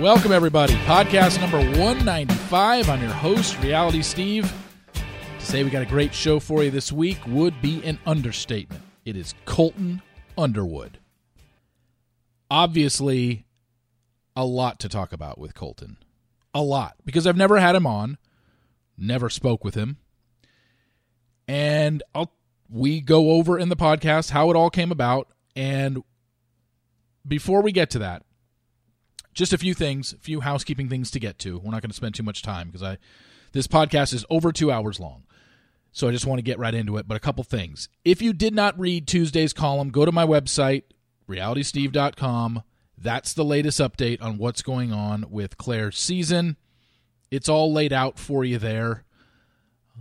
Welcome, everybody. Podcast number 195. I'm your host, Reality Steve. To say we got a great show for you this week would be an understatement. It is Colton Underwood. Obviously, a lot to talk about with Colton. A lot. Because I've never had him on, never spoke with him. And I'll we go over in the podcast how it all came about and before we get to that, just a few things, a few housekeeping things to get to. We're not going to spend too much time because I this podcast is over 2 hours long. So I just want to get right into it, but a couple things. If you did not read Tuesday's column, go to my website realitysteve.com. That's the latest update on what's going on with Claire's season. It's all laid out for you there.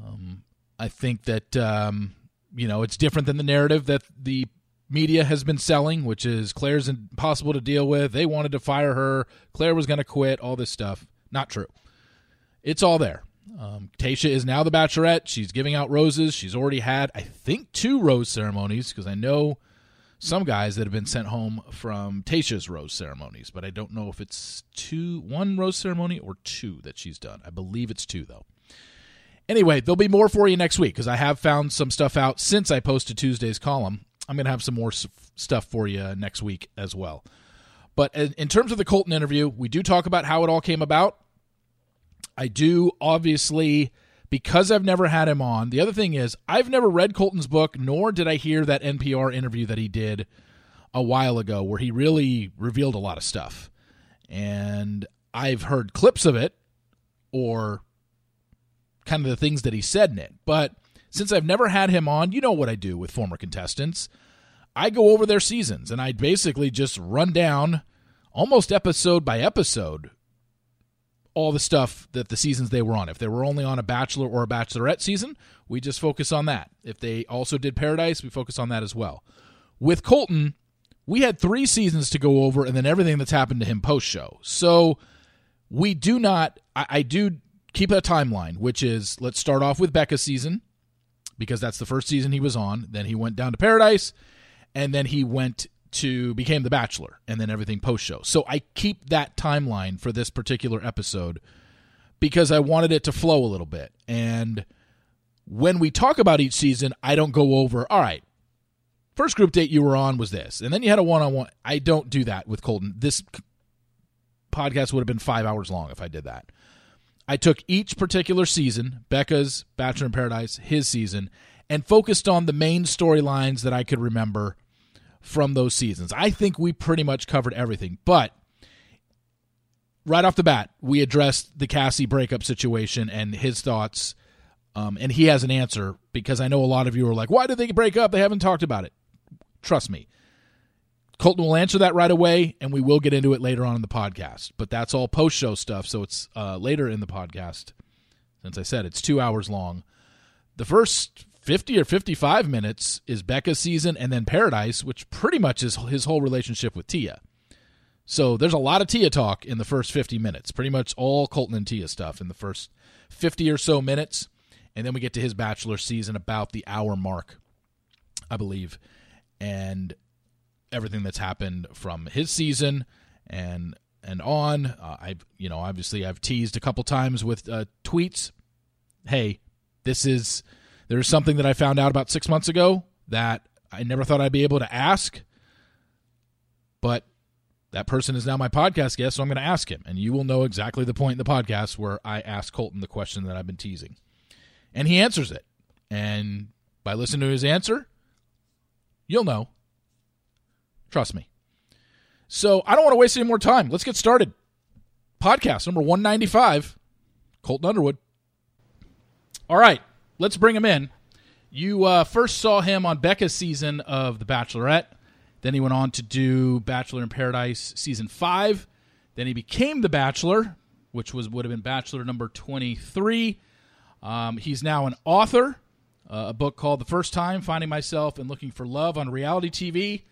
Um, I think that um, you know it's different than the narrative that the media has been selling, which is Claire's impossible to deal with. They wanted to fire her. Claire was going to quit. All this stuff. Not true. It's all there. Um, Tayshia is now the Bachelorette. She's giving out roses. She's already had, I think, two rose ceremonies because I know some guys that have been sent home from Tayshia's rose ceremonies, but I don't know if it's two, one rose ceremony or two that she's done. I believe it's two though. Anyway, there'll be more for you next week because I have found some stuff out since I posted Tuesday's column. I'm going to have some more stuff for you next week as well. But in terms of the Colton interview, we do talk about how it all came about. I do obviously because I've never had him on. The other thing is I've never read Colton's book, nor did I hear that NPR interview that he did a while ago where he really revealed a lot of stuff. And I've heard clips of it or kind of the things that he said in it. But since I've never had him on, you know what I do with former contestants. I go over their seasons and I basically just run down almost episode by episode all the stuff that the seasons they were on. If they were only on a bachelor or a bachelorette season, we just focus on that. If they also did paradise, we focus on that as well. With Colton, we had 3 seasons to go over and then everything that's happened to him post show. So we do not I, I do keep a timeline, which is let's start off with Becca's season because that's the first season he was on. Then he went down to Paradise, and then he went to became the Bachelor, and then everything post show. So I keep that timeline for this particular episode because I wanted it to flow a little bit. And when we talk about each season, I don't go over. All right, first group date you were on was this, and then you had a one on one. I don't do that with Colton. This podcast would have been five hours long if I did that. I took each particular season, Becca's Bachelor in Paradise, his season, and focused on the main storylines that I could remember from those seasons. I think we pretty much covered everything, but right off the bat, we addressed the Cassie breakup situation and his thoughts. Um, and he has an answer because I know a lot of you are like, why did they break up? They haven't talked about it. Trust me. Colton will answer that right away, and we will get into it later on in the podcast. But that's all post show stuff, so it's uh, later in the podcast. Since I said it's two hours long. The first 50 or 55 minutes is Becca's season and then Paradise, which pretty much is his whole relationship with Tia. So there's a lot of Tia talk in the first 50 minutes. Pretty much all Colton and Tia stuff in the first 50 or so minutes. And then we get to his Bachelor season about the hour mark, I believe. And everything that's happened from his season and and on. Uh, I've you know obviously I've teased a couple times with uh, tweets. Hey, this is there's something that I found out about six months ago that I never thought I'd be able to ask, but that person is now my podcast guest, so I'm going to ask him, and you will know exactly the point in the podcast where I ask Colton the question that I've been teasing, and he answers it, and by listening to his answer, you'll know Trust me. So I don't want to waste any more time. Let's get started. Podcast number 195, Colton Underwood. All right, let's bring him in. You uh, first saw him on Becca's season of The Bachelorette. Then he went on to do Bachelor in Paradise season five. Then he became The Bachelor which was would have been Bachelor number 23. Um, he's now an author, uh, a book called The First Time Finding Myself and Looking for Love on Reality TV.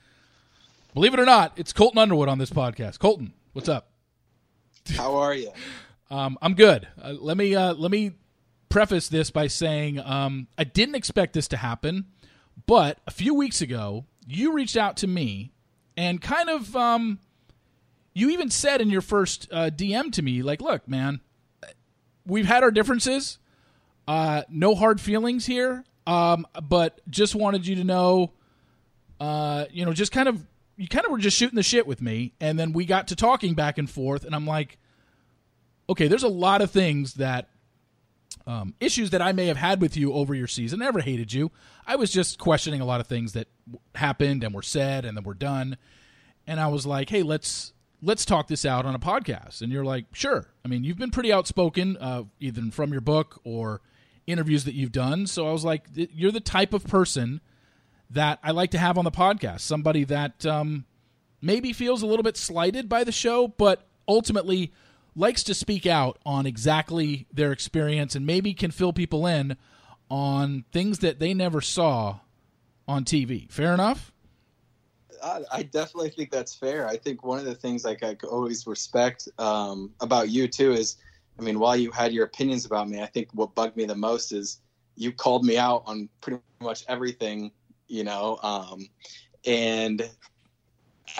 Believe it or not, it's Colton Underwood on this podcast. Colton, what's up? How are you? Um, I'm good. Uh, let me uh, let me preface this by saying um, I didn't expect this to happen, but a few weeks ago you reached out to me and kind of um, you even said in your first uh, DM to me like, "Look, man, we've had our differences. Uh, no hard feelings here, um, but just wanted you to know, uh, you know, just kind of you kind of were just shooting the shit with me, and then we got to talking back and forth, and I'm like." okay, there's a lot of things that um, issues that I may have had with you over your season. I never hated you. I was just questioning a lot of things that happened and were said and then were done. And I was like, hey, let's let's talk this out on a podcast. And you're like, sure. I mean, you've been pretty outspoken, uh, either from your book or interviews that you've done. So I was like, you're the type of person that I like to have on the podcast. Somebody that um, maybe feels a little bit slighted by the show, but ultimately likes to speak out on exactly their experience and maybe can fill people in on things that they never saw on TV. Fair enough? I, definitely think that's fair. I think one of the things like I always respect um, about you too is, I mean, while you had your opinions about me, I think what bugged me the most is you called me out on pretty much everything, you know, um, and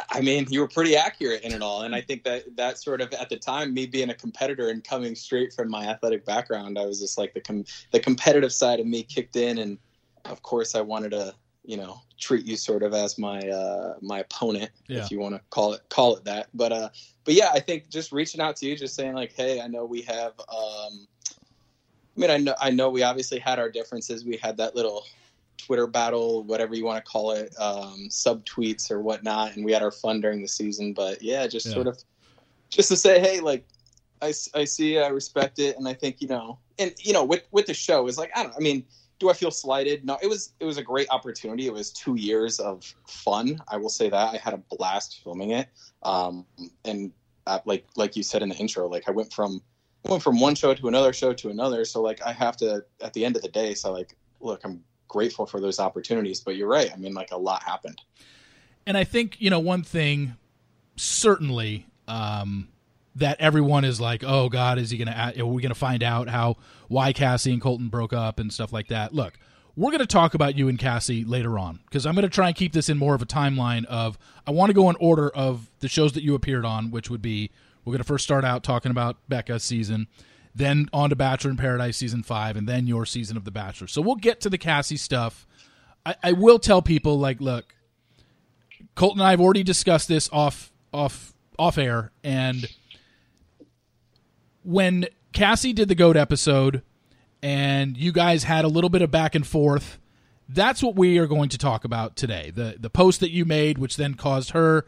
I mean, you were pretty accurate in it all, and I think that that sort of at the time, me being a competitor and coming straight from my athletic background, I was just like the com- the competitive side of me kicked in, and of course, I wanted to, you know, treat you sort of as my uh, my opponent, yeah. if you want to call it call it that. But uh, but yeah, I think just reaching out to you, just saying like, hey, I know we have. Um, I mean, I know I know we obviously had our differences. We had that little Twitter battle, whatever you want to call it, um, subtweets or whatnot, and we had our fun during the season. But yeah, just yeah. sort of, just to say, hey, like, I, I see, I respect it, and I think you know, and you know, with with the show is like, I don't, I mean, do I feel slighted? No, it was it was a great opportunity. It was two years of fun. I will say that I had a blast filming it, um, and uh, like like you said in the intro, like I went from went from one show to another show to another. So like I have to at the end of the day, so like, look, I'm grateful for those opportunities. But you're right. I mean, like a lot happened. And I think, you know, one thing certainly um, that everyone is like, oh, God, is he going to, are we going to find out how, why Cassie and Colton broke up and stuff like that? Look, we're going to talk about you and Cassie later on because I'm going to try and keep this in more of a timeline of, I want to go in order of the shows that you appeared on, which would be, we're going to first start out talking about Becca's season then on to Bachelor in Paradise season five, and then your season of The Bachelor. So we'll get to the Cassie stuff. I, I will tell people like, look, Colton and I have already discussed this off off off air, and when Cassie did the goat episode, and you guys had a little bit of back and forth. That's what we are going to talk about today. The the post that you made, which then caused her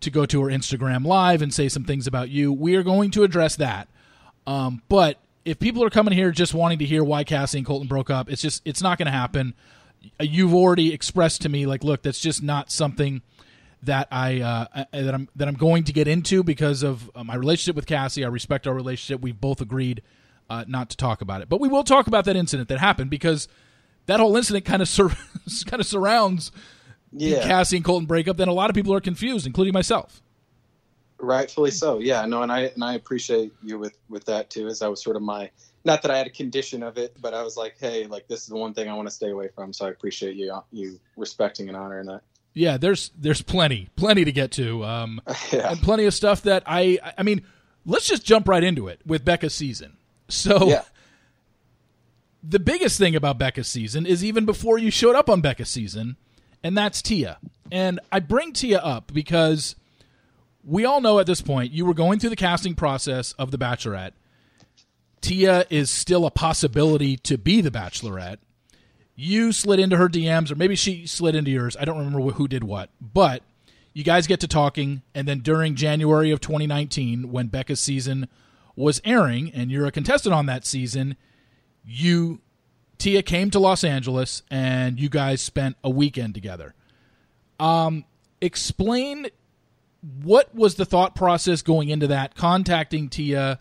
to go to her Instagram live and say some things about you. We are going to address that. Um, but if people are coming here just wanting to hear why Cassie and Colton broke up, it's just it's not going to happen. You've already expressed to me like, look, that's just not something that I uh, that I'm that I'm going to get into because of uh, my relationship with Cassie. I respect our relationship. We've both agreed uh, not to talk about it, but we will talk about that incident that happened because that whole incident kind of sur- kind of surrounds yeah. the Cassie and Colton breakup. Then a lot of people are confused, including myself. Rightfully so. Yeah, no, and I and I appreciate you with with that too. As that was sort of my not that I had a condition of it, but I was like, hey, like this is the one thing I want to stay away from. So I appreciate you you respecting and honoring that. Yeah, there's there's plenty plenty to get to, um, yeah. and plenty of stuff that I I mean, let's just jump right into it with Becca's season. So. Yeah. The biggest thing about Becca's season is even before you showed up on Becca's season, and that's Tia. And I bring Tia up because we all know at this point you were going through the casting process of The Bachelorette. Tia is still a possibility to be the Bachelorette. You slid into her DMs, or maybe she slid into yours. I don't remember who did what, but you guys get to talking, and then during January of 2019, when Becca's season was airing, and you're a contestant on that season, you Tia came to Los Angeles, and you guys spent a weekend together. Um, explain what was the thought process going into that, contacting Tia,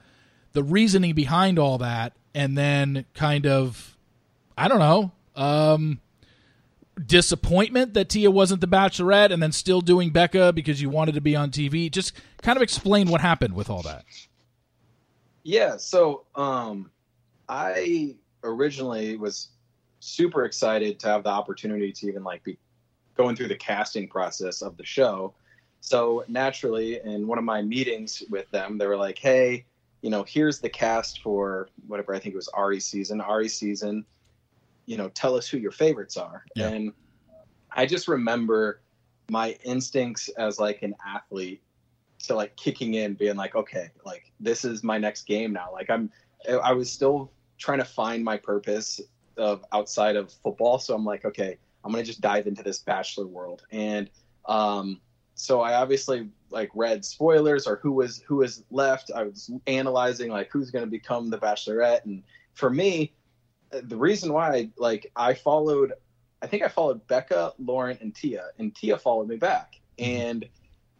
the reasoning behind all that, and then kind of, I don't know, um, disappointment that Tia wasn't the Bachelorette, and then still doing Becca because you wanted to be on TV. Just kind of explain what happened with all that. Yeah, so um, I originally was super excited to have the opportunity to even like be going through the casting process of the show. So naturally, in one of my meetings with them, they were like, "Hey, you know, here's the cast for whatever I think it was Arie season. Arie season, you know, tell us who your favorites are." Yeah. And I just remember my instincts as like an athlete to like kicking in, being like, "Okay, like this is my next game now." Like I'm, I was still trying to find my purpose of outside of football, so I'm like, "Okay, I'm gonna just dive into this bachelor world." And um, so I obviously like read spoilers or who was who was left. I was analyzing like who's going to become the Bachelorette, and for me, the reason why I, like I followed, I think I followed Becca, Lauren, and Tia, and Tia followed me back, mm-hmm. and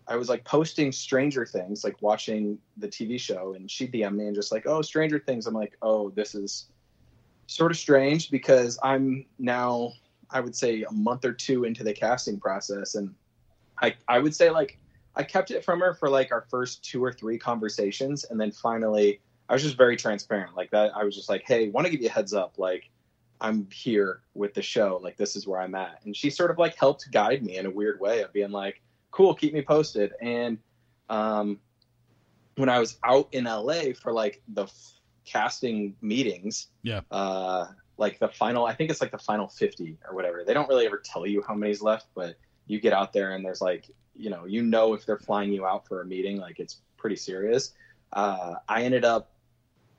I was like posting Stranger Things, like watching the TV show, and she DM me and just like, oh, Stranger Things. I'm like, oh, this is sort of strange because I'm now, I would say, a month or two into the casting process, and I I would say like I kept it from her for like our first two or three conversations, and then finally I was just very transparent like that. I was just like, hey, want to give you a heads up, like I'm here with the show, like this is where I'm at, and she sort of like helped guide me in a weird way of being like, cool, keep me posted, and um, when I was out in LA for like the f- casting meetings, Yeah. uh, like the final, I think it's like the final 50 or whatever. They don't really ever tell you how many's left, but you get out there and there's like, you know, you know if they're flying you out for a meeting, like it's pretty serious. Uh, I ended up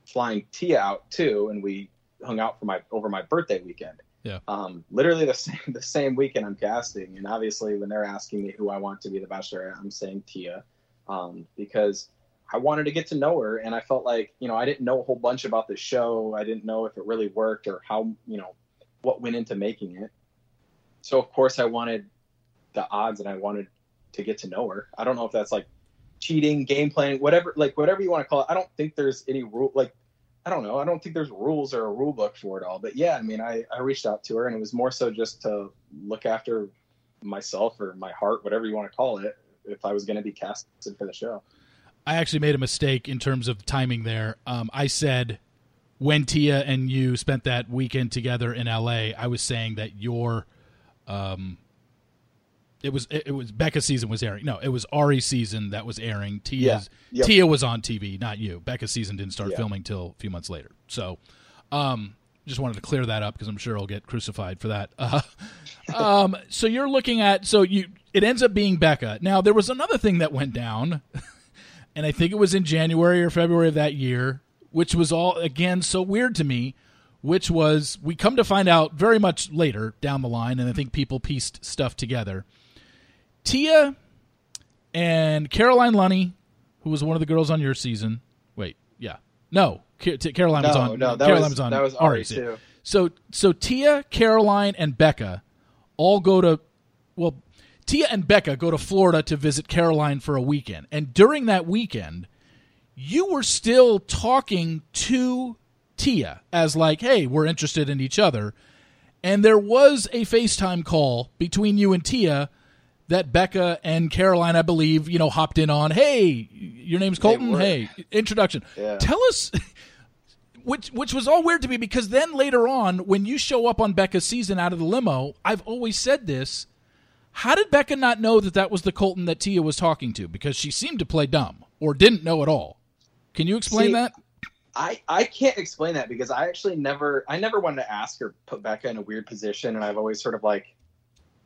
flying Tia out too, and we hung out for my over my birthday weekend. Yeah. Um, literally the same the same weekend I'm casting, and obviously when they're asking me who I want to be the bachelor, I'm saying Tia, um, because I wanted to get to know her, and I felt like you know I didn't know a whole bunch about the show. I didn't know if it really worked or how you know what went into making it. So of course I wanted the odds, and I wanted to get to know her. I don't know if that's like cheating, game playing, whatever, like whatever you want to call it. I don't think there's any rule, like I don't know. I don't think there's rules or a rule book for it all. But yeah, I mean, I I reached out to her, and it was more so just to look after myself or my heart, whatever you want to call it, if I was going to be casted for the show. I actually made a mistake in terms of timing there. Um, I said when Tia and you spent that weekend together in LA, I was saying that your um it was it, it was Becca's season was airing. No, it was Arie's season that was airing. Tia's Yep. Tia was on TV, not you. Becca's season didn't start Yeah. filming till a few months later. So, um just wanted to clear that up because I'm sure I'll get crucified for that. Uh, um, so you're looking at so you it ends up being Becca. Now there was another thing that went down and I think it was in January or February of that year, which was all again so weird to me. Which was we come to find out very much later down the line, and I think people pieced stuff together. Tia and Caroline Lunny, who was one of the girls on your season. Wait, yeah, no, Ca- T- Caroline was on. no, that Caroline was- on. that was Arie, too. So, so Tia, Caroline, and Becca all go to well, Tia and Becca go to Florida to visit Caroline for a weekend. And during that weekend, you were still talking to Tia as like, "Hey, we're interested in each other." And there was a FaceTime call between you and Tia that Becca and Caroline, I believe, you know, hopped in on. Hey, your name's Colton. Hey, introduction. Yeah. Tell us which which was all weird to me because then later on when you show up on Becca's season out of the limo, I've always said this. How did Becca not know that that was the Colton that Tia was talking to? Because she seemed to play dumb or didn't know at all. Can you explain See, that? I, I can't explain that because I actually never I never wanted to ask or put Becca in a weird position and I've always sort of like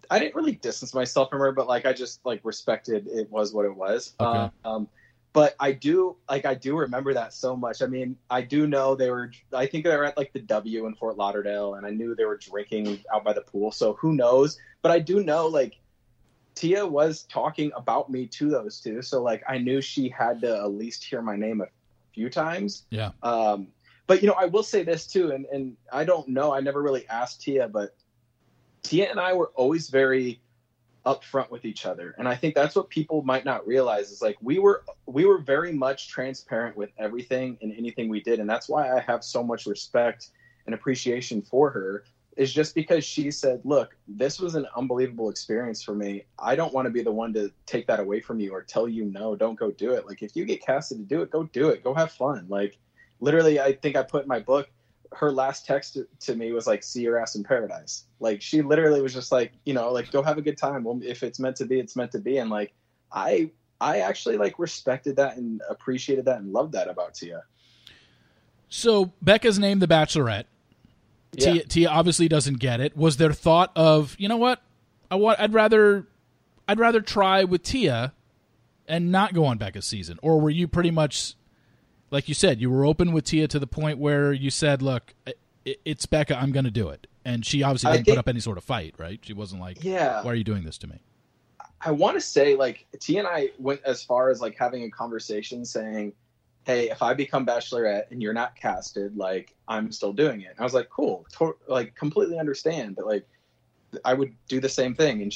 I didn't really distance myself from her but like I just like respected it was what it was. Okay. Um but I do like I do remember that so much. I mean, I do know they were I think they were at like the W in Fort Lauderdale and I knew they were drinking out by the pool. So who knows? But I do know like Tia was talking about me to those two. So like I knew she had to at least hear my name a few times. Yeah. Um, but you know, I will say this too, and and I don't know, I never really asked Tia, but Tia and I were always very upfront with each other. And i think that's what people might not realize is like we were we were very much transparent with everything and anything we did. And that's why i have so much respect and appreciation for her is just because she said look this was an unbelievable experience for me. I don't want to be the one to take that away from you or tell you no. Don't go do it. Like if you get casted to do it go do it. Go have fun. Like literally i think i put in my book her last text to, me was like, "See your ass in paradise." Like she literally was just like, you know, like go have a good time. Well, if it's meant to be, it's meant to be. And like, I, I actually like respected that and appreciated that and loved that about Tia. So Becca's named the Bachelorette. Yeah. Tia, Tia obviously doesn't get it. Was there thought of, you know what, I want, I'd rather, I'd rather try with Tia, and not go on Becca's season, or were you pretty much like you said, you were open with Tia to the point where you said, "Look, it's Becca. I'm going to do it," and she obviously didn't think, put up any sort of fight, right? She wasn't like, "Yeah, why are you doing this to me?" I want to say like Tia and I went as far as like having a conversation, saying, "Hey, if I become Bachelorette and you're not casted, like I'm still doing it." And I was like, "Cool, to- like completely understand," but like. I would do the same thing. And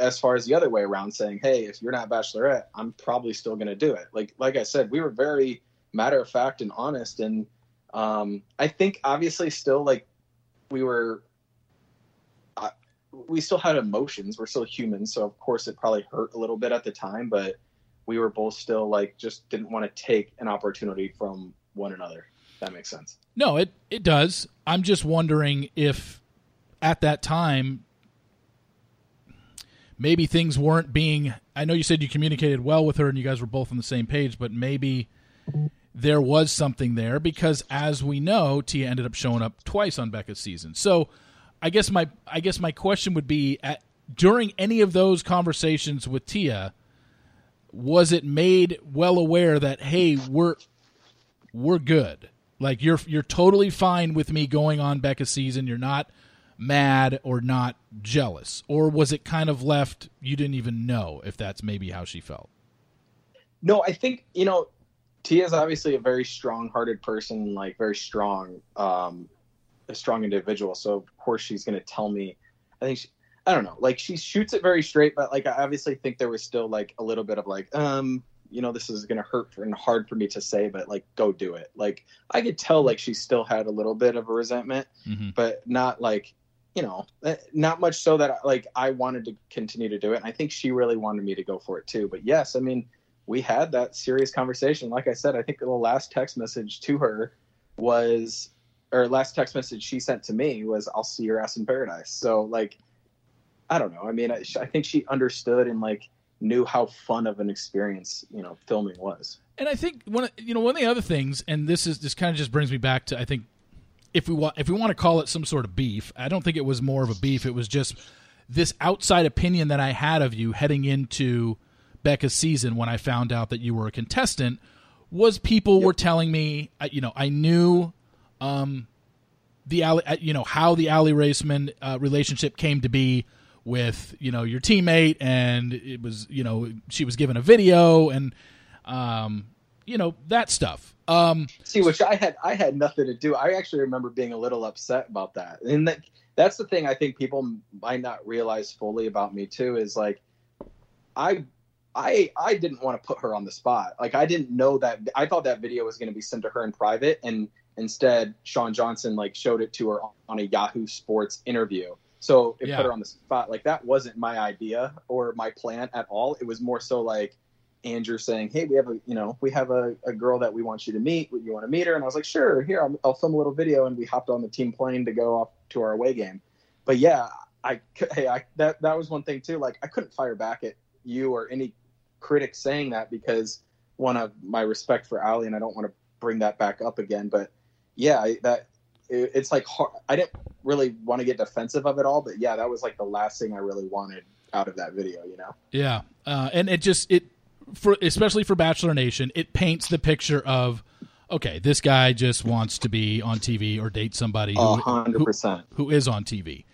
as far as the other way around, saying, "Hey, if you're not Bachelorette, I'm probably still going to do it." Like, like I said, we were very matter of fact and honest. And um, I think obviously still like we were, we still had emotions. We're still humans, so of course it probably hurt a little bit at the time, but we were both still like just didn't want to take an opportunity from one another. that makes sense. No, it it does. I'm just wondering if at that time maybe things weren't being I know you said you communicated well with her and you guys were both on the same page, but maybe there was something there because, as we know, Tia ended up showing up twice on Becca's season. So, I guess my I guess my question would be: at, during any of those conversations with Tia, was it made well aware that hey, we're we're good, like you're you're totally fine with me going on Becca's season. You're not mad or not jealous, or was it kind of left? You didn't even know if that's maybe how she felt. No, I think you know Tia is obviously a very strong-hearted person, like very strong, um, a strong individual. So of course she's going to tell me. I think she, I don't know, like she shoots it very straight, but like I obviously think there was still like a little bit of like, um, you know, this is going to hurt and hard for me to say, but like go do it. Like I could tell like she still had a little bit of a resentment, mm-hmm. but not like you know, eh, not much so that like I wanted to continue to do it. And I think she really wanted me to go for it too. But yes, I mean we had that serious conversation. Like I said, I think the last text message to her was, or last text message she sent to me was, "I'll see your ass in paradise." So like, I don't know. I mean, I, I think she understood and like knew how fun of an experience you know filming was. And I think one you know one of the other things, and this is this kind of just brings me back to I think if we want if we want to call it some sort of beef, I don't think it was more of a beef. It was just this outside opinion that I had of you heading into Becca's season when I found out that you were a contestant was people yep. were telling me, you know, I knew um, the Aly, you know, how the Aly Raisman uh, relationship came to be with you know your teammate, and it was you know she was given a video and um, you know that stuff. Um, See, which I had I had nothing to do. I actually remember being a little upset about that, and that that's the thing I think people might not realize fully about me too is like I I I didn't want to put her on the spot. Like I didn't know that. I thought that video was going to be sent to her in private, and instead Sean Johnson like showed it to her on a Yahoo Sports interview. So it yeah. put her on the spot. Like that wasn't my idea or my plan at all. It was more so like Andrew saying, "Hey, we have a you know we have a, a girl that we want you to meet. You want to meet her?" And I was like, "Sure, here I'll, I'll film a little video." And we hopped on the team plane to go off to our away game. But yeah, I hey I that that was one thing too. Like I couldn't fire back at you or any critics saying that because one of my respect for Aly, and I don't want to bring that back up again. But yeah, that it, it's like hard, I didn't really want to get defensive of it all, but yeah, that was like the last thing I really wanted out of that video. You know? Yeah, uh, and it just it for especially for Bachelor Nation, it paints the picture of okay, this guy just wants to be on TV or date somebody who, who, who is on TV.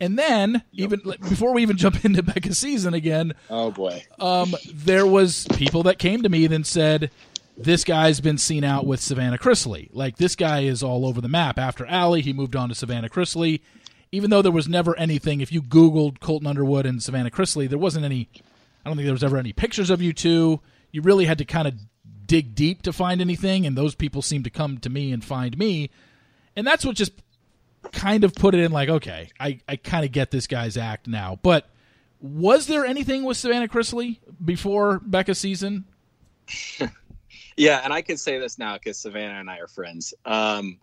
And then, yep. even before we even jump into Becca's season again, oh boy, um, there was people that came to me and said, "This guy's been seen out with Savannah Chrisley. Like this guy is all over the map. After Aly, he moved on to Savannah Chrisley. even though there was never anything. If you Googled Colton Underwood and Savannah Chrisley, there wasn't any. I don't think there was ever any pictures of you two. You really had to kind of dig deep to find anything, and those people seemed to come to me and find me, and that's what just kind of put it in like, okay, I, I kind of get this guy's act now. But was there anything with Savannah Chrisley before Becca's season? yeah, and I can say this now because Savannah and I are friends. Um,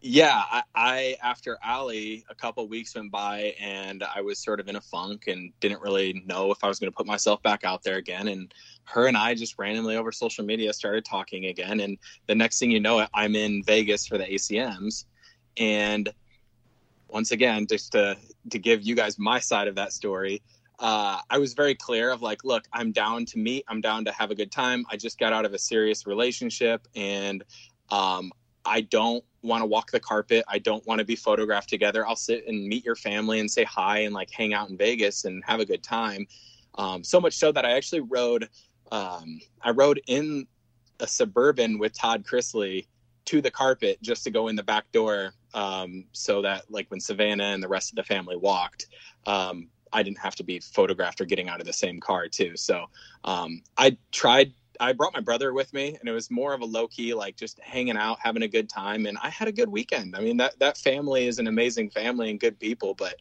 yeah, I, I after Aly, a couple weeks went by and I was sort of in a funk and didn't really know if I was going to put myself back out there again. And her and I just randomly over social media started talking again. And the next thing you know, I'm in Vegas for the ACMs and once again, just to to give you guys my side of that story, uh, I was very clear of like, look, I'm down to meet, I'm down to have a good time. I just got out of a serious relationship, and um, I don't want to walk the carpet. I don't want to be photographed together. I'll sit and meet your family and say hi and like hang out in Vegas and have a good time. Um, so much so that I actually rode, um, I rode in a suburban with Todd Chrisley to the carpet just to go in the back door um, so that like when savannah and the rest of the family walked um, i didn't have to be photographed or getting out of the same car too. So um, i tried i brought my brother with me and it was more of a low key like just hanging out having a good time and i had a good weekend. I mean that that family is an amazing family and good people but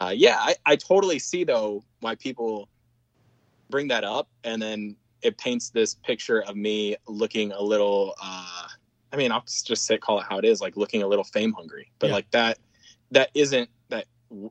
uh, yeah I, I totally see though why people bring that up and then it paints this picture of me looking a little uh, I mean, I'll just say call it how it is, like looking a little fame hungry. But yeah. like that, that isn't that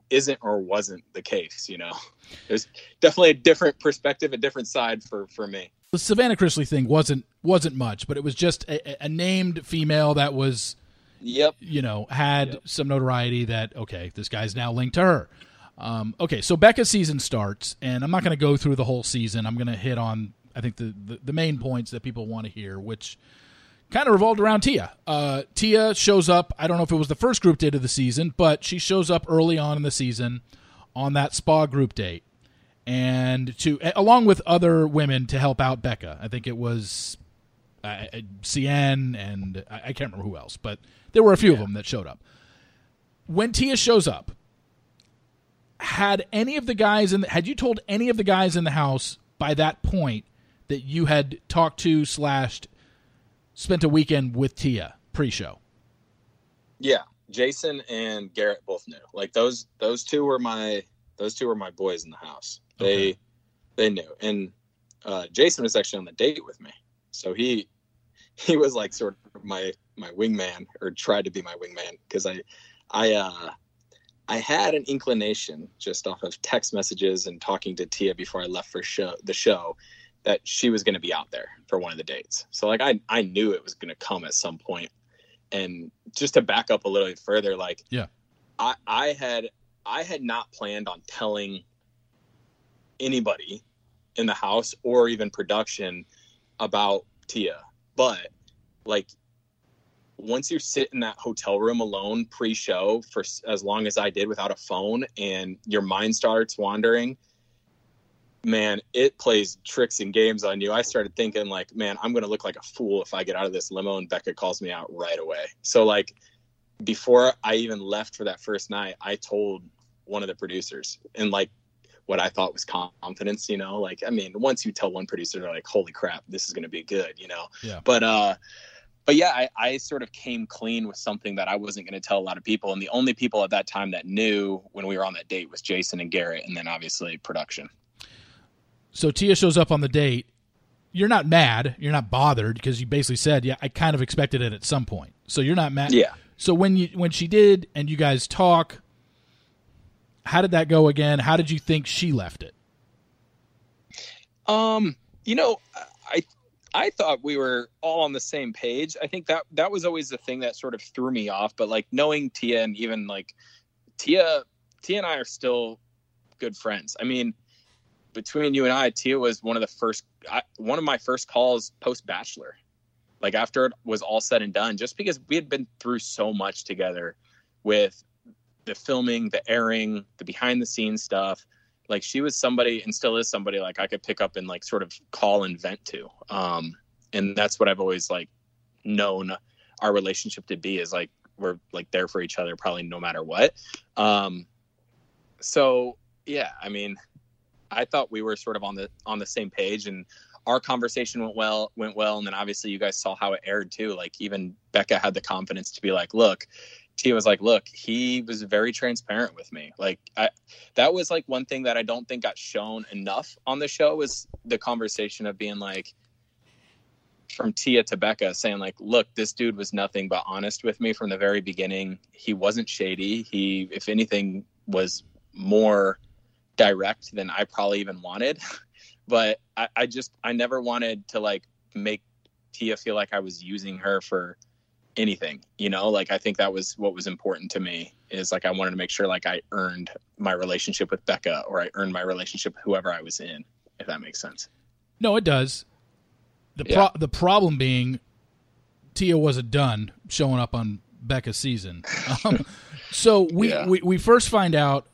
isn't or wasn't the case. You know, there's definitely a different perspective, a different side for for me. The Savannah Chrisley thing wasn't wasn't much, but it was just a, a named female that was, yep, you know, had yep. some notoriety. That okay, this guy's now linked to her. Um, okay, so Becca's season starts, and I'm not going to go through the whole season. I'm going to hit on I think the, the, the main points that people want to hear, which kind of revolved around Tia. Uh, Tia shows up. I don't know if it was the first group date of the season, but she shows up early on in the season on that spa group date, and to along with other women to help out Becca. I think it was uh, uh Seinne and I, I, can't remember who else, but there were a few yeah. of them that showed up. When Tia shows up, had any of the guys in the, had you told any of the guys in the house by that point that you had talked to slashed spent a weekend with Tia pre-show. Yeah, Jason and Garrett both knew. Like those those two were my those two were my boys in the house. They okay. they knew. And uh, Jason was actually on the date with me. So he he was like sort of my my wingman or tried to be my wingman because I I uh I had an inclination just off of text messages and talking to Tia before I left for show the show that she was going to be out there for one of the dates. So like I I knew it was going to come at some point. And just to back up a little bit further, like yeah, I I had I had not planned on telling anybody in the house or even production about Tia, but like once you sit in that hotel room alone pre-show for as long as I did without a phone and your mind starts wandering man, it plays tricks and games on you. I started thinking like, man, I'm going to look like a fool if I get out of this limo and Becca calls me out right away. So like before I even left for that first night, I told one of the producers and like what I thought was confidence, you know, like, I mean, once you tell one producer, they're like, holy crap, this is going to be good, you know? Yeah. But, uh, but yeah, I, I sort of came clean with something that I wasn't going to tell a lot of people. And the only people at that time that knew when we were on that date was Jason and Garrett, and then obviously production. So Tia shows up on the date. You're not mad. You're not bothered because you basically said, "Yeah, I kind of expected it at some point." So you're not mad. Yeah. So when you when she did and you guys talk, how did that go again? How did you think she left it? Um, you know, I I thought we were all on the same page. I think that that was always the thing that sort of threw me off. But like knowing Tia and even like Tia, Tia and I are still good friends. I mean, between you and I, Tia was one of the first, I, one of my first calls post Bachelor. Like after it was all said and done, just because we had been through so much together with the filming, the airing, the behind the scenes stuff. Like she was somebody and still is somebody like I could pick up and like sort of call and vent to. Um, and that's what I've always like known our relationship to be is like we're like there for each other probably no matter what. Um, so yeah, I mean, I thought we were sort of on the on the same page and our conversation went well went well and then obviously you guys saw how it aired too. Like even becca had the confidence to be like look tia was like look he was very transparent with me. Like i that was like one thing that i don't think got shown enough on the show was the conversation of being like from tia to becca saying like look this dude was nothing but honest with me from the very beginning. He wasn't shady. He if anything was more direct than i probably even wanted but I, I just I never wanted to like make Tia feel like I was using her for anything, you know, like I think that was what was important to me is like I wanted to make sure like I earned my relationship with Becca or I earned my relationship with whoever I was in, if that makes sense. No, it does. The yeah. the problem being Tia wasn't done showing up on Becca's season. Um, so we, yeah. we we first find out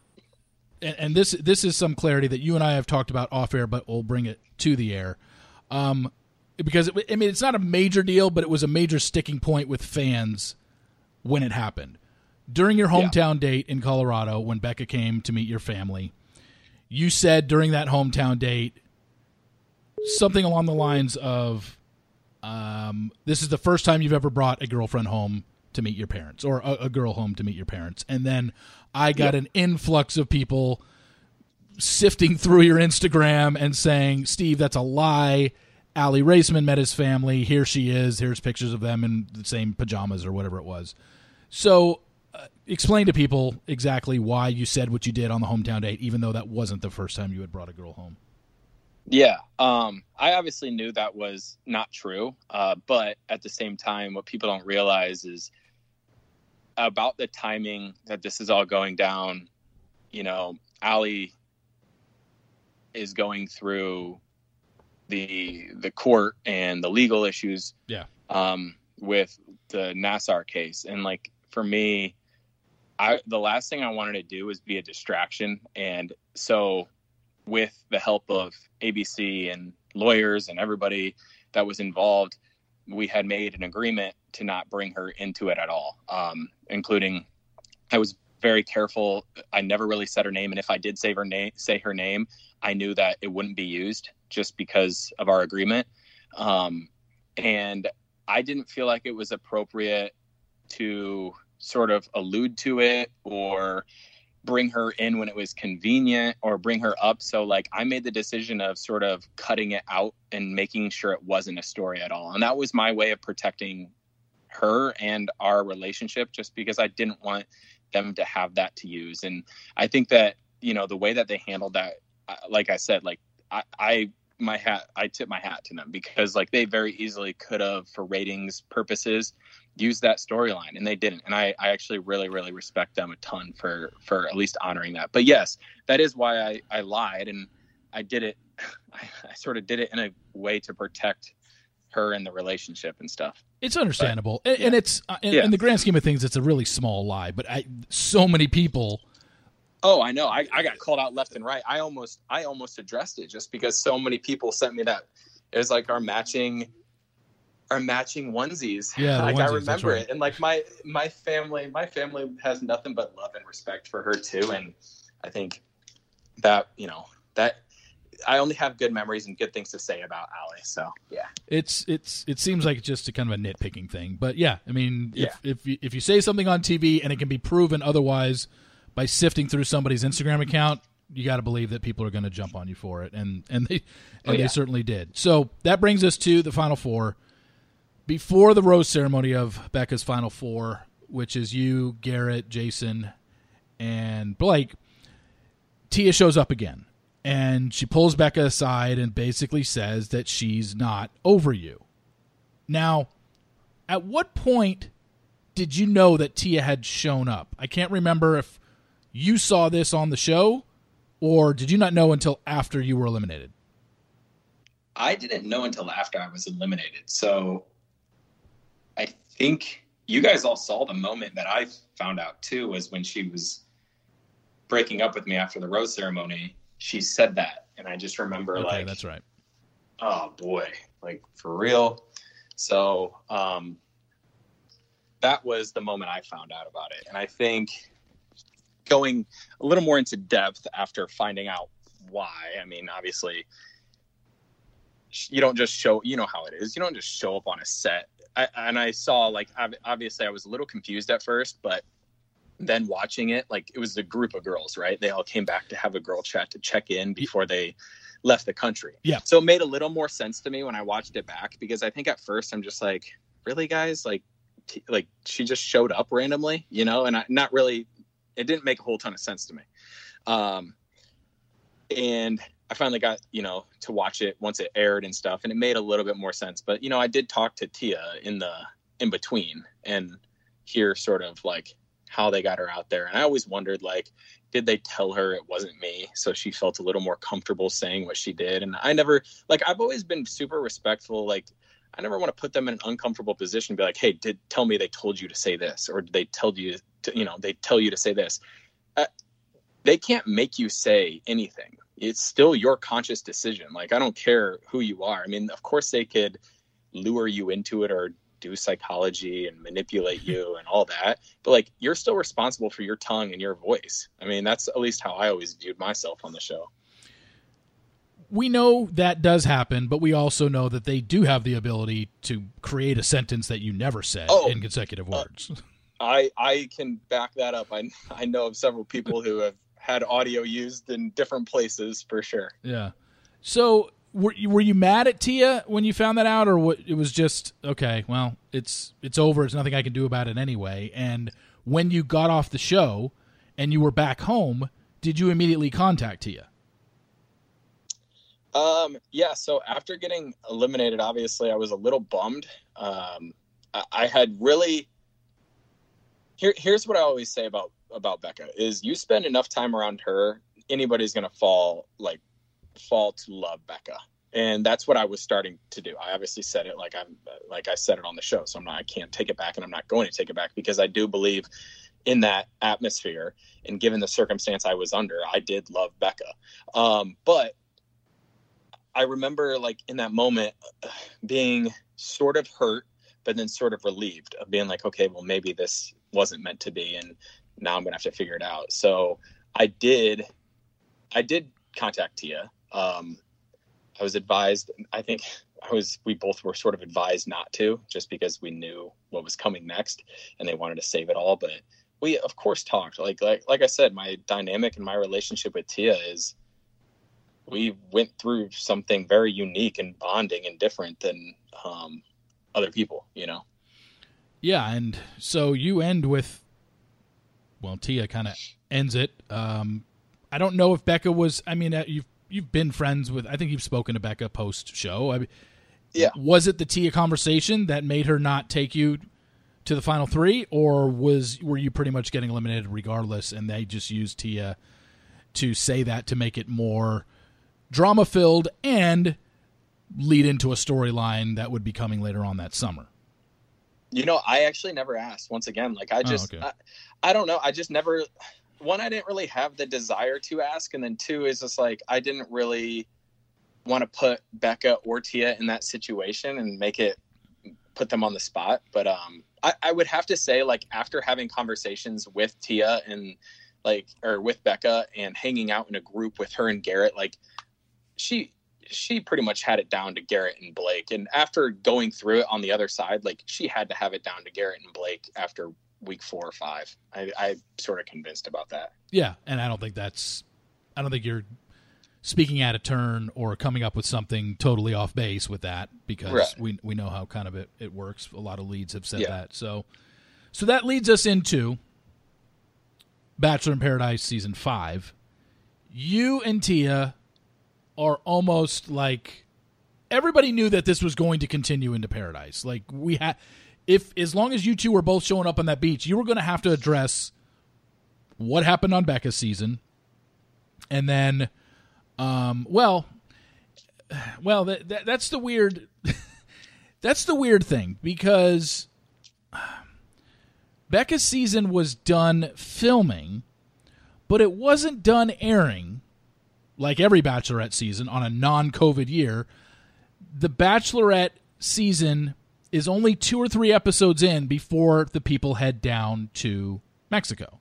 and, and, this this is some clarity that you and I have talked about off air, but we'll bring it to the air. Um, because it, I mean, it's not a major deal, but it was a major sticking point with fans when it happened during your hometown yeah. date in Colorado when Becca came to meet your family. You said during that hometown date something along the lines of, um, "This is the first time you've ever brought a girlfriend home to meet your parents, or a, a girl home to meet your parents," and then I got yep. an influx of people sifting through your Instagram and saying, Steve, that's a lie. Aly Raisman met his family. Here she is. Here's pictures of them in the same pajamas or whatever it was. So, uh, explain to people exactly why you said what you did on the hometown date, even though that wasn't the first time you had brought a girl home. Yeah, um, I obviously knew that was not true, uh, but at the same time, what people don't realize is about the timing that this is all going down, you know, Aly is going through the the court and the legal issues. Yeah. Um, with the Nassar case, and like for me, I the last thing I wanted to do was be a distraction, and so with the help of ABC and lawyers and everybody that was involved, we had made an agreement to not bring her into it at all, um, including I was very careful. I never really said her name, and if I did say her name, say her name, I knew that it wouldn't be used just because of our agreement. Um, and I didn't feel like it was appropriate to sort of allude to it or bring her in when it was convenient or bring her up. So like I made the decision of sort of cutting it out and making sure it wasn't a story at all. And that was my way of protecting her and our relationship just because I didn't want them to have that to use. And I think that, you know, the way that they handled that, like I said, like I, I my hat i tip my hat to them because like they very easily could have for ratings purposes use that storyline and they didn't. And I, I actually really really respect them a ton for for at least honoring that. But yes that is why i i lied and i did it i, I sort of did it in a way to protect her and the relationship and stuff. It's understandable. But, and, yeah. and, it's uh, in, yeah. in, the grand scheme of things it's a really small lie but I, so many people oh i know. I, I got called out left and right. I almost i almost addressed it just because so many people sent me that. It was like our matching are matching onesies. Yeah, like onesies, I remember right. it, and like my my family, my family has nothing but love and respect for her too, and I think that you know that I only have good memories and good things to say about Aly. So yeah, it's it's it seems like just a kind of a nitpicking thing, but yeah, I mean, if yeah. if you, if you say something on TV and it can be proven otherwise by sifting through somebody's Instagram account, you got to believe that people are going to jump on you for it, and and they and oh, yeah. they certainly did. So that brings us to the final four before the rose ceremony of Becca's Final Four, which is you, Garrett, Jason, and Blake, Tia shows up again. And she pulls Becca aside and basically says that she's not over you. Now, at what point did you know that Tia had shown up? I can't remember if you saw this on the show or did you not know until after you were eliminated? I didn't know until after I was eliminated. So I think you guys all saw the moment that I found out too was when she was breaking up with me after the rose ceremony. She said that, and I just remember okay, like, that's right. Oh boy, like for real. So, um, that was the moment I found out about it. And I think going a little more into depth after finding out why, I mean, obviously, you don't just show, you know how it is. You don't just show up on a set. I, and I saw, like, obviously, I was a little confused at first, but then watching it, like, it was a group of girls, right? They all came back to have a girl chat to check in before they left the country. Yeah. So it made a little more sense to me when I watched it back because I think at first I'm just like, really, guys? Like, like she just showed up randomly, you know, and I, not really, it didn't make a whole ton of sense to me. Um, and I finally got, you know, to watch it once it aired and stuff, and it made a little bit more sense. But, you know, I did talk to Tia in the in between and hear sort of like how they got her out there. And I always wondered, like, did they tell her it wasn't me? So she felt a little more comfortable saying what she did. And I never, like, I've always been super respectful. Like, I never want to put them in an uncomfortable position. Be like, hey, did tell me they told you to say this, or did they tell you to, you know, they tell you to say this. Uh, they can't make you say anything. It's still your conscious decision. Like I don't care who you are. I mean, of course they could lure you into it or do psychology and manipulate you and all that, but like you're still responsible for your tongue and your voice. I mean, that's at least how I always viewed myself on the show we know that does happen, but we also know that they do have the ability to create a sentence that you never said oh, in consecutive uh, words. Uh, I I can back that up. I I know of several people who have had audio used in different places for sure. Yeah. So were you, were you mad at Tia when you found that out, or what? It was just okay. Well, it's it's over. It's nothing I can do about it anyway. And when you got off the show and you were back home, did you immediately contact Tia? Um, yeah. So after getting eliminated, obviously I was a little bummed. Um, I, I had really. Here, here's what I always say about about Becca is you spend enough time around her, anybody's gonna fall like fall to love Becca, and that's what I was starting to do. I obviously said it like I'm like I said it on the show, so I'm not I can't take it back, and I'm not going to take it back because I do believe in that atmosphere and given the circumstance I was under, I did love Becca. Um, but I remember like in that moment being sort of hurt, but then sort of relieved of being like, okay, well, maybe this wasn't meant to be. And now I'm to have to figure it out. So I did, I did contact Tia. Um, I was advised, I think I was, we both were sort of advised not to just because we knew what was coming next and they wanted to save it all. But we of course talked like, like, like I said, my dynamic and my relationship with Tia is, we went through something very unique and bonding and different than um, other people, you know? Yeah. And so you end with, well, Tia kind of ends it. Um, I don't know if Becca was, I mean, uh, you've, you've been friends with, I think you've spoken to Becca post show. I mean, yeah. Was it the Tia conversation that made her not take you to the final three, or was were you pretty much getting eliminated regardless, and they just used Tia to say that to make it more drama filled, and lead into a storyline that would be coming later on that summer? You know, I actually never asked. Once again, like I oh, just, oh, okay. I, I don't know. I just never. One, I didn't really have the desire to ask, and then two is just like I didn't really want to put Becca or Tia in that situation and make it put them on the spot. But um, I, I would have to say, like after having conversations with Tia and like or with Becca and hanging out in a group with her and Garrett, like she she pretty much had it down to Garrett and Blake. And after going through it on the other side, like she had to have it down to Garrett and Blake after week four or five. I, I'm sort of convinced about that. Yeah, and I don't think that's I don't think you're speaking out of turn or coming up with something totally off base with that because right. we we know how kind of it, it works. A lot of leads have said yeah. that. So so that leads us into Bachelor in Paradise season five. You and Tia are almost like everybody knew that this was going to continue into paradise. Like we had if as long as you two were both showing up on that beach, you were going to have to address what happened on Becca's season. And then um well well that, that that's the weird that's the weird thing because Becca's season was done filming, but it wasn't done airing like every Bachelorette season on a non COVID year, the Bachelorette season is only two or three episodes in before the people head down to Mexico.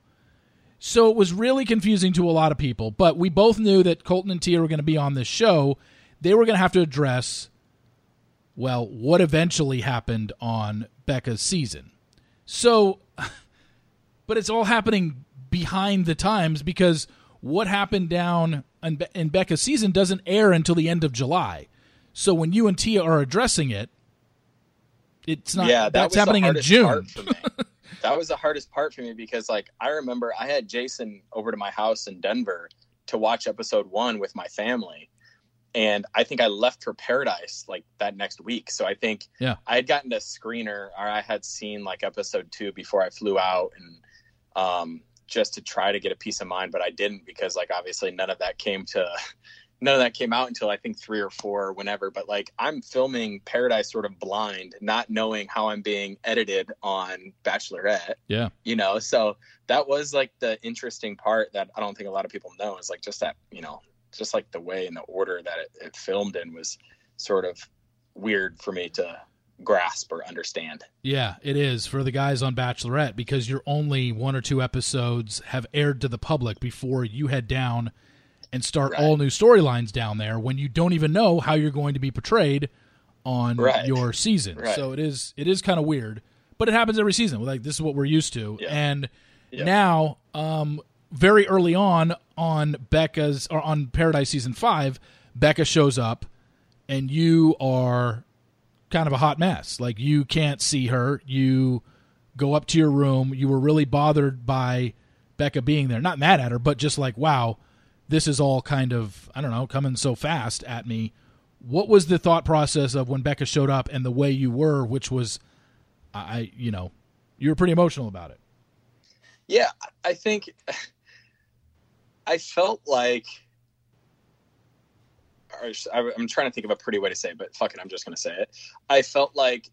So it was really confusing to a lot of people, but we both knew that Colton and Tia were going to be on this show. They were going to have to address, well, what eventually happened on Becca's season. So, but it's all happening behind the times because what happened down in, Be- in Becca's season doesn't air until the end of July. So when you and Tia are addressing it, it's not. yeah, that that's happening in June. part for me. that was the hardest part for me because, like, I remember I had Jason over to my house in Denver to watch episode one with my family, and I think I left for Paradise like that next week. So I think Yeah. I had gotten a screener, or I had seen like episode two before I flew out, and um, just to try to get a peace of mind, but I didn't because, like, obviously none of that came to none of that came out until I think three or four or whenever. But like I'm filming Paradise sort of blind, not knowing how I'm being edited on Bachelorette. Yeah. You know, so that was like the interesting part that I don't think a lot of people know is like just that, you know, just like the way and the order that it, it filmed in was sort of weird for me to grasp or understand. Yeah, it is for the guys on Bachelorette because you're only one or two episodes have aired to the public before you head down and start Right. all new storylines down there when you don't even know how you're going to be portrayed on Right. your season. Right. So it is it is kind of weird, but it happens every season. Like this is what we're used to. Yeah. And Yeah. now um very early on on Becca's or on Paradise season 5, Becca shows up and you are kind of a hot mess. Like you can't see her. You go up to your room. You were really bothered by Becca being there. Not mad at her, but just like, wow, this is all kind of, I don't know, coming so fast at me. What was the thought process of when Becca showed up and the way you were, which was, I, you know, you were pretty emotional about it. Yeah, I think I felt like I'm trying to think of a pretty way to say it, but fuck it, I'm just going to say it. I felt like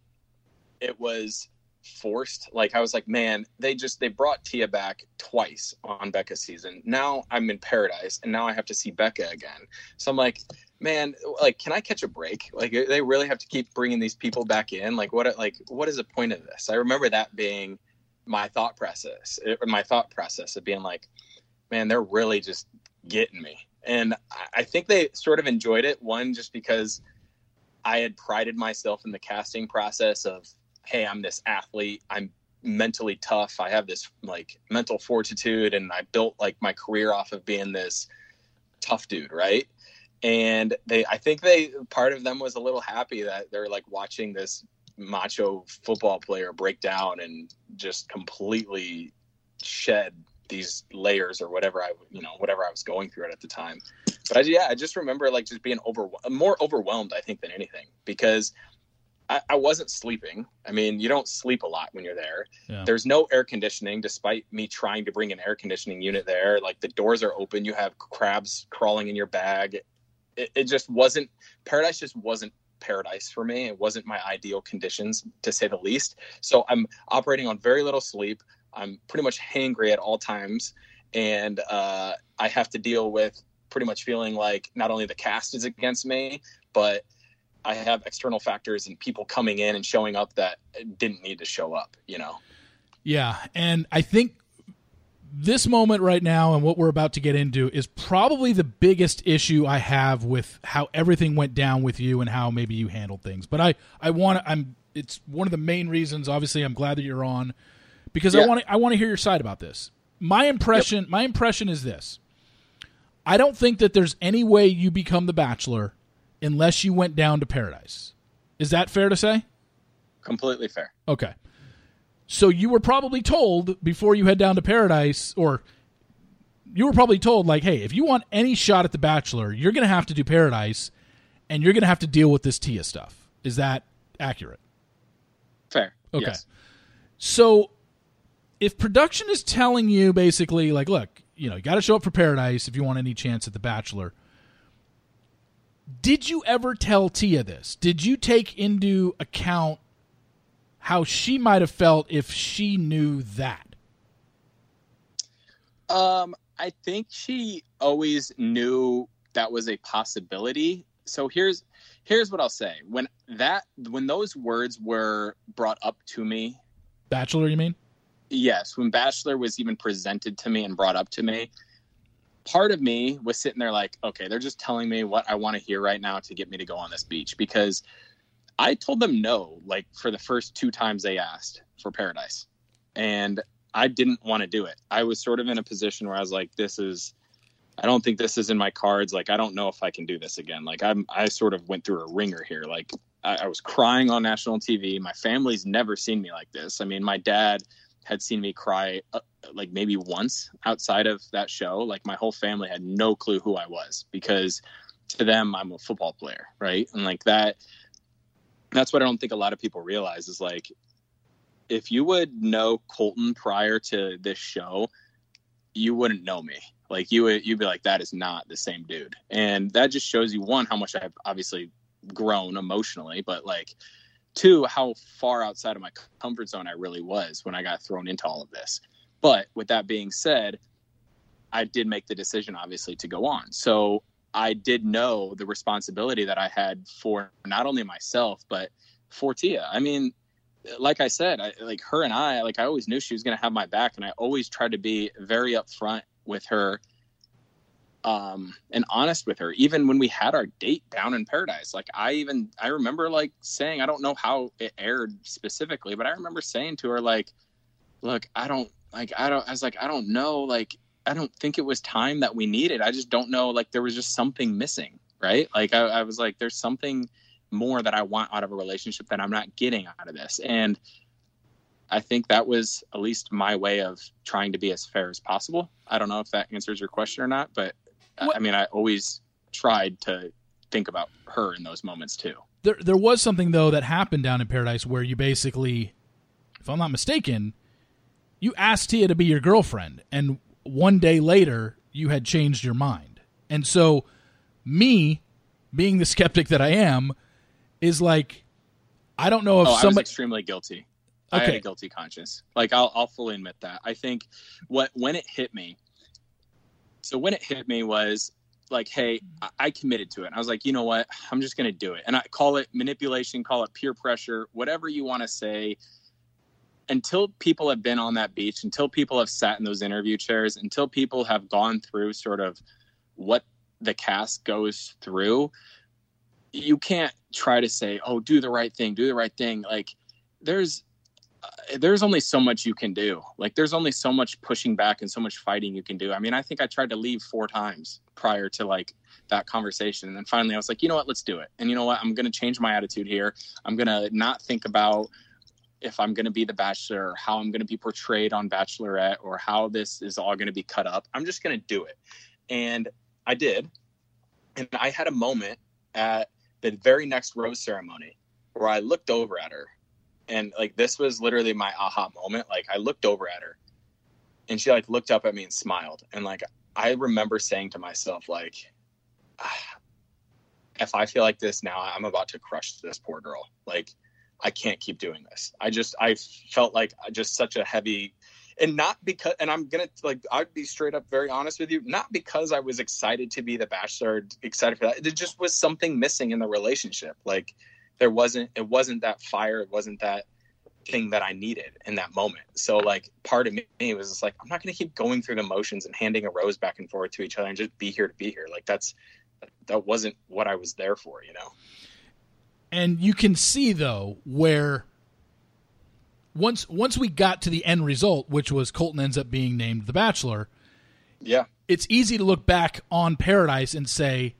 it was forced. Like I was like, man, they just they brought Tia back twice on Becca's season. Now I'm in paradise, and now I have to see Becca again. So I'm like, man, like, can I catch a break? Like they really have to keep bringing these people back in. Like what? Like what is the point of this? I remember that being my thought process. It, my thought process of being like, man, they're really just getting me. And I- think they sort of enjoyed it. One, just because I had prided myself in the casting process of, hey, I'm this athlete. I'm mentally tough. I have this like mental fortitude, and I built like my career off of being this tough dude, right? And they, I think they, part of them was a little happy that they're like watching this macho football player break down and just completely shed these layers or whatever I, you know, whatever I was going through it at the time. But I, yeah, I just remember like just being over, more overwhelmed, I think, than anything because I, I wasn't sleeping. I mean, you don't sleep a lot when you're there. Yeah. There's no air conditioning, despite me trying to bring an air conditioning unit there. Like the doors are open, you have crabs crawling in your bag. It, it just wasn't, paradise just wasn't paradise for me. It wasn't my ideal conditions, to say the least. So I'm operating on very little sleep. I'm pretty much hangry at all times. And uh, I have to deal with pretty much feeling like not only the cast is against me, but I have external factors and people coming in and showing up that didn't need to show up, you know? Yeah, and I think this moment right now and what we're about to get into is probably the biggest issue I have with how everything went down with you and how maybe you handled things. But I I want to I'm it's one of the main reasons obviously I'm glad that you're on because I want to I want to hear your side about this. My impression my impression is this. I don't think that there's any way you become the bachelor unless you went down to paradise. Is that fair to say? Completely fair. Okay. So you were probably told before you head down to paradise, or you were probably told, like, hey, if you want any shot at the Bachelor, you're going to have to do paradise and you're going to have to deal with this Tia stuff. Is that accurate? Fair. Okay. Yes. So if production is telling you basically, like, look, you know, you got to show up for paradise if you want any chance at the Bachelor. Did you ever tell Tia this? Did you take into account how she might have felt if she knew that? Um, I think she always knew that was a possibility. so here's here's what I'll say. When that when those words were brought up to me, Bachelor, you mean? Yes, when Bachelor was even presented to me and brought up to me, part of me was sitting there like, okay, they're just telling me what I want to hear right now to get me to go on this beach because I told them no like for the first two times they asked for paradise. And I didn't want to do it. I was sort of in a position where I was like, this is I don't think this is in my cards. Like, I don't know if I can do this again. Like, I'm, I sort of went through a ringer here. Like, I, I was crying on national TV. My family's never seen me like this. I mean, my dad had seen me cry uh, like maybe once outside of that show. Like, my whole family had no clue who I was because to them, I'm a football player, right? And like that, that's what I don't think a lot of people realize is like, if you would know Colton prior to this show, you wouldn't know me like you would you'd be like that is not the same dude and that just shows you one how much i've obviously grown emotionally but like two how far outside of my comfort zone i really was when i got thrown into all of this. But with that being said i did make the decision obviously to go on. So i did know the responsibility that i had for not only myself but for tia. I mean like I said, I, like her and I, like I always knew she was going to have my back, and I always tried to be very upfront with her um, and honest with her even when we had our date down in paradise. Like i even i remember like saying i don't know how it aired specifically but i remember saying to her like look i don't like i don't i was like i don't know like i don't think it was time that we needed. I just don't know like there was just something missing right? Like i, I was like there's something more that i want out of a relationship that i'm not getting out of this. And I think that was at least my way of trying to be as fair as possible. I don't know if that answers your question or not, but what? I mean, I always tried to think about her in those moments too. There, there was something though that happened down in Paradise where you basically, if I'm not mistaken, you asked Tia to be your girlfriend, and one day later you had changed your mind. And so, me, being the skeptic that I am, is like, I don't know if oh, somebody extremely guilty. Okay. I had a guilty conscience. Like I'll I'll fully admit that. I think what when it hit me. So when it hit me was like, hey, I committed to it. I was like, you know what? I'm just going to do it. And I call it manipulation, call it peer pressure, whatever you want to say. Until people have been on that beach, until people have sat in those interview chairs, until people have gone through sort of what the cast goes through, you can't try to say, oh, do the right thing, do the right thing. Like, there's Uh, there's only so much you can do. Like there's only so much pushing back and so much fighting you can do. I mean, I think I tried to leave four times prior to like that conversation. And then finally I was like, you know what, let's do it. And you know what, I'm going to change my attitude here. I'm going to not think about if I'm going to be the bachelor or how I'm going to be portrayed on bachelorette or how this is all going to be cut up. I'm just going to do it. And I did. And I had a moment at the very next rose ceremony where I looked over at her and like this was literally my aha moment. Like i looked over at her and she like looked up at me and smiled. And like i remember saying to myself like ah, if i feel like this now i'm about to crush this poor girl. Like i can't keep doing this. I just i felt like just such a heavy and not because and i'm gonna like i'd be straight up very honest with you not because i was excited to be the bachelor excited for that it just was something missing in the relationship. Like there wasn't it wasn't that fire it wasn't that thing that i needed in that moment. So like part of me was just like i'm not going to keep going through the motions and handing a rose back and forth to each other and just be here to be here. Like that's that wasn't what i was there for you know? And you can see though where once once we got to the end result which was colton ends up being named the bachelor yeah. it's easy to look back on paradise and say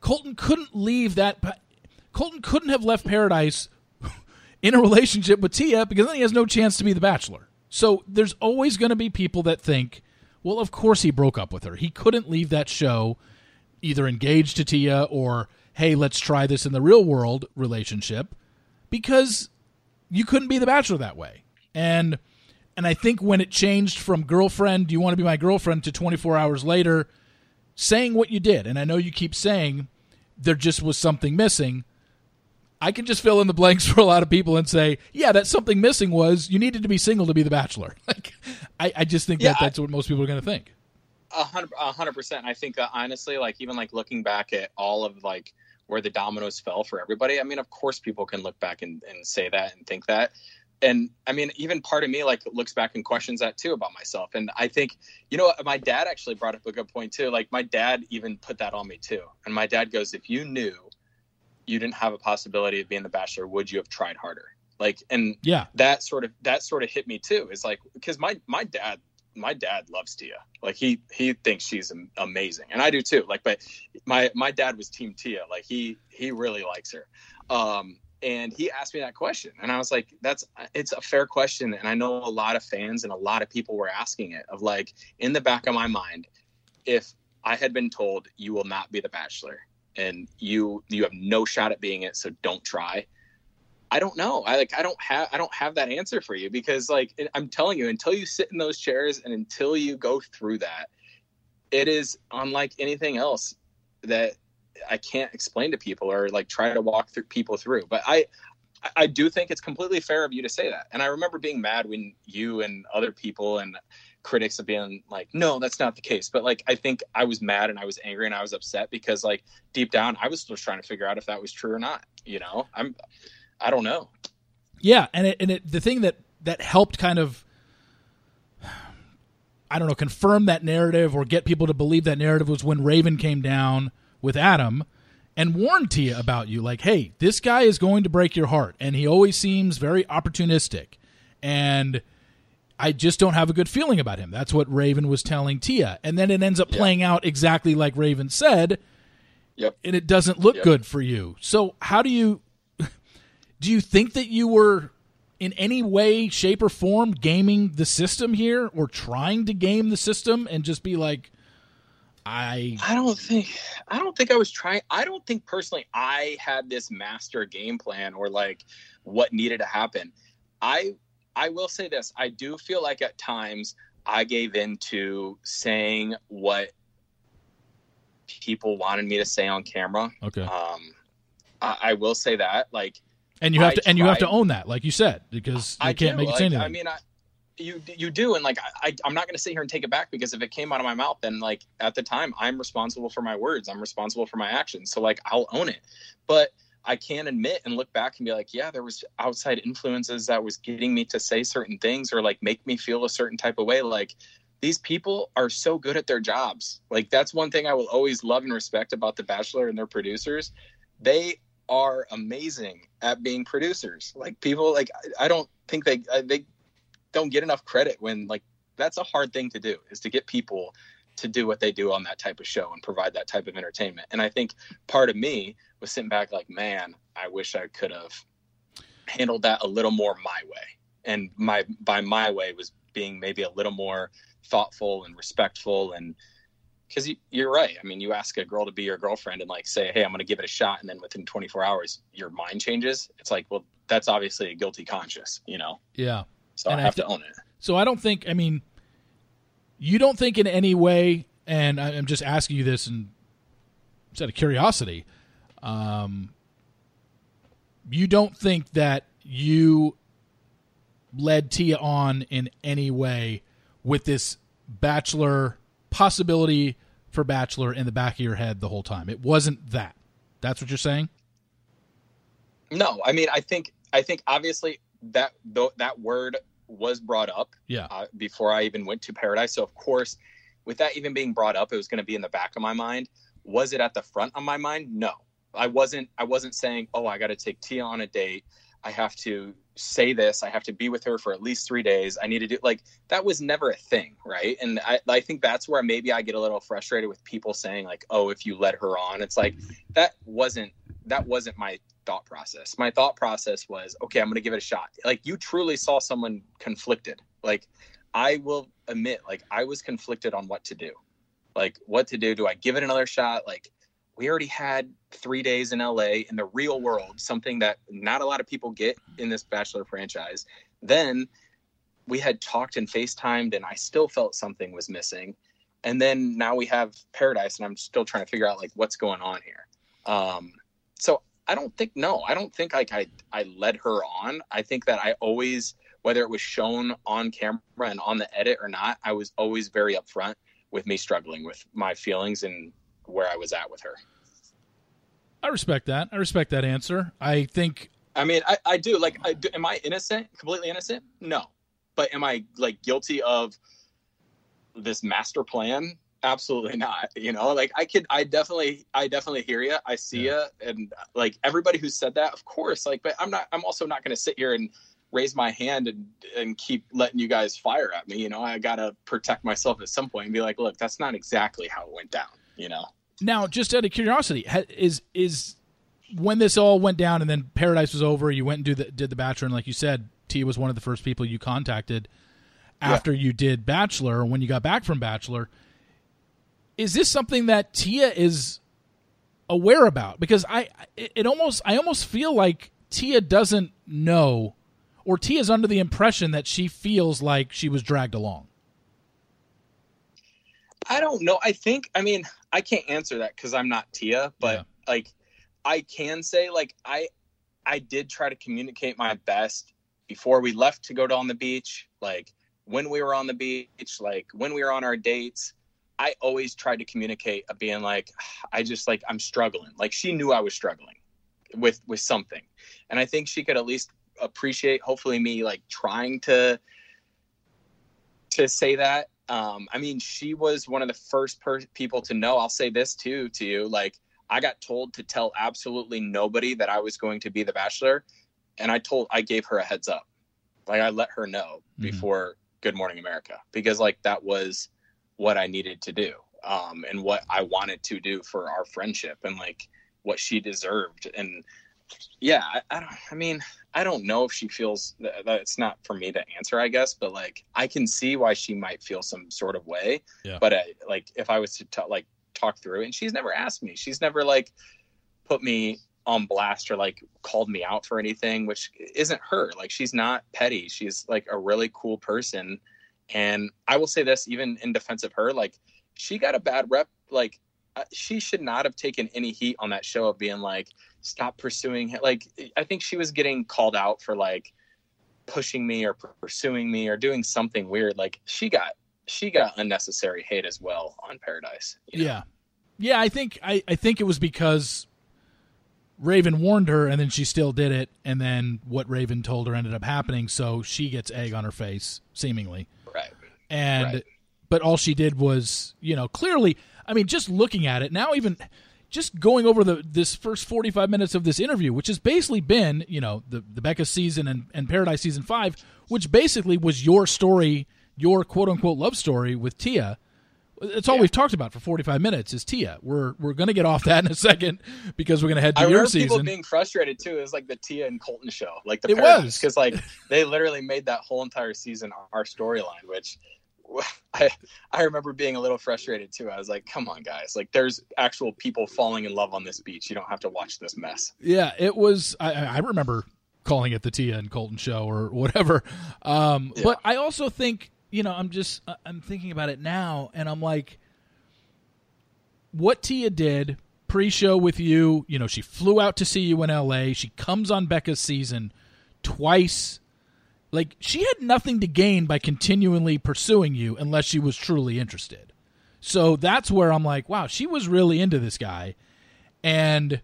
colton couldn't leave that Colton couldn't have left Paradise in a relationship with Tia because then he has no chance to be the bachelor. So there's always going to be people that think, well, of course he broke up with her. He couldn't leave that show either engaged to Tia or, hey, let's try this in the real world relationship because you couldn't be the bachelor that way. And and I think when it changed from girlfriend, do you want to be my girlfriend to 24 hours later saying what you did. And I know you keep saying there just was something missing. I can just fill in the blanks for a lot of people and say, yeah, that's something missing was you needed to be single to be the bachelor. Like, I, I just think yeah, that that's I, what most people are going to think. A hundred, a hundred percent. I think uh, honestly, like even like looking back at all of like where the dominoes fell for everybody. I mean, of course, people can look back and, and say that and think that. And I mean, even part of me like looks back and questions that too about myself. And I think, you know, my dad actually brought up a good point too. Like my dad even put that on me too. And my dad goes, if you knew you didn't have a possibility of being the bachelor, would you have tried harder? Like, and yeah, that sort of that sort of hit me too. Is like because my my dad my dad loves Tia. Like he he thinks she's amazing, and I do too. Like, but my my dad was Team Tia. Like he he really likes her. Um, and he asked me that question, and I was like, "That's it's a fair question." And I know a lot of fans and a lot of people were asking it. Of like, in the back of my mind, if I had been told you will not be the Bachelor, and you you have no shot at being it, so don't try I don't know. I like I don't have I don't have that answer for you because like I'm telling you until you sit in those chairs and until you go through that it is unlike anything else that I can't explain to people or like try to walk through people through. But I I do think it's completely fair of you to say that. And I remember being mad when you and other people and critics have been like, no, that's not the case. But like, I think I was mad and I was angry and I was upset because like deep down, I was still trying to figure out if that was true or not. You know, I'm, I don't know. Yeah, and it, and it, the thing that that helped kind of I don't know confirm that narrative or get people to believe that narrative was when Raven came down with Adam and warned Tia about you like, "Hey, this guy is going to break your heart and he always seems very opportunistic." And I just don't have a good feeling about him. That's what Raven was telling Tia. And then it ends up playing out exactly like Raven said. Yep. And it doesn't look yep. good for you. So how do you do you think that you were in any way, shape, or form gaming the system here, or trying to game the system and just be like, I I don't think I don't think I was trying. I don't think personally I had this master game plan or like what needed to happen. I I will say this. I do feel like at times I gave in to saying what people wanted me to say on camera. Okay. Um, I, I will say that like and you have I to, and you have to own that, like you said, because you can't do. make it like, anything. I mean, I, you you do, and like I, I'm not going to sit here and take it back because if it came out of my mouth, then like at the time, I'm responsible for my words. I'm responsible for my actions. So like I'll own it, but I can admit and look back and be like, yeah, there was outside influences that was getting me to say certain things or like make me feel a certain type of way. Like these people are so good at their jobs. Like that's one thing I will always love and respect about The Bachelor and their producers. They are amazing at being producers. Like people, like I don't think they they don't get enough credit when like that's a hard thing to do is to get people to do what they do on that type of show and provide that type of entertainment. And I think part of me was sitting back like, man, I wish I could have handled that a little more my way. And my by my way was being maybe a little more thoughtful and respectful and because you, are right. I mean, you ask a girl to be your girlfriend and like say, "Hey, I'm going to give it a shot," and then within 24 hours, your mind changes. It's like, well, that's obviously a guilty conscience, you know? Yeah. So and I have to own it. So I don't think. I mean, you don't think in any way, and I'm just asking you this and out of curiosity. Um, you don't think that you led Tia on in any way with this bachelor possibility for Bachelor in the back of your head the whole time. It wasn't that. That's what you're saying? No, I mean, I think I think obviously that th- that word was brought up. Yeah. Uh, before I even went to Paradise, so of course, with that even being brought up, it was going to be in the back of my mind. Was it at the front of my mind? No, I wasn't. I wasn't saying, "Oh, I got to take Tia on a date. I have to say this. I have to be with her for at least three days. I need to do like that was never a thing, right? And I, I think that's where maybe I get a little frustrated with people saying like, oh, if you let her on, it's like that wasn't that wasn't my thought process. My thought process was, okay, I'm gonna give it a shot. Like you truly saw someone conflicted. Like I will admit, like I was conflicted on what to do. Like what to do. Do I give it another shot? Like we already had three days in LA in the real world, something that not a lot of people get in this Bachelor franchise. Then we had talked and FaceTimed, and I still felt something was missing. And then now we have Paradise, and I'm still trying to figure out like what's going on here. Um, so I don't think no, I don't think like I I led her on. I think that I always, whether it was shown on camera and on the edit or not, I was always very upfront with me struggling with my feelings and where I was at with her. I respect that. I respect that answer. I think. I mean, I, I do. Like, I do, am I innocent? Completely innocent? No. But am I like guilty of this master plan? Absolutely not. You know, like I could, I definitely, I definitely hear you. I see Yeah. you, and like everybody who said that, of course. Like, but I'm not. I'm also not going to sit here and raise my hand and and keep letting you guys fire at me. You know, I gotta protect myself at some point and be like, look, that's not exactly how it went down. You know. Now, just out of curiosity, is is when this all went down and then Paradise was over, you went and did the, did the Bachelor, and like you said, T was one of the first people you contacted after you did Bachelor. When you got back from Bachelor, is this something that Tia is aware about? Because I, it, it almost, I almost feel like Tia doesn't know, or Tia's under the impression that she feels like she was dragged along. I don't know. I think I mean I can't answer that because I'm not Tia, but Yeah. like I can say like I I did try to communicate my best before we left to go down the beach, like when we were on the beach, like when we were on our dates. I always tried to communicate being like I just like I'm struggling. Like she knew I was struggling with with something. And I think she could at least appreciate hopefully me like trying to to say that um, I mean, she was one of the first per- people to know. I'll say this too to you: like, I got told to tell absolutely nobody that I was going to be the Bachelor, and I told, I gave her a heads up, like I let her know Mhm. before Good Morning America, because like that was what I needed to do, um, and what I wanted to do for our friendship, and like what she deserved, and yeah, I, I don't. I mean, I don't know if she feels that, that it's not for me to answer, I guess, but like I can see why she might feel some sort of way. Yeah. But I, like if I was to t- like talk through, and she's never asked me, she's never like put me on blast or like called me out for anything, which isn't her. Like she's not petty. She's like a really cool person. And I will say this, even in defense of her, like she got a bad rep. Like uh, she should not have taken any heat on that show of being like, stop pursuing him. Like I think she was getting called out for like pushing me or pursuing me or doing something weird. Like she got she got unnecessary hate as well on Paradise. you know? Yeah, yeah. I think I, I think it was because Raven warned her, and then she still did it, and then what Raven told her ended up happening. So she gets egg on her face, seemingly. And Right. but all she did was, you know, clearly. I mean, just looking at it now, even just going over the this first forty five minutes of this interview, which has basically been, you know, the the Becca season and, and Paradise season five, which basically was your story, your quote unquote love story with Tia. It's all Yeah. we've talked about for 45 minutes is Tia. We're we're going to get off that in a second because we're going to head to I your remember people being frustrated too. It was like the Tia and Colton show, like the It was. because like they literally made that whole entire season our storyline, which I I remember being a little frustrated too. I was like, come on, guys, like there's actual people falling in love on this beach. You don't have to watch this mess. yeah, it was. I, I remember calling it the Tia and Colton show or whatever. Um, Yeah. But I also think you know I'm just I'm thinking about it now, and I'm like, what Tia did pre-show with you. You know, she flew out to see you in L.A. She comes on Becca's season twice. Like she had nothing to gain by continually pursuing you unless she was truly interested. So that's where I'm like, wow, she was really into this guy. And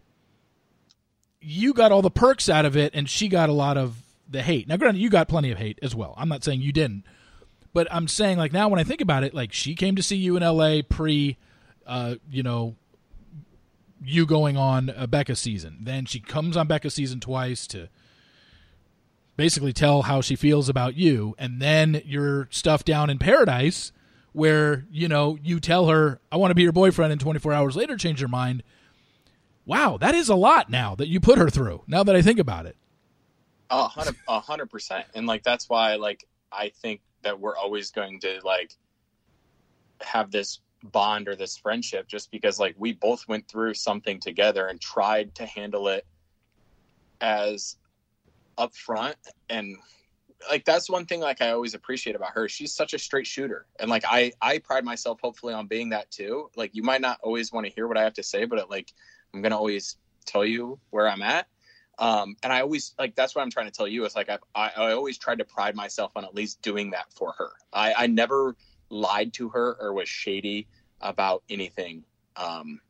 you got all the perks out of it and she got a lot of the hate. Now granted you got plenty of hate as well. I'm not saying you didn't. But I'm saying like now when I think about it, like she came to see you in LA pre uh, you know, you going on a Becca season. Then she comes on Becca season twice to basically tell how she feels about you. And then your stuff down in paradise where you know you tell her i want to be your boyfriend and 24 hours later change your mind. Wow that is a lot now that you put her through now that i think about it. A hundred, percent. And like that's why, like, I think that we're always going to like have this bond or this friendship, just because like we both went through something together and tried to handle it as upfront and like that's one thing like I always appreciate about her. She's such a straight shooter, and like I I pride myself hopefully on being that too. Like you might not always want to hear what I have to say, but like I'm gonna always tell you where I'm at. Um, and I always like that's what I'm trying to tell you. Is like I, I I always tried to pride myself on at least doing that for her. I I never lied to her or was shady about anything. Um,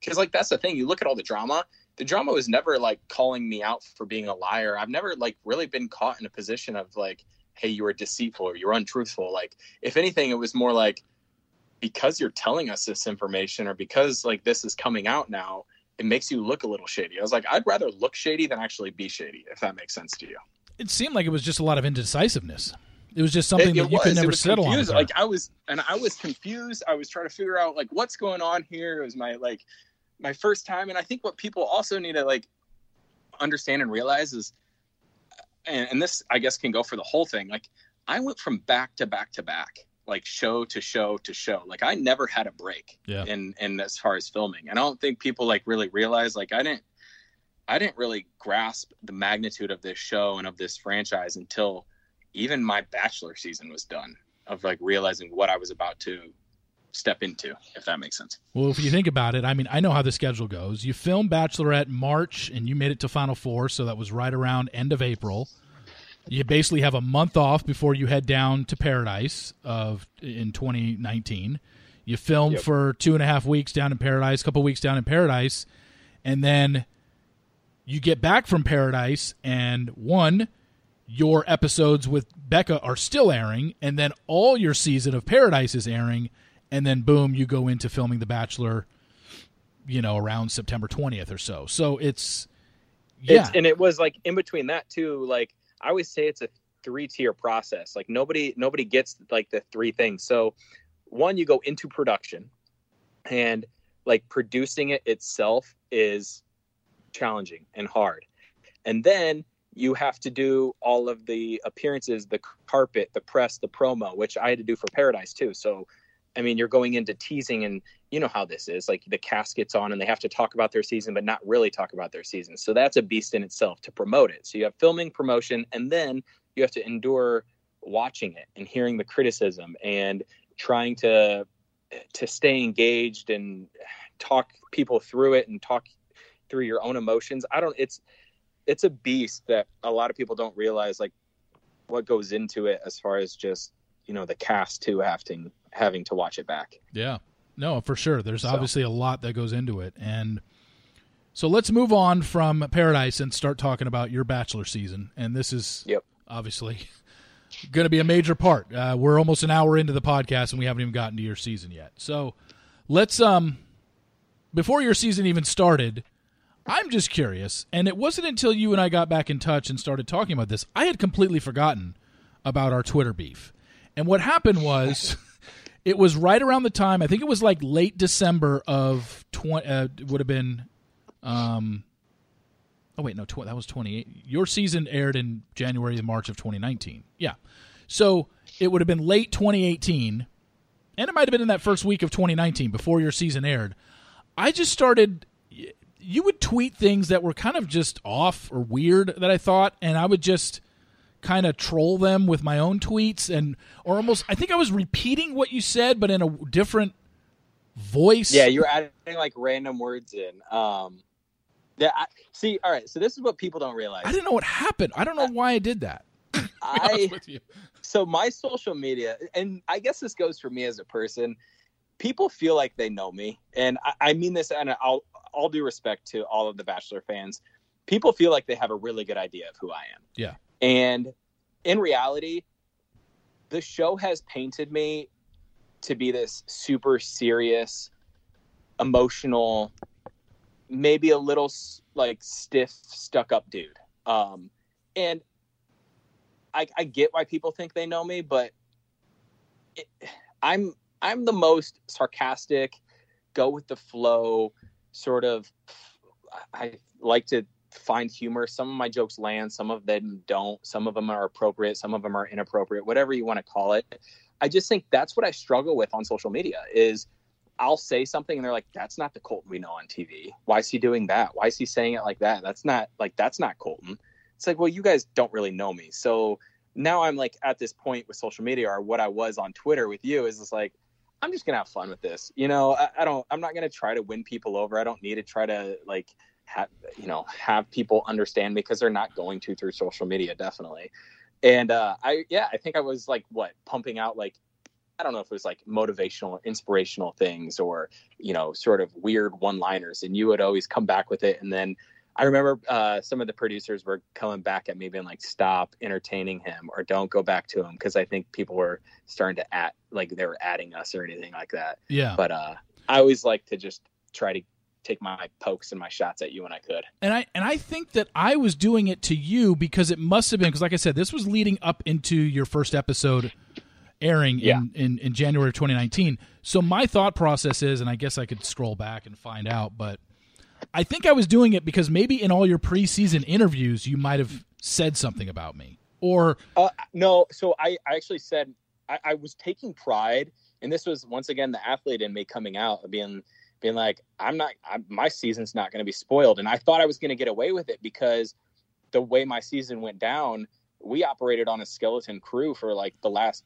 because like that's the thing. You look at all the drama. The drama was never like calling me out for being a liar. I've never like really been caught in a position of like, hey, you were deceitful or you were untruthful. Like, if anything, it was more like because you're telling us this information or because like this is coming out now, it makes you look a little shady. I was like, I'd rather look shady than actually be shady, if that makes sense to you. It seemed like it was just a lot of indecisiveness. It was just something It- that you could was. It never settle on. confused. her. Like I was, and I was confused. I was trying to figure out like what's going on here. It was my like my first time, and I think what people also need to like understand and realize is, and, and this I guess can go for the whole thing. Like I went from back to back to back, like show to show to show. Like I never had a break Yeah. in in as far as filming, and I don't think people like really realize like I didn't. I didn't really grasp the magnitude of this show and of this franchise until even my bachelor season was done of like realizing what I was about to step into, if that makes sense. Well, if you think about it, I mean, I know how the schedule goes. You film Bachelorette March, and you made it to Final Four, so that was right around end of April. You basically have a month off before you head down to Paradise of in 2019. You film Yep. for two and a half weeks down in Paradise, a couple weeks down in Paradise, and then you get back from Paradise, and one, your episodes with Becca are still airing, and then all your season of Paradise is airing, and then boom, you go into filming The Bachelor, you know, around September 20th or so. So it's, yeah, It's, and it was like in between that too. Like I always say, it's a three tier process. Like nobody nobody gets like the three things. So one, you go into production, and like producing it itself is challenging and hard, and then you have to do all of the appearances, the carpet, the press, the promo, which I had to do for Paradise too. So, I mean, you're going into teasing, and you know how this is. Like the cast gets on, and they have to talk about their season, but not really talk about their season. So that's a beast in itself to promote it. So you have filming, promotion, and then you have to endure watching it and hearing the criticism and trying to to stay engaged and talk people through it and talk through your own emotions. I don't. It's it's a beast that a lot of people don't realize like what goes into it as far as just you know the cast too having having to watch it back. Yeah. No, for sure. There's So- obviously a lot that goes into it. And so let's move on from Paradise and start talking about your Bachelor season. And this is Yep. obviously going to be a major part. Uh, we're almost an hour into the podcast and we haven't even gotten to your season yet. So let's, um, before your season even started, I'm just curious. And it wasn't until you and I got back in touch and started talking about this, I had completely forgotten about our Twitter beef. And what happened was. It was right around the time I think it was like late December of twenty. Uh, would have been, um, oh wait, no, tw- that was twenty eight. Your season aired in January and March of twenty nineteen. Yeah, so it would have been late twenty eighteen, and it might have been in that first week of twenty nineteen before your season aired. I just started. You would tweet things that were kind of just off or weird that I thought, and I would just kind of troll them with my own tweets and or almost I think I was repeating what you said but in a different voice. Yeah, you're adding like random words in. Um, yeah, I, see, all right. So this is what people don't realize. I didn't know what happened. I don't know why I did that. I honest with you. so my social media, and I guess this goes for me as a person. People feel like they know me, and I, I mean this, and I'll all due respect to all of the Bachelor fans. People feel like they have a really good idea of who I am. Yeah. And in reality, the show has painted me to be this super serious, emotional, maybe a little like stiff, stuck up dude. Um, and I, I get why people think they know me, but it, I'm I'm the most sarcastic, go with the flow, sort of. I like to find humor. Some of my jokes land, some of them don't. Some of them are appropriate, some of them are inappropriate. Whatever you want to call it. I just think that's what I struggle with on social media is I'll say something and they're like, "That's not the Colton we know on TV. Why is he doing that? Why is he saying it like that? That's not like that's not Colton." It's like, well, you guys don't really know me, so now I'm like at this point with social media or what I was on Twitter with you is just like I'm just gonna have fun with this. You know, I, I don't. I'm not gonna try to win people over. I don't need to try to like have you know have people understand me because they're not going to through social media definitely. And uh, I yeah, I think I was like what pumping out like I don't know if it was like motivational, or inspirational things or, you know, sort of weird one liners. And you would always come back with it. And then I remember uh, some of the producers were coming back at me being like, stop entertaining him or don't go back to him. Cause I think people were starting to add, like they were adding us or anything like that. Yeah. But uh, I always like to just try to take my pokes and my shots at you when I could. And I and I think that I was doing it to you because it must have been because like I said, this was leading up into your first episode airing Yeah. in, in, in January of 2019. So my thought process is, and I guess I could scroll back and find out, but I think I was doing it because maybe in all your preseason interviews you might have said something about me. Or Uh, no, so I, I actually said I, I was taking pride, and this was once again the athlete in me coming out, being being like, I'm not, I'm, my season's not going to be spoiled, and I thought I was going to get away with it because the way my season went down, we operated on a skeleton crew for like the last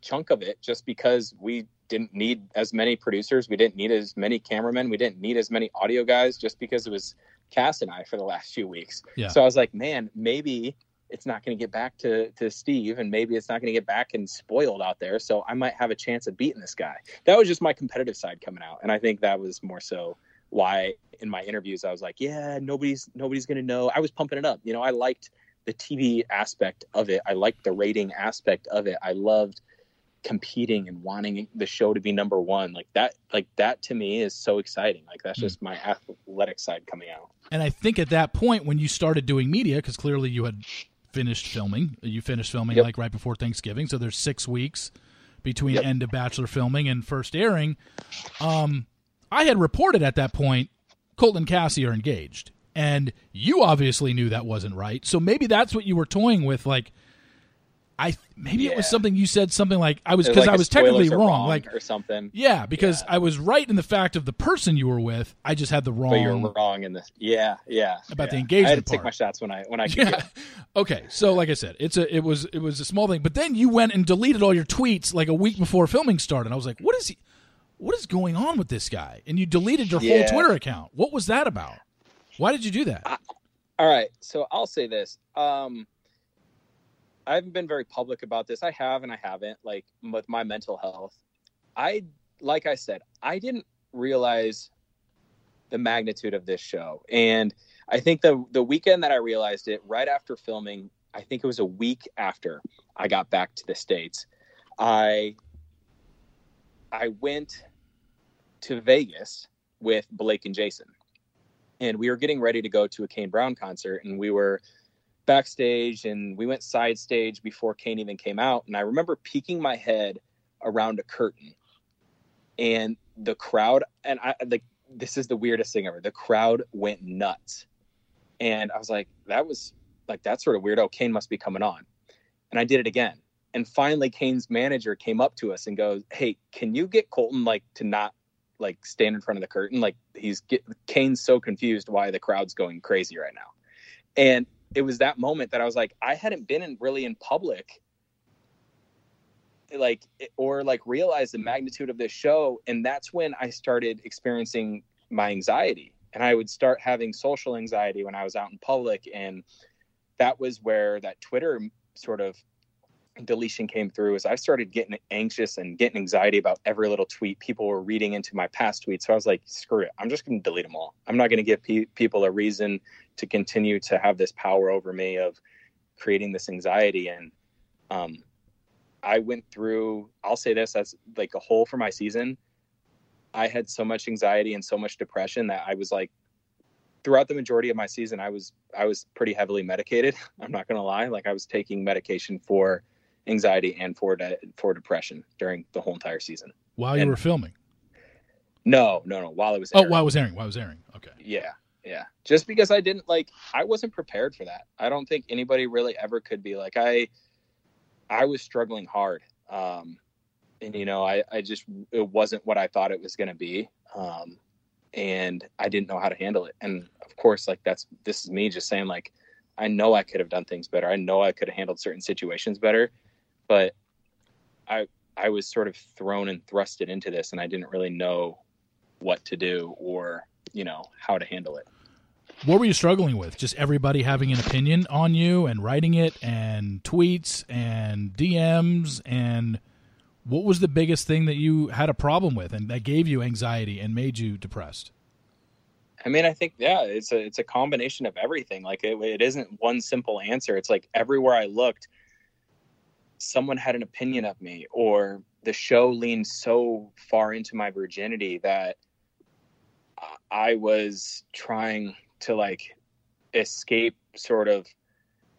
chunk of it, just because we didn't need as many producers, we didn't need as many cameramen, we didn't need as many audio guys, just because it was Cass and I for the last few weeks. Yeah. So I was like, man, maybe it's not going to get back to, to Steve and maybe it's not going to get back and spoiled out there. So I might have a chance of beating this guy. That was just my competitive side coming out. And I think that was more so why in my interviews, I was like, yeah, nobody's, nobody's going to know. I was pumping it up. You know, I liked the TV aspect of it. I liked the rating aspect of it. I loved competing and wanting the show to be number one. Like that, like that to me is so exciting. Like that's Hmm. just my athletic side coming out. and I think at that point when you started doing media, because clearly you had finished filming, you finished filming Yep. like right before Thanksgiving, so there's six weeks between Yep. end of Bachelor filming and first airing. Um, I had reported at that point Colton and Cassie are engaged, and you obviously knew that wasn't right. So maybe that's what you were toying with, like. I maybe it was something you said something like I was because like I was technically are wrong. Like or something. yeah, because Yeah. I was right in the fact of the person you were with. I just had the wrong. But you were wrong in this. Yeah, yeah. About the yeah. engagement I had to take my shots when I when I. Yeah. Okay. So like I said, it's a it was it was a small thing, but then you went and deleted all your tweets like a week before filming started. And I was like, what is he? What is going on with this guy? And you deleted your whole Twitter account. What was that about? Why did you do that? All right, so I'll say this. Um, I haven't been very public about this. I have and I haven't. Like with my mental health, I like I said, I didn't realize the magnitude of this show, and I think the the weekend that I realized it, right after filming, I think it was a week after I got back to the states, I I went to Vegas with Blake and Jason and we were getting ready to go to a Kane Brown concert, and we were backstage, and we went side stage before Kane even came out, and I remember peeking my head around a curtain, and the crowd, and I like this is the weirdest thing ever. The crowd went nuts, and I was like, that was like that's sort of weird. Oh, Kane must be coming on, and I did it again. And finally, Kane's manager came up to us and goes, "Hey, can you get Colton like to not like stand in front of the curtain like he's get Kane's so confused why the crowd's going crazy right now. And it was that moment that I was like I hadn't been in really in public like eh, or like realized the magnitude of this show and that's when I started experiencing my anxiety. And I would start having social anxiety when I was out in public and that was where that Twitter sort of deletion came through as I started getting anxious and getting anxiety about every little tweet. People were reading into my past tweets. So I was like, screw it. I'm just going to delete them all. I'm not going to give pe- people a reason to continue to have this power over me of creating this anxiety. And um, I went through, I'll say this, as like a whole for my season. I had so much anxiety and so much depression that I was like, throughout the majority of my season, I was I was pretty heavily medicated. I'm not gonna lie, like I was taking medication for anxiety and for de- for depression during the whole entire season. While you and- were filming? No, no, no. While it was Oh, airing. while I was airing. While I was airing. Okay. yeah, yeah. Just because I didn't like, I wasn't prepared for that. I don't think anybody really ever could be. Like I, I was struggling hard, um, and you know, I I just it wasn't what I thought it was gonna be. Um, and I didn't know how to handle it. And of course, like that's this is me just saying like I know I could have done things better. I know I could have handled certain situations better, but I I was sort of thrown and thrusted into this, and I didn't really know what to do or you know how to handle it. What were you struggling with? Just everybody having an opinion on you and writing it and tweets and DMs and what was the biggest thing that you had a problem with and that gave you anxiety and made you depressed? I mean, I think yeah, it's a it's a combination of everything. Like it, it isn't one simple answer. It's like everywhere I looked, someone had an opinion of me, or the show leaned so far into my virginity that I was trying to like escape sort of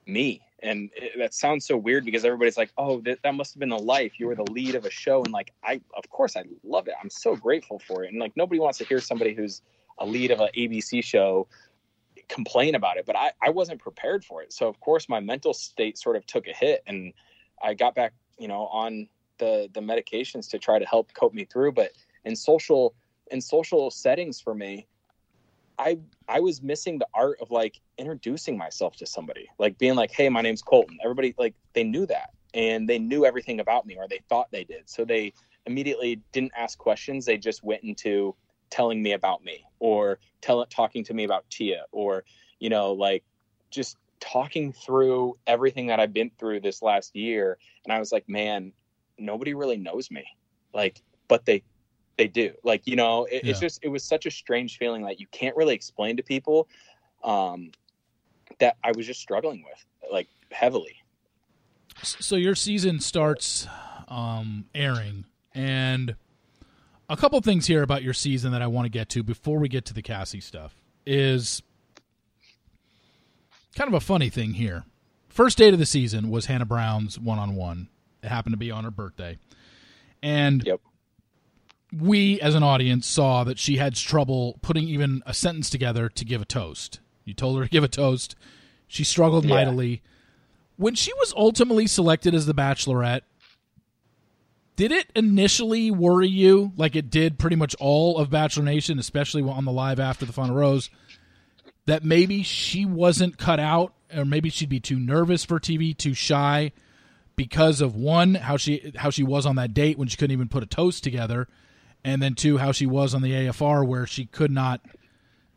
me. And it, that sounds so weird because everybody's like, "Oh, that, that must have been the life. You were the lead of a show." And like, I of course I love it. I'm so grateful for it. And like, nobody wants to hear somebody who's a lead of an ABC show complain about it, but I, I wasn't prepared for it. So of course my mental state sort of took a hit and I got back, you know, on the the medications to try to help cope me through. But in social in social settings for me, I I was missing the art of like introducing myself to somebody, like being like, "Hey, my name's Colton." Everybody like they knew that and they knew everything about me or they thought they did. So they immediately didn't ask questions. They just went into telling me about me or tell talking to me about Tia or you know like just talking through everything that I've been through this last year and I was like man nobody really knows me. Like but they they do. Like you know it, yeah. it's just it was such a strange feeling that you can't really explain to people um that I was just struggling with like heavily. So your season starts um airing and a couple things here about your season that I want to get to before we get to the Cassie stuff is kind of a funny thing here. First date of the season was Hannah Brown's one on one. It happened to be on her birthday. And yep. we, as an audience, saw that she had trouble putting even a sentence together to give a toast. You told her to give a toast. She struggled yeah. mightily. When she was ultimately selected as the Bachelorette, did it initially worry you like it did pretty much all of Bachelor Nation, especially on the live after the final rose, that maybe she wasn't cut out or maybe she'd be too nervous for TV, too shy because of one how she how she was on that date when she couldn't even put a toast together, and then two how she was on the AFR where she could not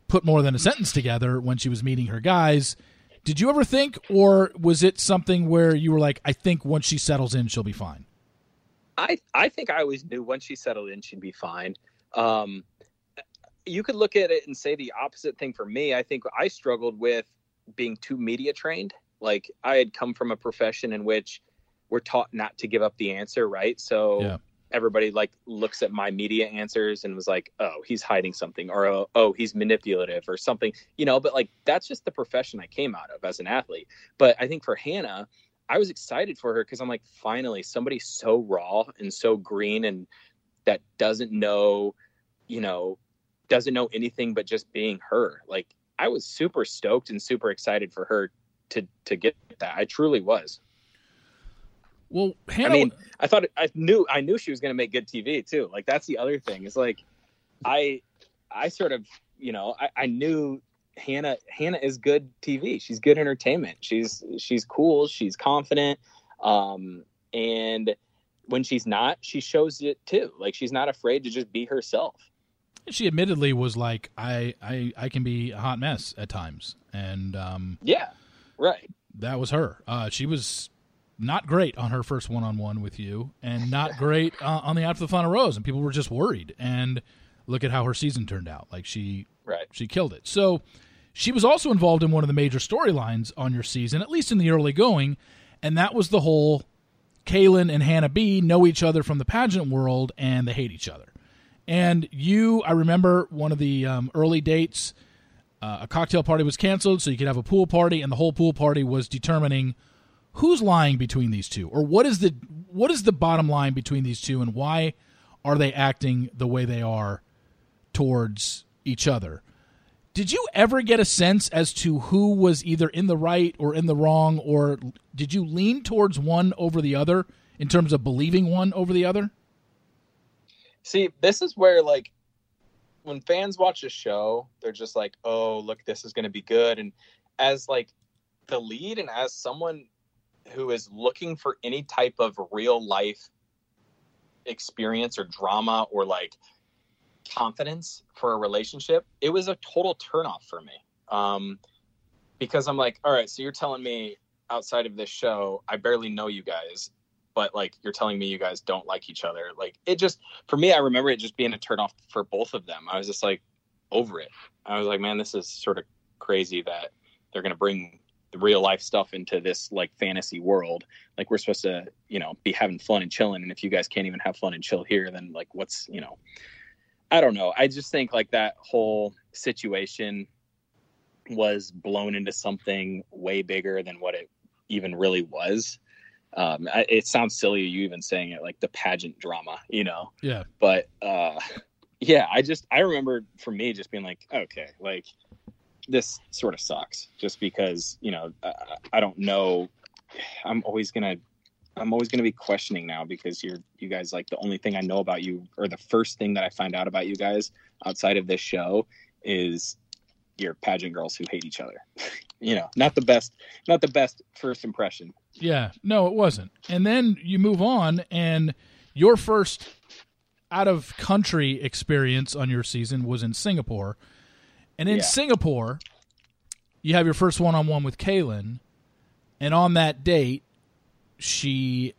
put more than a sentence together when she was meeting her guys. Did you ever think, or was it something where you were like, I think once she settles in, she'll be fine? I I think I always knew once she settled in, she'd be fine. Um, you could look at it and say the opposite thing for me. I think I struggled with being too media trained. Like I had come from a profession in which we're taught not to give up the answer, right? So yeah. everybody like looks at my media answers and was like, "Oh, he's hiding something," or "Oh, oh he's manipulative," or something, you know. But like that's just the profession I came out of as an athlete. But I think for Hannah, I was excited for her because I'm like, finally, somebody so raw and so green and that doesn't know, you know, doesn't know anything but just being her. Like I was super stoked and super excited for her to to get that. I truly was. Well, Hannah... I mean, I thought I knew I knew she was going to make good TV too. Like that's the other thing. It's like I I sort of you know I, I knew Hannah Hannah is good TV. She's good entertainment. She's she's cool. She's confident. Um, and when she's not, she shows it too. Like she's not afraid to just be herself. She admittedly was like, I I, I can be a hot mess at times, and um, yeah, right. That was her. Uh, she was not great on her first one on one with you, and not great uh, on the After the Final Rose, and people were just worried. And look at how her season turned out. Like she right. she killed it. So she was also involved in one of the major storylines on your season, at least in the early going, and that was the whole Caelynn and Hannah B know each other from the pageant world and they hate each other. And you, I remember one of the um, early dates, uh, a cocktail party was canceled so you could have a pool party, and the whole pool party was determining who's lying between these two, or what is the what is the bottom line between these two, and why are they acting the way they are towards each other. Did you ever get a sense as to who was either in the right or in the wrong, or did you lean towards one over the other in terms of believing one over the other? See, this is where like when fans watch a show, they're just like, "Oh, look, this is going to be good." And as like the lead and as someone who is looking for any type of real life experience or drama or like confidence for a relationship, it was a total turnoff for me. Um, because I'm like, all right, so you're telling me outside of this show, I barely know you guys. But like you're telling me you guys don't like each other. Like it just for me, I remember it just being a turn off for both of them. I was just like over it. I was like, man, this is sort of crazy that they're gonna bring the real life stuff into this like fantasy world. Like we're supposed to, you know, be having fun and chilling. And if you guys can't even have fun and chill here, then like what's you know I don't know. I just think like that whole situation was blown into something way bigger than what it even really was. Um, I, it sounds silly you even saying it like the pageant drama, you know. Yeah. But uh, yeah, I just I remember for me just being like, okay, like this sort of sucks, just because you know I, I don't know. I'm always gonna I'm always going to be questioning now because you're you guys like the only thing I know about you or the first thing that I find out about you guys outside of this show is your pageant girls who hate each other. you know, not the best not the best first impression. Yeah, no, it wasn't. And then you move on and your first out of country experience on your season was in Singapore. And in Yeah. Singapore, you have your first one on one with Caelynn. And on that date, she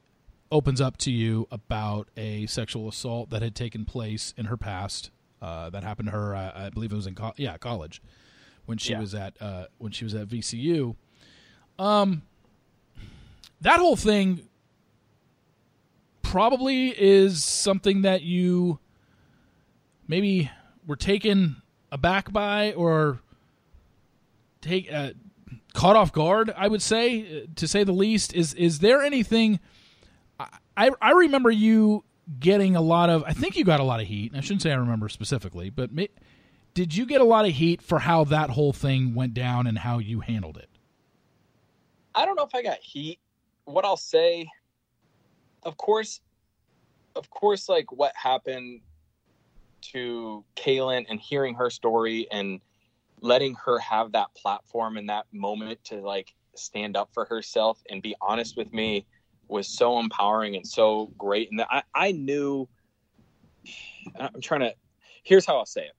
opens up to you about a sexual assault that had taken place in her past. Uh, that happened to her. Uh, I believe it was in co- yeah college when she Yeah. was at uh, when she was at VCU. Um, that whole thing probably is something that you maybe were taken aback by or take uh, caught off guard. I would say, uh, to say the least. Is is there anything? I I remember you getting a lot of. I think you got a lot of heat. I shouldn't say I remember specifically, but ma- did you get a lot of heat for how that whole thing went down and how you handled it? I don't know if I got heat. What I'll say, of course, of course, like what happened to Caelynn and hearing her story and letting her have that platform and that moment to like stand up for herself and be honest with me was so empowering and so great. And I, I knew, I'm trying to, here's how I'll say it.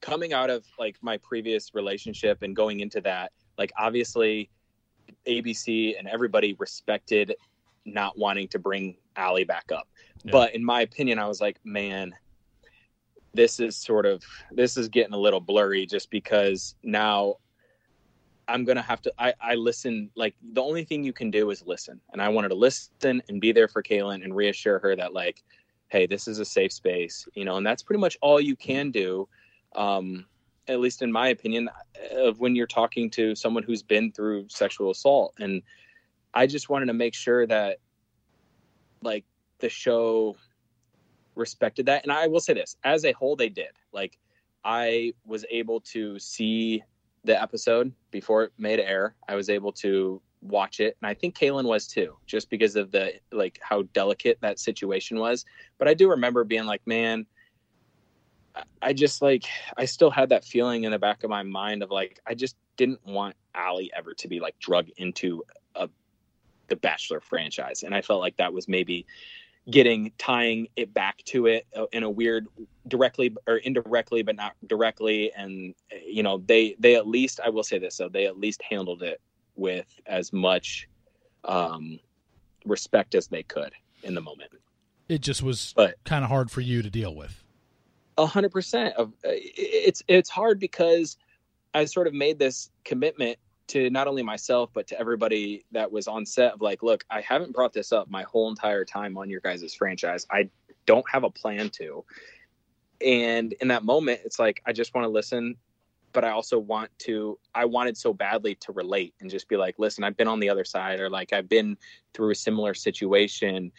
Coming out of like my previous relationship and going into that, like obviously ABC and everybody respected not wanting to bring Aly back up. Yeah. But in my opinion, I was like, man, this is sort of this is getting a little blurry just because now I'm gonna have to I, I listen like the only thing you can do is listen. And I wanted to listen and be there for Caelynn and reassure her that like, hey, this is a safe space, you know, and that's pretty much all you can do. Um, at least in my opinion, of when you're talking to someone who's been through sexual assault. And I just wanted to make sure that like the show respected that. And I will say this as a whole, they did. Like, I was able to see the episode before it made air. I was able to watch it. And I think Caelynn was too, just because of the like how delicate that situation was. But I do remember being like, man, I- just like I still had that feeling in the back of my mind of like I just didn't want Aly ever to be like drug into a the Bachelor franchise, and I felt like that was maybe getting tying it back to it uh, in a weird directly or indirectly but not directly. And uh, you know they they at least i will say this though they at least handled it with as much um respect as they could in the moment. It just was kind of hard for you to deal with. Hundred percent of uh, it's it's hard because I sort of made this commitment to not only myself but to everybody that was on set of like, look, I haven't brought this up my whole entire time on your guys' franchise. I don't have a plan to. And in that moment, it's like I just want to listen, but I also want to I wanted so badly to relate and just be like, listen, I've been on the other side or like I've been through a similar situation,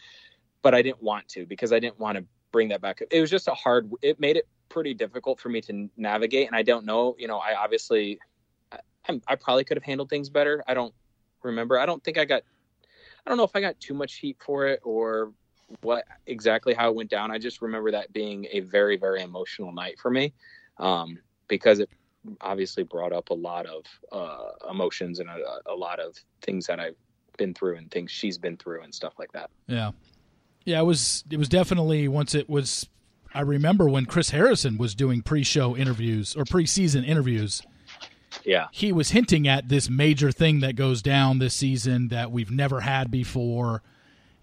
but I didn't want to because I didn't want to bring that back. It was just a hard. It made it pretty difficult for me to navigate, and I don't know. You know, I obviously, I, I probably could have handled things better. I don't remember. I don't think I got. I don't know if I got too much heat for it or what exactly how it went down. I just remember that being a very very emotional night for me, um, because it obviously brought up a lot of uh, emotions and a, a lot of things that I've been through and things she's been through and stuff like that. Yeah, yeah. It was it was definitely once it was. I remember when Chris Harrison was doing pre-show interviews or pre-season interviews. Yeah. He was hinting at this major thing that goes down this season that we've never had before,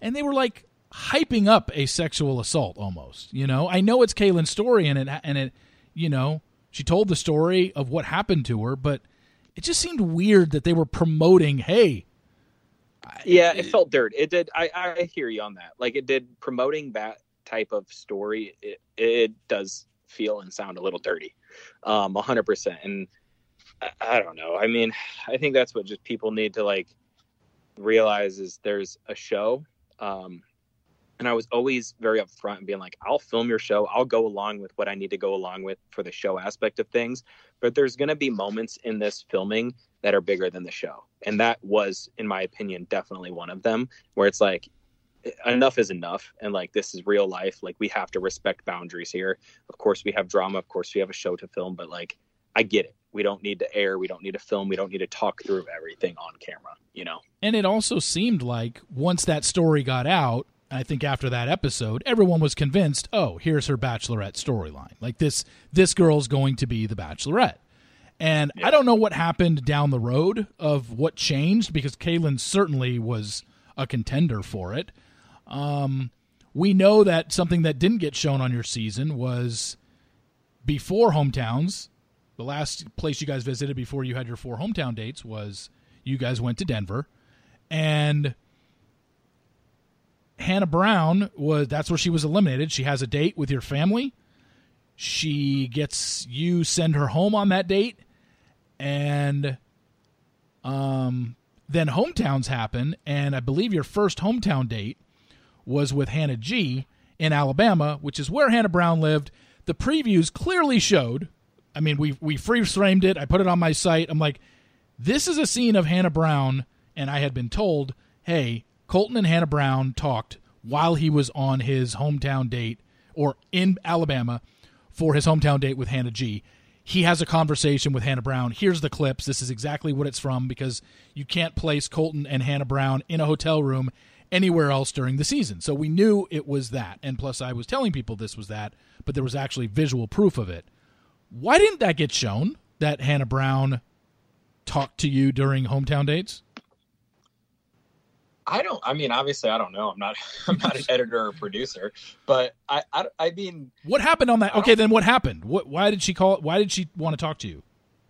and they were like hyping up a sexual assault almost. You know, I know it's Caelynn's story, and it and it, you know, she told the story of what happened to her, but it just seemed weird that they were promoting, hey. Yeah, it felt dirt. It did. I, I hear you on that. Like it did promoting that type of story. It, it does feel and sound a little dirty, um, hundred percent. And I, I don't know. I mean, I think that's what just people need to like realize is there's a show. Um, and I was always very upfront and being like, I'll film your show. I'll go along with what I need to go along with for the show aspect of things. But there's going to be moments in this filming that are bigger than the show. And that was, in my opinion, definitely one of them where it's like, enough is enough. And like, this is real life. Like, we have to respect boundaries here. Of course, we have drama. Of course, we have a show to film. But like, I get it. We don't need to air. We don't need to film. We don't need to talk through everything on camera, you know? And it also seemed like once that story got out, I think after that episode, everyone was convinced, oh, here's her bachelorette storyline. Like this this girl's going to be the bachelorette. And yeah. I don't know what happened down the road of what changed because Caelynn certainly was a contender for it. Um, we know that something that didn't get shown on your season was before hometowns. The last place you guys visited before you had your four hometown dates was you guys went to Denver. And Hannah Brown was that's where she was eliminated. She has a date with your family. She gets you send her home on that date, and um, then hometowns happen, and I believe your first hometown date was with Hannah G in Alabama, which is where Hannah Brown lived. The previews clearly showed. I mean, we we freeze framed it. I put it on my site. I'm like, this is a scene of Hannah Brown, and I had been told, hey, Colton and Hannah Brown talked while he was on his hometown date or in Alabama for his hometown date with Hannah G. He has a conversation with Hannah Brown. Here's the clips. This is exactly what it's from because you can't place Colton and Hannah Brown in a hotel room anywhere else during the season. So we knew it was that. And plus, I was telling people this was that, but there was actually visual proof of it. Why didn't that get shown that Hannah Brown talked to you during hometown dates? I don't. I mean, obviously, I don't know. I'm not. I'm not an editor or producer, but I. I, I mean, what happened on that? Okay, then what happened? What? Why did she call? Why did she want to talk to you?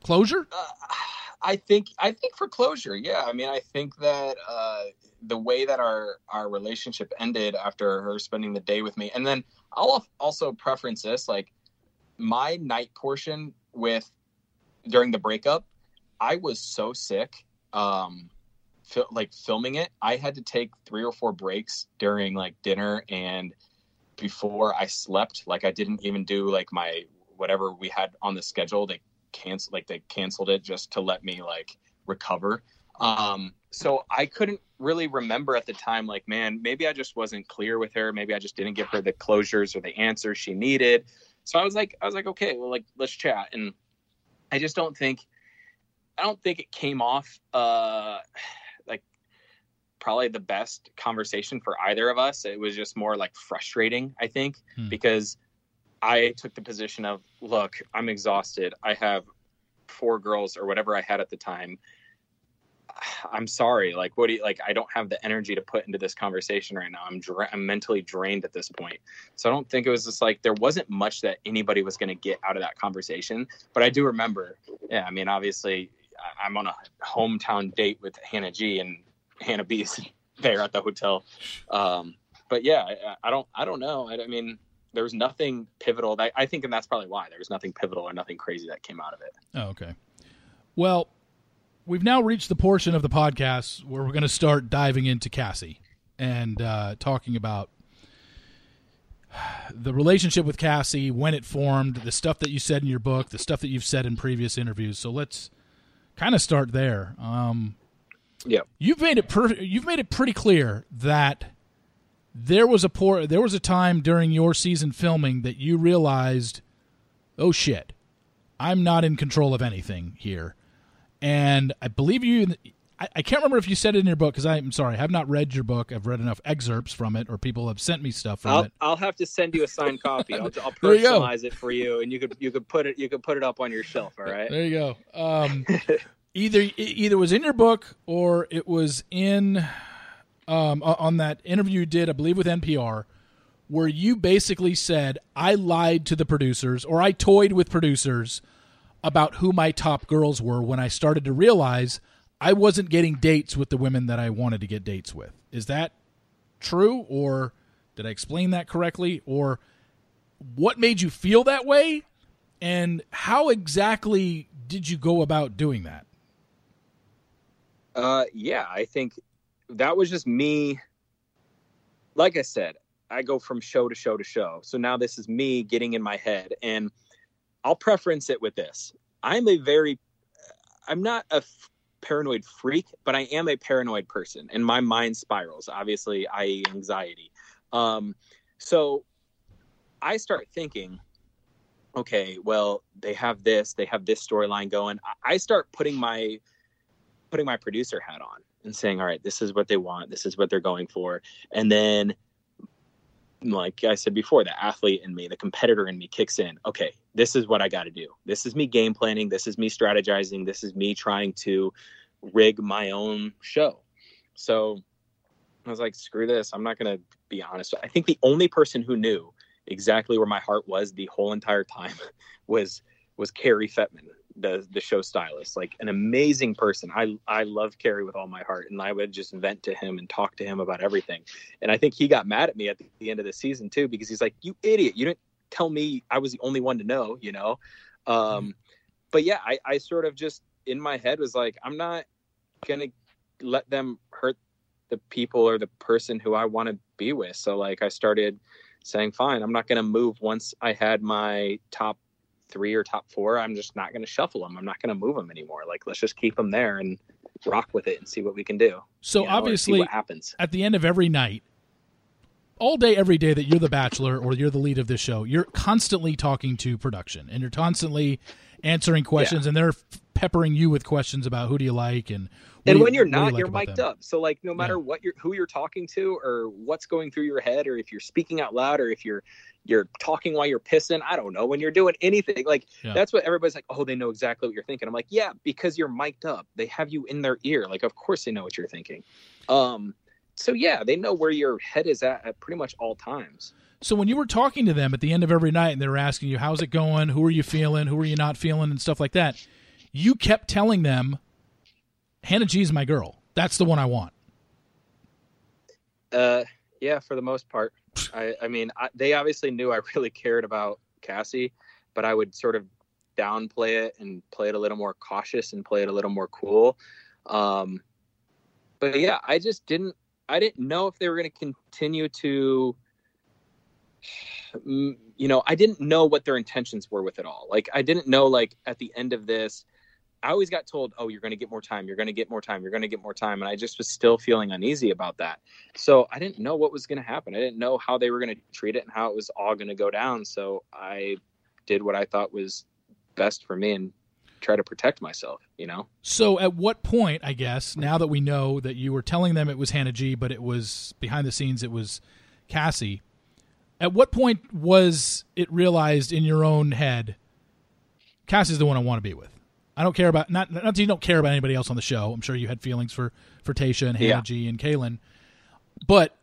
Closure. Uh, I think. I think for closure. Yeah. I mean, I think that uh, the way that our our relationship ended after her spending the day with me, and then I'll also preference this like my night portion with during the breakup. I was so sick. Um, fil- like filming it, I had to take three or four breaks during like dinner and before I slept. Like I didn't even do like my whatever we had on the schedule. They canceled like they canceled it just to let me like recover. Um, so I couldn't really remember at the time, like, man, maybe I just wasn't clear with her. Maybe I just didn't give her the closures or the answers she needed. So I was like, I was like, okay, well, like, let's chat. And I just don't think, I don't think it came off, uh, probably the best conversation for either of us. It was just more like frustrating, I think, hmm. because I took the position of, look, I'm exhausted. I have four girls or whatever I had at the time. I'm sorry. Like, what do you like? I don't have the energy to put into this conversation right now. I'm dra- I'm mentally drained at this point. So I don't think it was just like there wasn't much that anybody was going to get out of that conversation. But I do remember. Yeah, I mean, obviously, I'm on a hometown date with Hannah G, and Hannah B's there at the hotel. Um, but yeah, I, I, don't, I don't know. I, I mean, there was nothing pivotal. That, I think, and that's probably why there was nothing pivotal or nothing crazy that came out of it. Oh, okay. Well, we've now reached the portion of the podcast where we're going to start diving into Cassie and uh, talking about the relationship with Cassie, when it formed, the stuff that you said in your book, the stuff that you've said in previous interviews. So let's kind of start there. Um, yeah. You've made it per- you've made it pretty clear that there was a poor there was a time during your season filming that you realized, oh shit, I'm not in control of anything here. And I believe you I, I can't remember if you said it in your book because I'm sorry, I have not read your book. I've read enough excerpts from it, or people have sent me stuff from I'll, it. I'll have to send you a signed copy. I'll, I'll personalize it for you, and you could you could put it you could put it up on your shelf. All right. There you go. Um, either either was in your book or it was in um, on that interview you did, I believe, with NPR, where you basically said I lied to the producers or I toyed with producers about who my top girls were when I started to realize I wasn't getting dates with the women that I wanted to get dates with. Is that true or did I explain that correctly or what made you feel that way and how exactly did you go about doing that? Uh yeah, I think that was just me like I said, I go from show to show to show. So now this is me getting in my head and I'll preference it with this. I'm a very I'm not a f- paranoid freak, but I am a paranoid person and my mind spirals. Obviously, I anxiety. Um so I start thinking okay, well, they have this, they have this storyline going. I start putting my putting my producer hat on and saying, all right, this is what they want, this is what they're going for. And then like I said before, the athlete in me, the competitor in me kicks in. Okay, this is what I got to do. This is me game planning. This is me strategizing. This is me trying to rig my own show. So I was like, screw this. I'm not going to be honest. I think the only person who knew exactly where my heart was the whole entire time was was Cary Fetman, the the show stylist, like an amazing person. I I love Cary with all my heart, and I would just vent to him and talk to him about everything. And I think he got mad at me at the, the end of the season too because he's like, "You idiot! You didn't tell me I was the only one to know," you know. Um. But yeah, I I sort of just in my head was like, I'm not gonna let them hurt the people or the person who I want to be with. So like I started saying, fine, I'm not going to move once I had my top three or top four, I'm just not going to shuffle them. I'm not going to move them anymore. Like, let's just keep them there and rock with it and see what we can do. So you know, obviously, what happens at the end of every night, all day, every day that you're the bachelor or you're the lead of this show, you're constantly talking to production and you're constantly answering questions, yeah. and they're peppering you with questions about who do you like and and when you, you're not, you like you're mic'd them? up. So like, no matter yeah. what you're, who you're talking to, or what's going through your head, or if you're speaking out loud, or if you're you're talking while you're pissing. I don't know when you're doing anything. Like yeah. that's what everybody's like. Oh, they know exactly what you're thinking. I'm like, yeah, because you're mic'd up. They have you in their ear. Like, of course they know what you're thinking. Um, so yeah, they know where your head is at at pretty much all times. So when you were talking to them at the end of every night and they were asking you, "How's it going? Who are you feeling? Who are you not feeling?" and stuff like that, you kept telling them, "Hannah G is my girl. That's the one I want." Uh, yeah, for the most part. I, I mean, I, they obviously knew I really cared about Cassie, but I would sort of downplay it and play it a little more cautious and play it a little more cool. Um, but yeah, I just didn't. I didn't know if they were going to continue to. You know, I didn't know what their intentions were with it all. Like, I didn't know, like, at the end of this, I always got told, "Oh, you're going to get more time. You're going to get more time. You're going to get more time," and I just was still feeling uneasy about that. So I didn't know what was going to happen. I didn't know how they were going to treat it and how it was all going to go down. So I did what I thought was best for me and try to protect myself. You know. So at what point, I guess, now that we know that you were telling them it was Hannah G, but it was behind the scenes, it was Cassie. At what point was it realized in your own head, Cassie's the one I want to be with? I don't care about not not that you don't care about anybody else on the show. I'm sure you had feelings for for Tayshia and Hannah yeah. G and Caelynn, but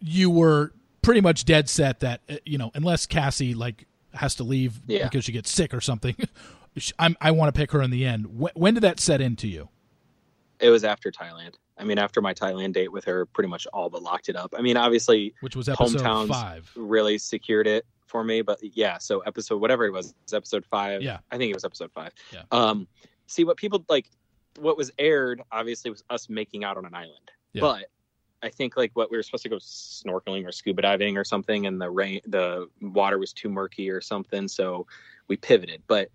you were pretty much dead set that uh, you know unless Cassie like has to leave yeah. because she gets sick or something, I'm, i want to pick her in the end. When, when did that set into you? It was after Thailand. I mean, after my Thailand date with her, pretty much all but locked it up. I mean, obviously, which was episode hometowns five, really secured it for me. But yeah, so episode whatever it was, it was episode five. Yeah, I think it was episode five. Yeah. Um, see what people like. What was aired obviously was us making out on an island, yeah. but I think like what we were supposed to go snorkeling or scuba diving or something, and the rain, the water was too murky or something, so we pivoted. But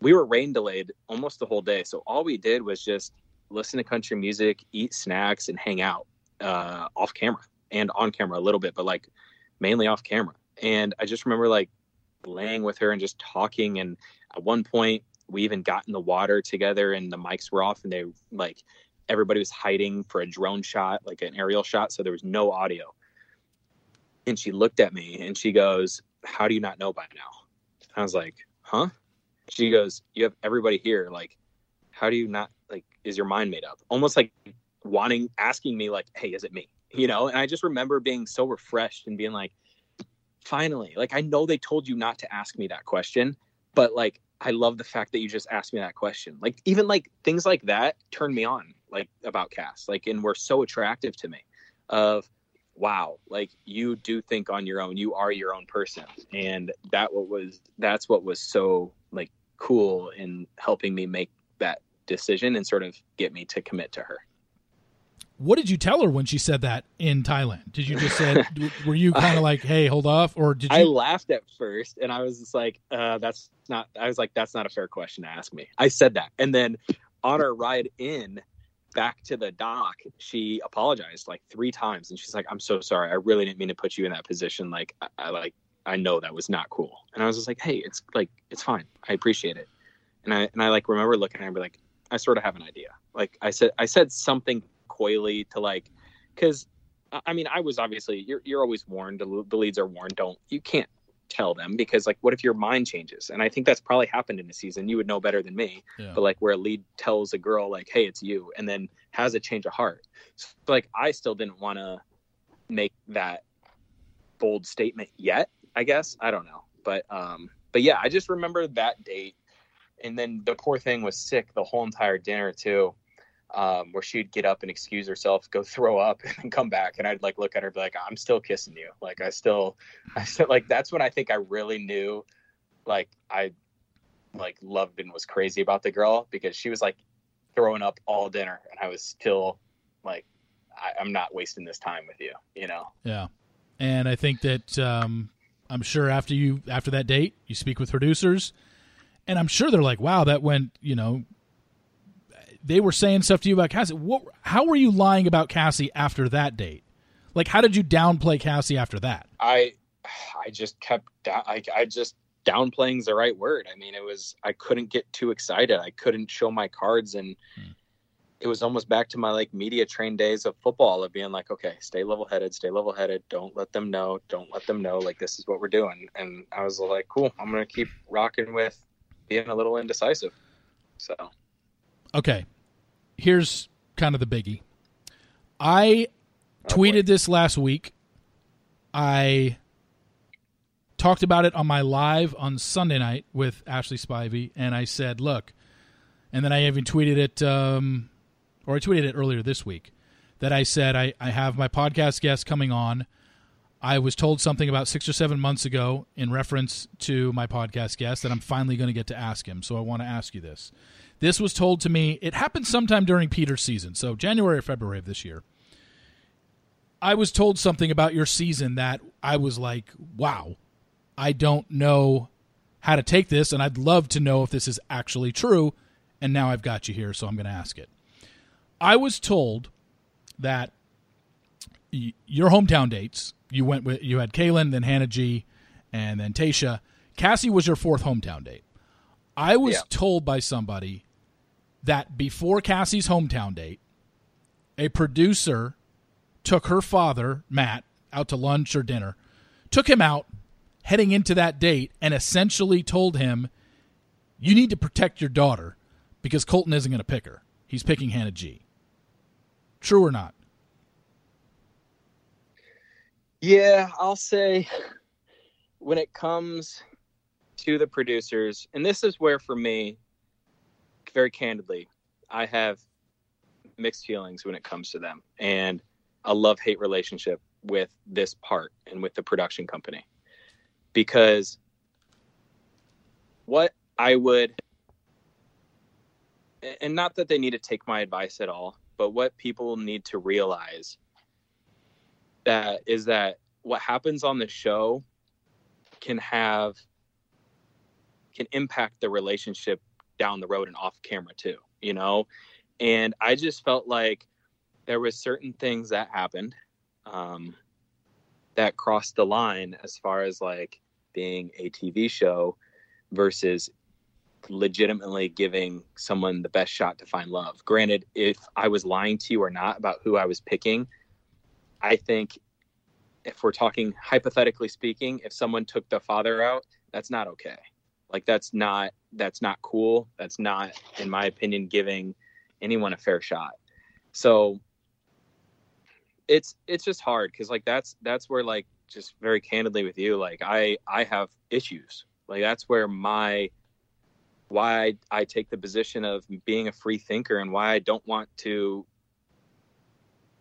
we were rain delayed almost the whole day, so all we did was just listen to country music, eat snacks, and hang out uh, off camera and on camera a little bit, but like mainly off camera. And I just remember like laying with her and just talking. And at one point, we even got in the water together and the mics were off and they like everybody was hiding for a drone shot, like an aerial shot. So there was no audio. And she looked at me and she goes, How do you not know by now? I was like, Huh? She goes, You have everybody here. Like, how do you not, like, is your mind made up? Almost like wanting, asking me, like, Hey, is it me? you know? And I just remember being so refreshed and being like, finally, like I know they told you not to ask me that question, but like I love the fact that you just asked me that question. Like even like things like that turn me on, like about Cass, like and were so attractive to me. Of wow, like you do think on your own. You are your own person, and that what was that's what was so like cool in helping me make that decision and sort of get me to commit to her. What did you tell her when she said that in Thailand? Did you just say, were you kind of like, hey, hold off? Or did you? I laughed at first and I was just like, uh, that's not, I was like, that's not a fair question to ask me. I said that. And then on our ride in back to the dock, she apologized like three times. And she's like, I'm so sorry. I really didn't mean to put you in that position. Like, I, I like, I know that was not cool. And I was just like, hey, it's like, it's fine. I appreciate it. And I, and I like remember looking at her and like, I sort of have an idea. Like I said, I said something coyly to like, because I mean, I was obviously you're you're always warned. The leads are warned. Don't you can't tell them because like what if your mind changes? And I think that's probably happened in a season. You would know better than me. Yeah. But like where a lead tells a girl like, "Hey, it's you," and then has a change of heart. So like I still didn't want to make that bold statement yet. I guess I don't know, but um, but yeah, I just remember that date, and then the poor thing was sick the whole entire dinner too um, where she'd get up and excuse herself, go throw up, and then come back, and I'd like look at her, and be like, "I'm still kissing you." Like I still, I still like that's when I think I really knew, like I, like loved and was crazy about the girl because she was like throwing up all dinner, and I was still like, I, am not wasting this time with you, you know? Yeah, and I think that um, I'm sure after you after that date, you speak with producers. And I'm sure they're like, wow, that went, you know, they were saying stuff to you about Cassie. What? How were you lying about Cassie after that date? Like, how did you downplay Cassie after that? I, I just kept. I, I just downplaying's the right word. I mean, it was. I couldn't get too excited. I couldn't show my cards, and hmm. it was almost back to my like media train days of football of being like, okay, stay level headed, stay level headed. Don't let them know. Don't let them know. Like this is what we're doing. And I was like, cool. I'm gonna keep rocking with being a little indecisive. So. Okay, here's kind of the biggie. I oh, tweeted boy. this last week. I talked about it on my live on Sunday night with Ashley Spivey, and I said, "Look," and then I even tweeted it, um, or I tweeted it earlier this week that I said I, I have my podcast guest coming on. I was told something about six or seven months ago in reference to my podcast guest that I'm finally going to get to ask him. So I want to ask you this. This was told to me. It happened sometime during Peter's season, so January or February of this year. I was told something about your season that I was like, wow, I don't know how to take this, and I'd love to know if this is actually true. And now I've got you here, so I'm going to ask it. I was told that your hometown dates, you went with, you had Caelynn, then Hannah G, and then Tayshia. Cassie was your fourth hometown date. I was yeah. told by somebody that before Cassie's hometown date, a producer took her father, Matt, out to lunch or dinner, took him out heading into that date, and essentially told him, You need to protect your daughter because Colton isn't going to pick her. He's picking Hannah G. True or not? Yeah, I'll say when it comes to the producers, and this is where for me very candidly, I have mixed feelings when it comes to them and a love hate relationship with this part and with the production company. Because what I would, and not that they need to take my advice at all, but what people need to realize that is that what happens on the show can have can impact the relationship down the road and off camera too, you know? And I just felt like there was certain things that happened um, that crossed the line as far as like being a TV show versus legitimately giving someone the best shot to find love. Granted, if I was lying to you or not about who I was picking, I think if we're talking hypothetically speaking, if someone took the father out, that's not okay. Like that's not that's not cool. That's not, in my opinion, giving anyone a fair shot. So it's it's just hard because like that's that's where like just very candidly with you like i i have issues like that's where my why I, I take the position of being a free thinker and why i don't want to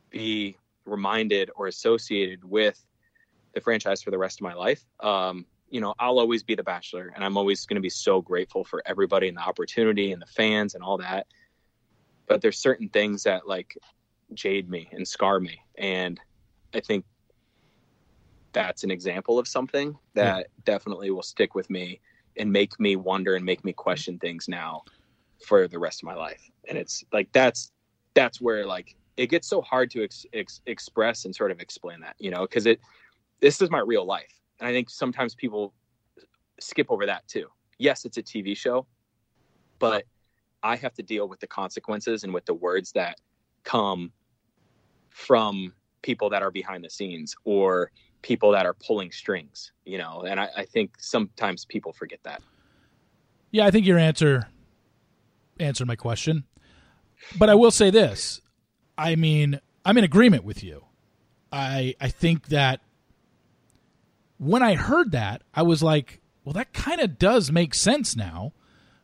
be reminded or associated with the franchise for the rest of my life. Um you know i'll always be the bachelor and i'm always going to be so grateful for everybody and the opportunity and the fans and all that. But there's certain things that like jade me and scar me and i think that's an example of something that yeah. definitely will stick with me and make me wonder and make me question things now for the rest of my life. And it's like that's that's where like it gets so hard to ex- ex- express and sort of explain that you know because it this is my real life and i think sometimes people skip over that too yes it's a tv show but i have to deal with the consequences and with the words that come from people that are behind the scenes or people that are pulling strings, you know, and I, I think sometimes people forget that. Yeah, I think your answer answered my question. But I will say this. I mean, I'm in agreement with you. I I think that when I heard that, I was like, well, that kind of does make sense now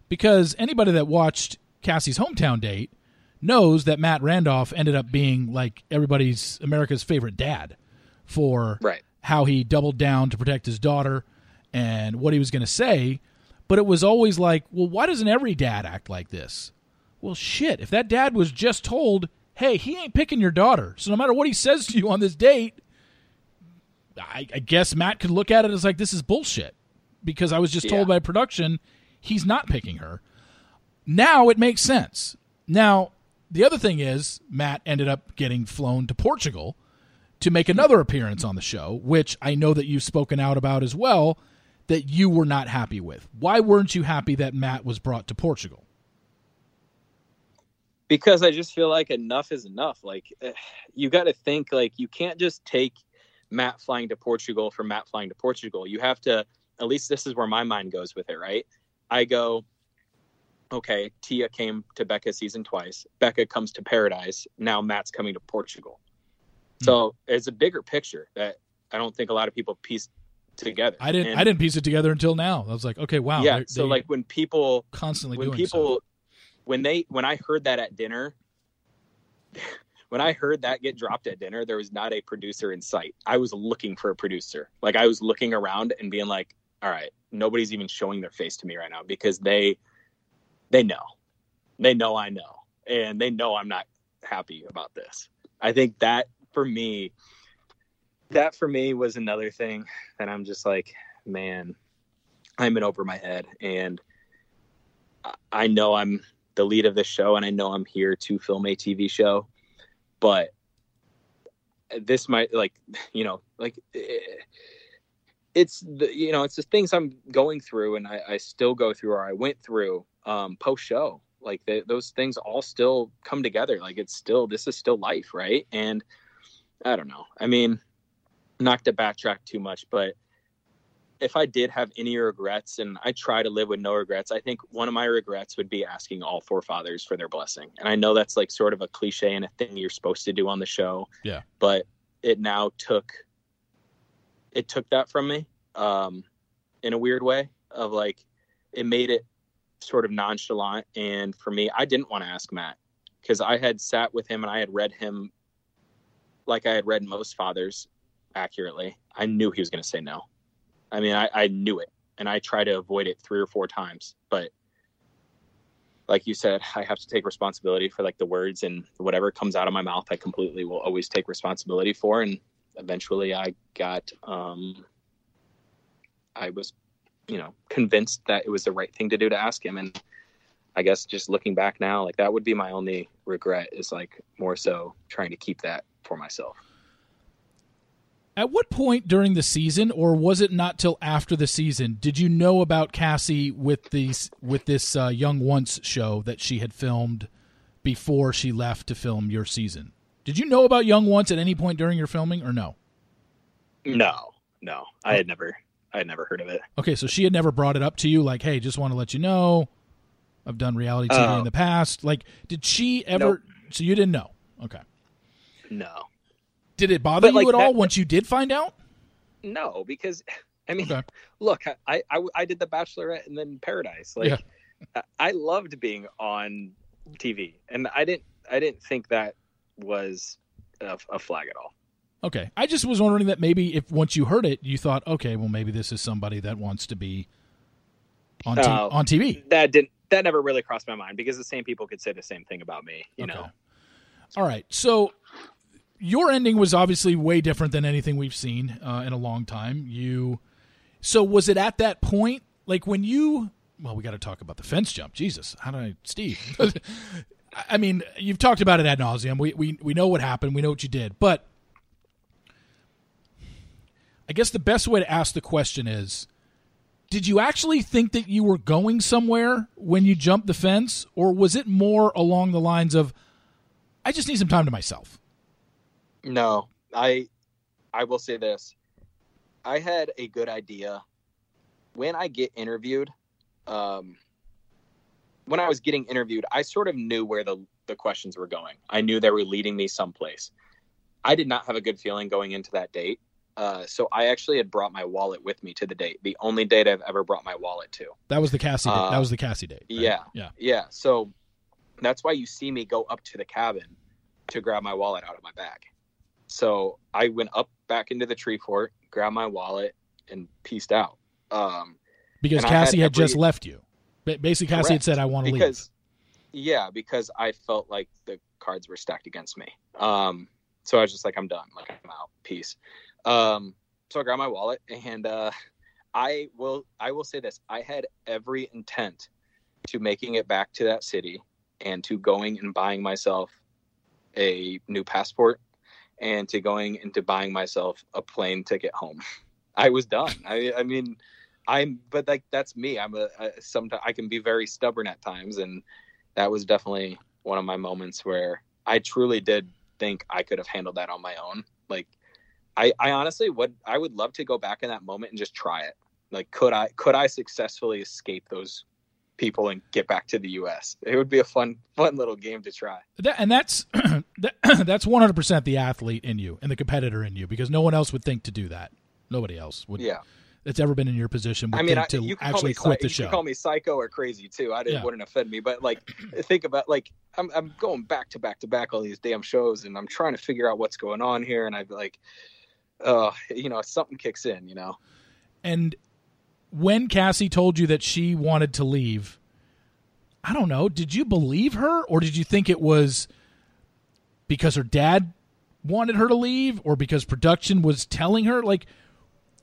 because anybody that watched Cassie's hometown date knows that Matt Randolph ended up being like everybody's America's favorite dad for right. how he doubled down to protect his daughter and what he was going to say. But it was always like, well, why doesn't every dad act like this? Well, shit. If that dad was just told, hey, he ain't picking your daughter, so no matter what he says to you on this date, I, I guess Matt could look at it as like, this is bullshit because I was just yeah. told by production he's not picking her. Now it makes sense. Now, the other thing is, Matt ended up getting flown to Portugal to make another appearance on the show, which I know that you've spoken out about as well, that you were not happy with. Why weren't you happy that Matt was brought to Portugal? Because I just feel like enough is enough. Like, you got to think, like, you can't just take Matt flying to Portugal for Matt flying to Portugal. You have to, at least this is where my mind goes with it, right? I go, okay, Tia came to Becca season twice. Becca comes to Paradise. Now Matt's coming to Portugal. Hmm. So it's a bigger picture that I don't think a lot of people piece together. I didn't. And, I didn't piece it together until now. I was like, okay, wow. Yeah. So like when people constantly when people so. When they when I heard that at dinner. When I heard that get dropped at dinner, there was not a producer in sight. I was looking for a producer. Like I was looking around and being like, all right, nobody's even showing their face to me right now because they they know. They know I know. And they know I'm not happy about this. I think that for me, that for me was another thing that I'm just like, man, I'm in over my head. And I know I'm the lead of this show and I know I'm here to film a TV show, but this might like, you know, like it's the, you know, it's the things I'm going through and I, I still go through or I went through um, post show. Like those things all still come together. Like it's still this is still life, right? And I don't know. I mean, not to backtrack too much, but if I did have any regrets, and I try to live with no regrets, I think one of my regrets would be asking all forefathers for their blessing. And I know that's like sort of a cliche and a thing you're supposed to do on the show. Yeah. But it now took it took that from me um, in a weird way of like it made it sort of nonchalant. And for me, I didn't want to ask Matt because I had sat with him and I had read him like I had read most fathers accurately. I knew he was going to say no. I mean, I, I knew it and I tried to avoid it three or four times. But like you said, I have to take responsibility for like the words and whatever comes out of my mouth, I completely will always take responsibility for. And eventually I got, um, I was you know convinced that it was the right thing to do to ask him and i guess just looking back now like that would be my only regret is like more so trying to keep that for myself at what point during the season or was it not till after the season did you know about cassie with these with this uh, young once show that she had filmed before she left to film your season did you know about young once at any point during your filming or no no no i had never I had never heard of it. Okay, so she had never brought it up to you, like, "Hey, just want to let you know, I've done reality TV uh, in the past." Like, did she ever? Nope. So you didn't know? Okay. No. Did it bother like, you at all once you did find out? No, because I mean, Okay. look, I, I I did the Bachelorette and then Paradise. Like, Yeah. I, loved being on TV, and I didn't I didn't think that was a, a flag at all. Okay. I just was wondering that maybe if once you heard it, you thought, okay, well, maybe this is somebody that wants to be on, t- Oh. on TV. That didn't that never really crossed my mind because the same people could say the same thing about me. You Okay. know, All right. So your ending was obviously way different than anything we've seen uh, in a long time. You. So was it at that point, like when you? Well, we got to talk about the fence jump. Jesus, how did I, Steve? I mean, you've talked about it ad nauseum. We we we know what happened. We know what you did, but I guess the best way to ask the question is. Did you actually think that you were going somewhere when you jumped the fence, or was it more along the lines of, I just need some time to myself. No, I I will say this. I had a good idea when I get interviewed. Um, when I was getting interviewed, I sort of knew where the the questions were going. I knew they were leading me someplace. I did not have a good feeling going into that date. Uh, so I actually had brought my wallet with me to the date. The only date I've ever brought my wallet to. That was the Cassie. date. Uh, that was the Cassie date. right? yeah. yeah. Yeah. So that's why you see me go up to the cabin to grab my wallet out of my bag. So I went up back into the tree fort, grabbed my wallet, and pieced out. Um, Because had Cassie had, just every- left you. Basically, Cassie had said, "I want to leave." because, yeah, because I felt like the cards were stacked against me. Um, so I was just like, I'm done. Like I'm out. Peace. Um, so I grabbed my wallet and uh, I will I will say this. I had every intent to making it back to that city and to going and buying myself a new passport and to going into buying myself a plane ticket home. I was done. I I mean I'm but like that's me. I'm a, a sometimes I can be very stubborn at times and that was definitely one of my moments where I truly did think I could have handled that on my own. Like I, I honestly would I would love to go back in that moment and just try it. Like could I could I successfully escape those people and get back to the US? It would be a fun fun little game to try. That, and that's that's one hundred percent the athlete in you and the competitor in you, because no one else would think to do that. Nobody else would. Yeah. That's ever been in your position would I mean, I, think you to actually quit psy- the show. can call me psycho or crazy too. I didn't Yeah. wouldn't offend me, but like think about like I'm I'm going back to back to back all these damn shows, and I'm trying to figure out what's going on here, and I'd be like, uh, you know, something kicks in, you know. And when Cassie told you that she wanted to leave, I don't know, did you believe her or did you think it was because her dad wanted her to leave or because production was telling her? Like,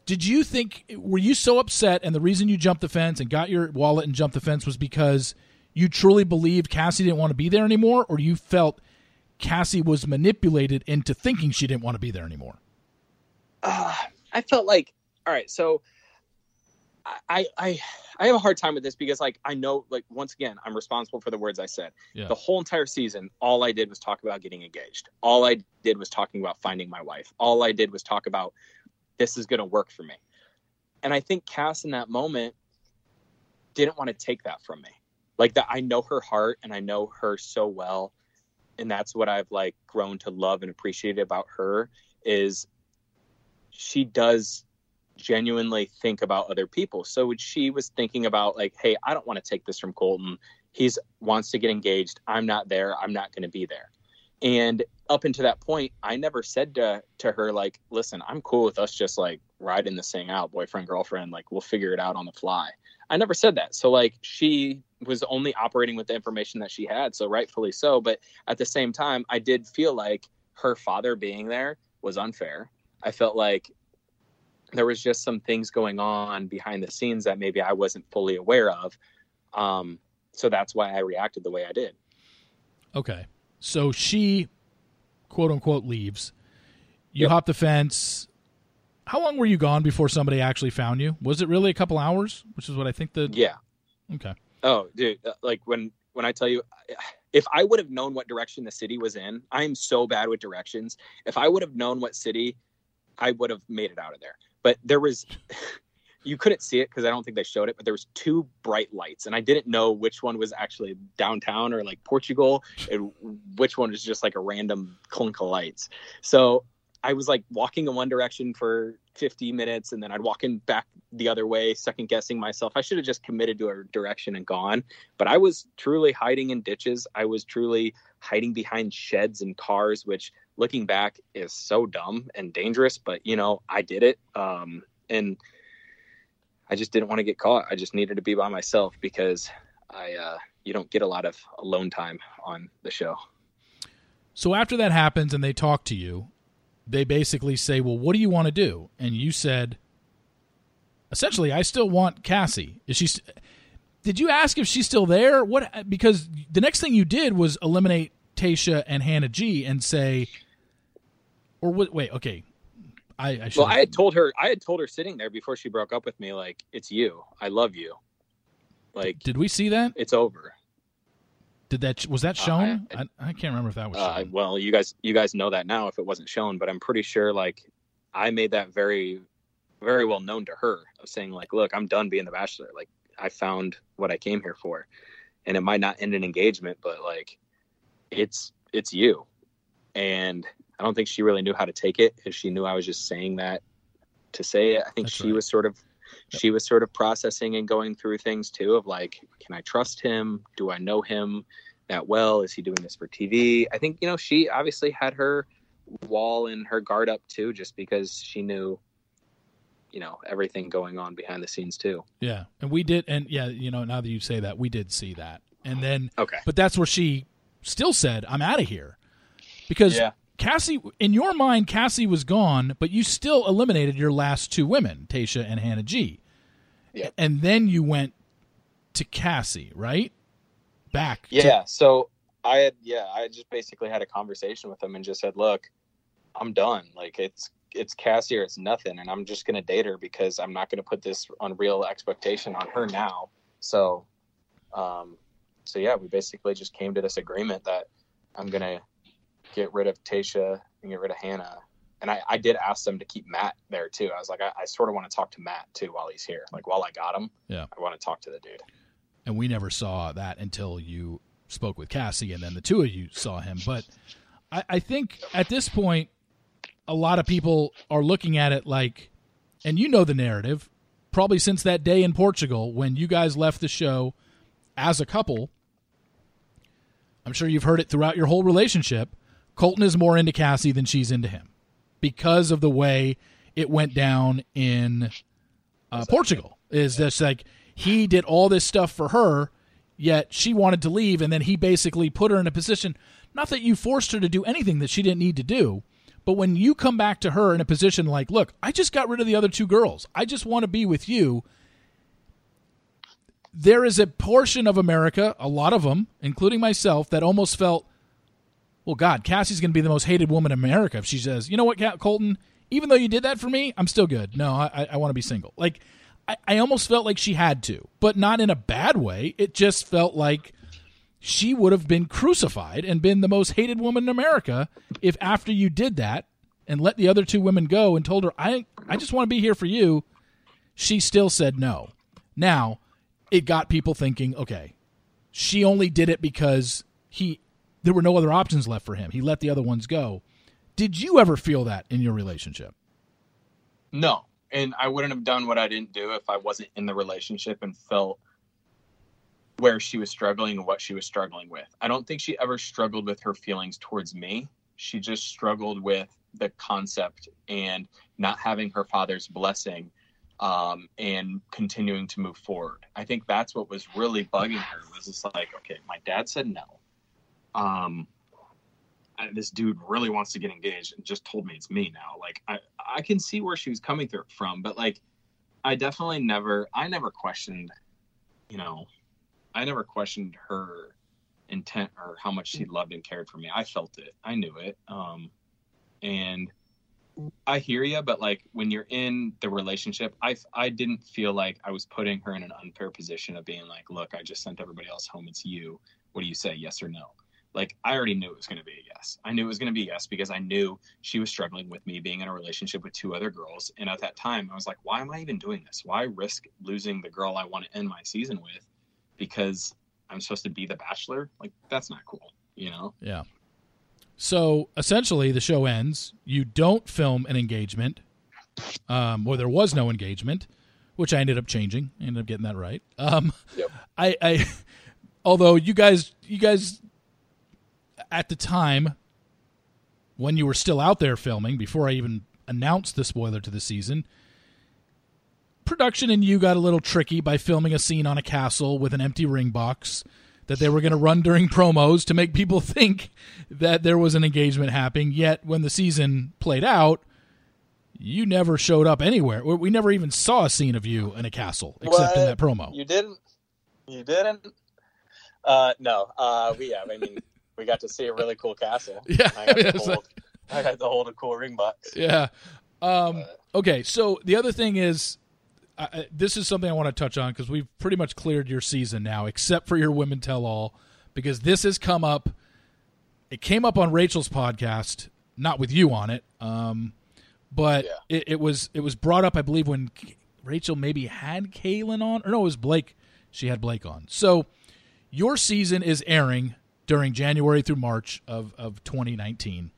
did you think, were you so upset and the reason you jumped the fence and got your wallet and jumped the fence was because you truly believed Cassie didn't want to be there anymore or you felt Cassie was manipulated into thinking she didn't want to be there anymore? uh, I felt like, all right, so I, I, I have a hard time with this because like I know like once again I'm responsible for the words I said. Yeah. The whole entire season, all I did was talk about getting engaged. All I did was talking about finding my wife. All I did was talk about this is going to work for me. And I think Cass in that moment didn't want to take that from me. Like that I know her heart and I know her so well and that's what I've like grown to love and appreciate about her is she does genuinely think about other people. So when she was thinking about like, hey, I don't want to take this from Colton. He's wants to get engaged. I'm not there. I'm not going to be there. And up until that point, I never said to to her like, listen, I'm cool with us just like riding this thing out, boyfriend girlfriend. Like we'll figure it out on the fly. I never said that. So like she was only operating with the information that she had. So rightfully so. But at the same time, I did feel like her father being there was unfair. I felt like there was just some things going on behind the scenes that maybe I wasn't fully aware of. Um, so that's why I reacted the way I did. Okay. So she, quote unquote, leaves. You Yep. hop the fence. How long were you gone before somebody actually found you? Was it really a couple hours? Which is what I think the. Yeah. Okay. Oh, dude, uh, like when when I tell you, if I would have known what direction the city was in, I am so bad with directions. If I would have known what city, I would have made it out of there. But there was, you couldn't see it because I don't think they showed it. But there was two bright lights, and I didn't know which one was actually downtown or like Portugal, and which one was just like a random clunk of lights. So I was like walking in one direction for 50 minutes and then I'd walk in back the other way, second guessing myself. I should have just committed to a direction and gone. But I was truly hiding in ditches. I was truly hiding behind sheds and cars, which looking back is so dumb and dangerous. But, you know, I did it. Um, and I just didn't want to get caught. I just needed to be by myself because I, uh, you don't get a lot of alone time on the show. So after that happens and they talk to you, they basically say, "Well, what do you want to do?" And you said, essentially, "I still want Cassie." Is she? St- did you ask if she's still there? What? Because the next thing you did was eliminate Tasha and Hannah G and say, or what? Wait, okay. I, I well, I had told her. I had told her sitting there before she broke up with me, like, "It's you. I love you." Like, did we see that? It's over. Did that was that uh, shown? Uh, I, I, can't remember if that was. Uh, well, you guys you guys know that now if it wasn't shown, but I'm pretty sure like I made that very very well known to her of saying like, look, I'm done being the bachelor. Like I found what I came here for, and it might not end an engagement, but like it's it's you, and I don't think she really knew how to take it because she knew I was just saying that to say it. I think That's she right. was sort of she was sort of processing and going through things too of like can i trust him? Do i know him that well? Is he doing this for tv i think you know she obviously had her wall and her guard up too just because she knew you know everything going on behind the scenes too. Yeah. And we did and yeah you know now that you say that we did see that. And then okay. but that's where she still said i'm out of here. Because yeah. Cassie, in your mind, Cassie was gone, but you still eliminated your last two women, Tasha and Hannah G. Yeah. And then you went to Cassie, right? Back. Yeah. To- so I had, yeah, I just basically had a conversation with him and just said, look, I'm done. Like it's, it's Cassie or it's nothing. And I'm just going to date her because I'm not going to put this unreal expectation on her now. So, um, so yeah, we basically just came to this agreement that I'm going to get rid of Tasha and get rid of Hannah. And I, I did ask them to keep Matt there too. I was like, I, I sort of want to talk to Matt too while he's here. Like while I got him, yeah, I want to talk to the dude. And we never saw that until you spoke with Cassie, and then the two of you saw him. But I, I think at this point, a lot of people are looking at it like, and you know the narrative, probably since that day in Portugal when you guys left the show as a couple. I'm sure you've heard it throughout your whole relationship Colton is more into Cassie than she's into him because of the way it went down in uh, Portugal. Is just like he did all this stuff for her, yet she wanted to leave, and then he basically put her in a position. Not that you forced her to do anything that she didn't need to do, but when you come back to her in a position like, look, I just got rid of the other two girls. I just want to be with you. There is a portion of America, a lot of them, including myself, that almost felt well, God, Cassie's going to be the most hated woman in America if she says, you know what, Colton, even though you did that for me, I'm still good. No, I, I want to be single. Like, I, I almost felt like she had to, but not in a bad way. It just felt like she would have been crucified and been the most hated woman in America if after you did that and let the other two women go and told her, I, I just want to be here for you, she still said no. Now, it got people thinking, okay, she only did it because he there were no other options left for him. He let the other ones go. Did you ever feel that in your relationship? No. And I wouldn't have done what I didn't do if I wasn't in the relationship and felt where she was struggling and what she was struggling with. I don't think she ever struggled with her feelings towards me. She just struggled with the concept and not having her father's blessing um, and continuing to move forward. I think that's what was really bugging her was just like, okay, my dad said no um, this dude really wants to get engaged and just told me it's me now. Like I, I can see where she was coming through from, but like I definitely never, I never questioned, you know, I never questioned her intent or how much she loved and cared for me. I felt it. I knew it. Um, and I hear you, but like when you're in the relationship, I I didn't feel like I was putting her in an unfair position of being like, look, I just sent everybody else home. It's you. What do you say? Yes or no? Like I already knew it was going to be a yes. I knew it was going to be a yes because I knew she was struggling with me being in a relationship with two other girls. And at that time, I was like, why am I even doing this? Why risk losing the girl I want to end my season with because I'm supposed to be the bachelor? Like, that's not cool, you know? Yeah. So essentially, the show ends. You don't film an engagement, um, or there was no engagement, which I ended up changing. I ended up getting that right. Um, Yep. I, I, although you guys, you guys, at the time when you were still out there filming, before I even announced the spoiler to the season, production and you got a little tricky by filming a scene on a castle with an empty ring box that they were going to run during promos to make people think that there was an engagement happening. Yet when the season played out, you never showed up anywhere. We we never even saw a scene of you in a castle except in that promo. You didn't. You didn't. Uh, no. Uh, we yeah. I mean, we got to see a really cool castle. Yeah, I got to it's hold. I got to hold a cool ring box. Yeah. Um, okay. So the other thing is, I I- this is something I want to touch on because we've pretty much cleared your season now, except for your women tell all, because this has come up. It came up on Rachel's podcast, not with you on it, um, but Yeah. it, it was it was brought up, I believe, when K- Rachel maybe had Caelynn on, or no, it was Blake. She had Blake on. So your season is airing during January through March of of 2019.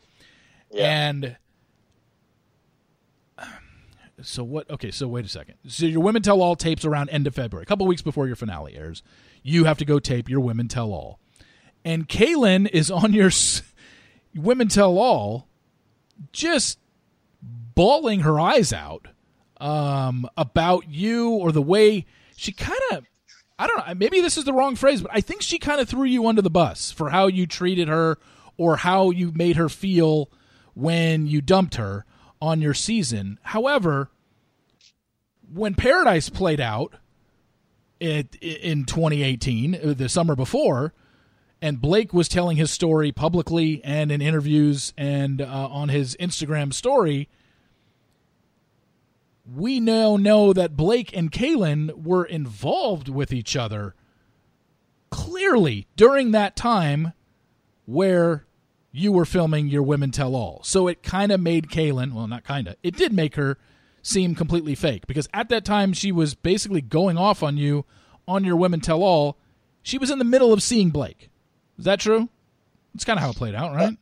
Yeah. And so what? Okay, so wait a second. So your Women Tell All tapes around end of February, a couple weeks before your finale airs. You have to go tape your Women Tell All, and Caelynn is on your s- Women Tell All, just bawling her eyes out um, about you or the way she kind of. I don't know. Maybe this is the wrong phrase, but I think she kind of threw you under the bus for how you treated her or how you made her feel when you dumped her on your season. However, when Paradise played out it, in 2018, uh, the summer before, and Blake was telling his story publicly and in interviews and uh, on his Instagram story, we now know that Blake and Caelynn were involved with each other clearly during that time where you were filming your Women Tell All. So it kind of made Caelynn, well, not kind of, it did make her seem completely fake because at that time she was basically going off on you on your Women Tell All. She was in the middle of seeing Blake. Is that true? That's kind of how it played out, right?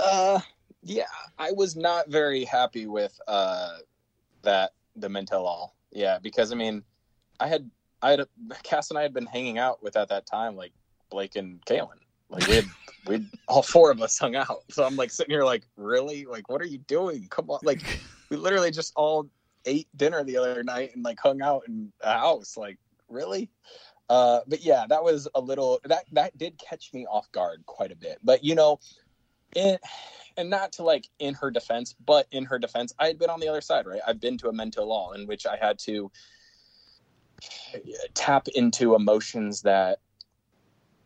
Uh, yeah, I was not very happy with uh that the Men Tell All. Yeah, because I mean, I had I had Cass and I had been hanging out with at that time like Blake and Caelynn. Like we had we all four of us hung out. So I'm like sitting here like, really? Like, what are you doing? Come on! Like, we literally just all ate dinner the other night and like hung out in a house. Like, really? Uh, but yeah, that was a little that that did catch me off guard quite a bit. But you know, and not to like in her defense, but in her defense, I had been on the other side, right? I've been to a Men Tell All in which I had to eh, tap into emotions that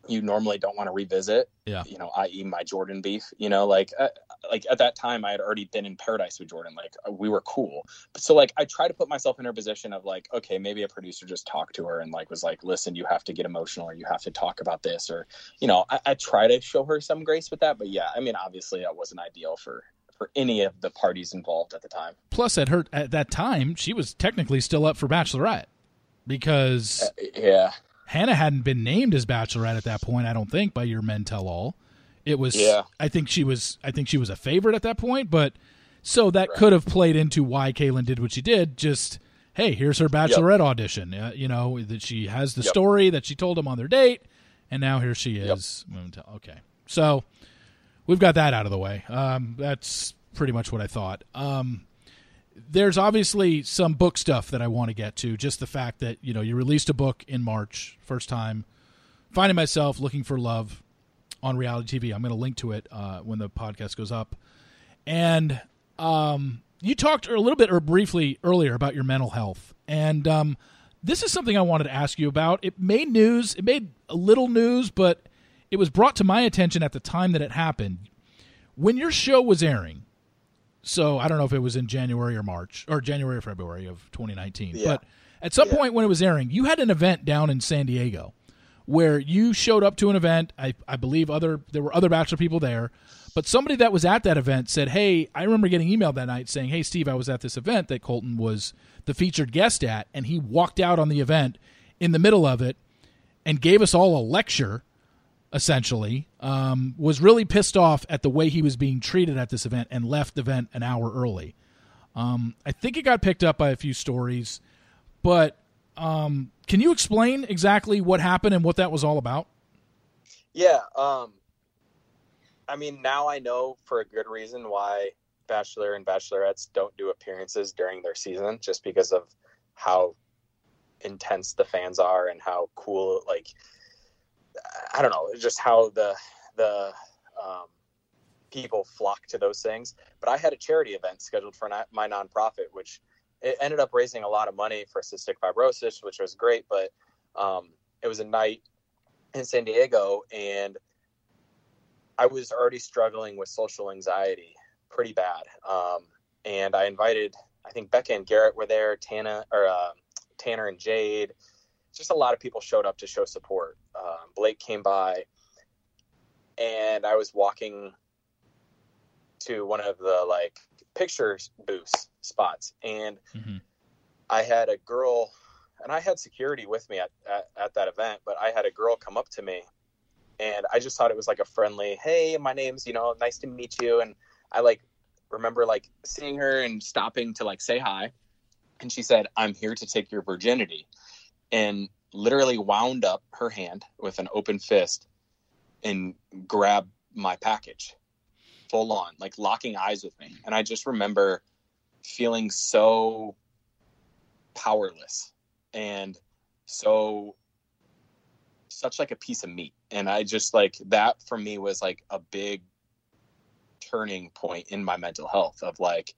you normally don't want to revisit. Yeah. You know, i.e., my Jordan beef. You know, like uh, like at that time, I had already been in paradise with Jordan. Like uh, we were cool. So like I try to put myself in her position of like, okay, maybe a producer just talked to her and like was like, listen, you have to get emotional or you have to talk about this or you know, I, I try to show her some grace with that. But yeah, I mean, obviously that wasn't ideal for for any of the parties involved at the time. Plus, at her at that time, she was technically still up for Bachelorette because Uh, yeah. Hannah hadn't been named as Bachelorette at that point. I don't think by your men tell all. It was. Yeah. I think she was. I think she was a favorite at that point. But so that Right. could have played into why Caelynn did what she did. Just hey, here's her Bachelorette audition. Uh, you know that she has the Yep. story that she told him on their date, and now here she is. Tell- Okay, so we've got that out of the way. Um, that's pretty much what I thought. Um, there's obviously some book stuff that I want to get to. Just the fact that you know you released a book in March, first time finding myself looking for love on reality TV. I'm going to link to it uh, when the podcast goes up. And um, you talked a little bit or briefly earlier about your mental health, and um, this is something I wanted to ask you about. It made news. It made a little news, but it was brought to my attention at the time that it happened. When your show was airing, so I don't know if it was in January or March or January or February of 2019, Yeah. but at some Yeah. point when it was airing, you had an event down in San Diego where you showed up to an event. I, I believe other there were other bachelor people there, but somebody that was at that event said, "Hey, I remember getting emailed that night saying, "Hey, Steve, I was at this event that Colton was the featured guest at, and he walked out on the event in the middle of it and gave us all a lecture essentially, um, was really pissed off at the way he was being treated at this event and left the event an hour early. Um, I think it got picked up by a few stories, but um, can you explain exactly what happened and what that was all about? Yeah. Um, I mean, now I know for a good reason why Bachelor and Bachelorettes don't do appearances during their season, just because of how intense the fans are and how cool, like, I don't know, just how the the um, people flock to those things. But I had a charity event scheduled for my nonprofit, which it ended up raising a lot of money for cystic fibrosis, which was great. But um, it was a night in San Diego, and I was already struggling with social anxiety pretty bad. Um, and I invited, I think Becca and Garrett were there, Tana or uh, Tanner and Jade. Just a lot of people showed up to show support. Um, Blake came by, and I was walking to one of the like pictures booths spots, and mm-hmm. I had a girl, and I had security with me at, at, at that event, but I had a girl come up to me, and I just thought it was like a friendly, hey, my name's you know, nice to meet you, and I like remember like seeing her and stopping to like say hi, and she said, "I'm here to take your virginity," and literally wound up her hand with an open fist and grabbed my package full on, like locking eyes with me. And I just remember feeling so powerless and so such like a piece of meat. And I just like that for me was like a big turning point in my mental health of like,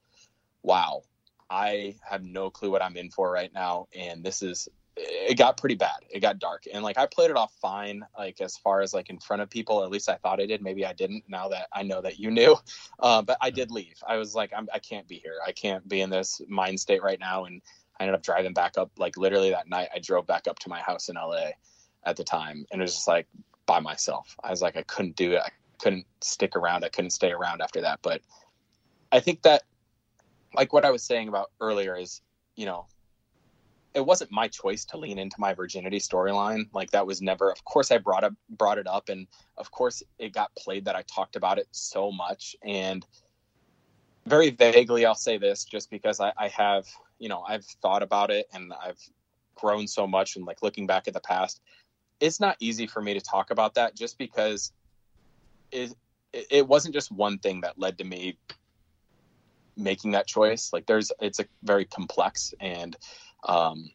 wow, I have no clue what I'm in for right now. And this is it got pretty bad. It got dark, and like I played it off fine, like as far as like in front of people. At least I thought I did. Maybe I didn't. Now that I know that you knew, uh, but I did leave. I was like, I'm, I can't be here. I can't be in this mind state right now. And I ended up driving back up. Like literally that night, I drove back up to my house in LA at the time, and it was just like by myself. I was like, I couldn't do it. I couldn't stick around. I couldn't stay around after that. But I think that, like what I was saying about earlier, is you know it wasn't my choice to lean into my virginity storyline. Like that was never. Of course, I brought up brought it up, and of course, it got played that I talked about it so much. And very vaguely, I'll say this, just because I, I have, you know, I've thought about it and I've grown so much, and like looking back at the past, it's not easy for me to talk about that, just because it it wasn't just one thing that led to me making that choice like there's it's a very complex and um,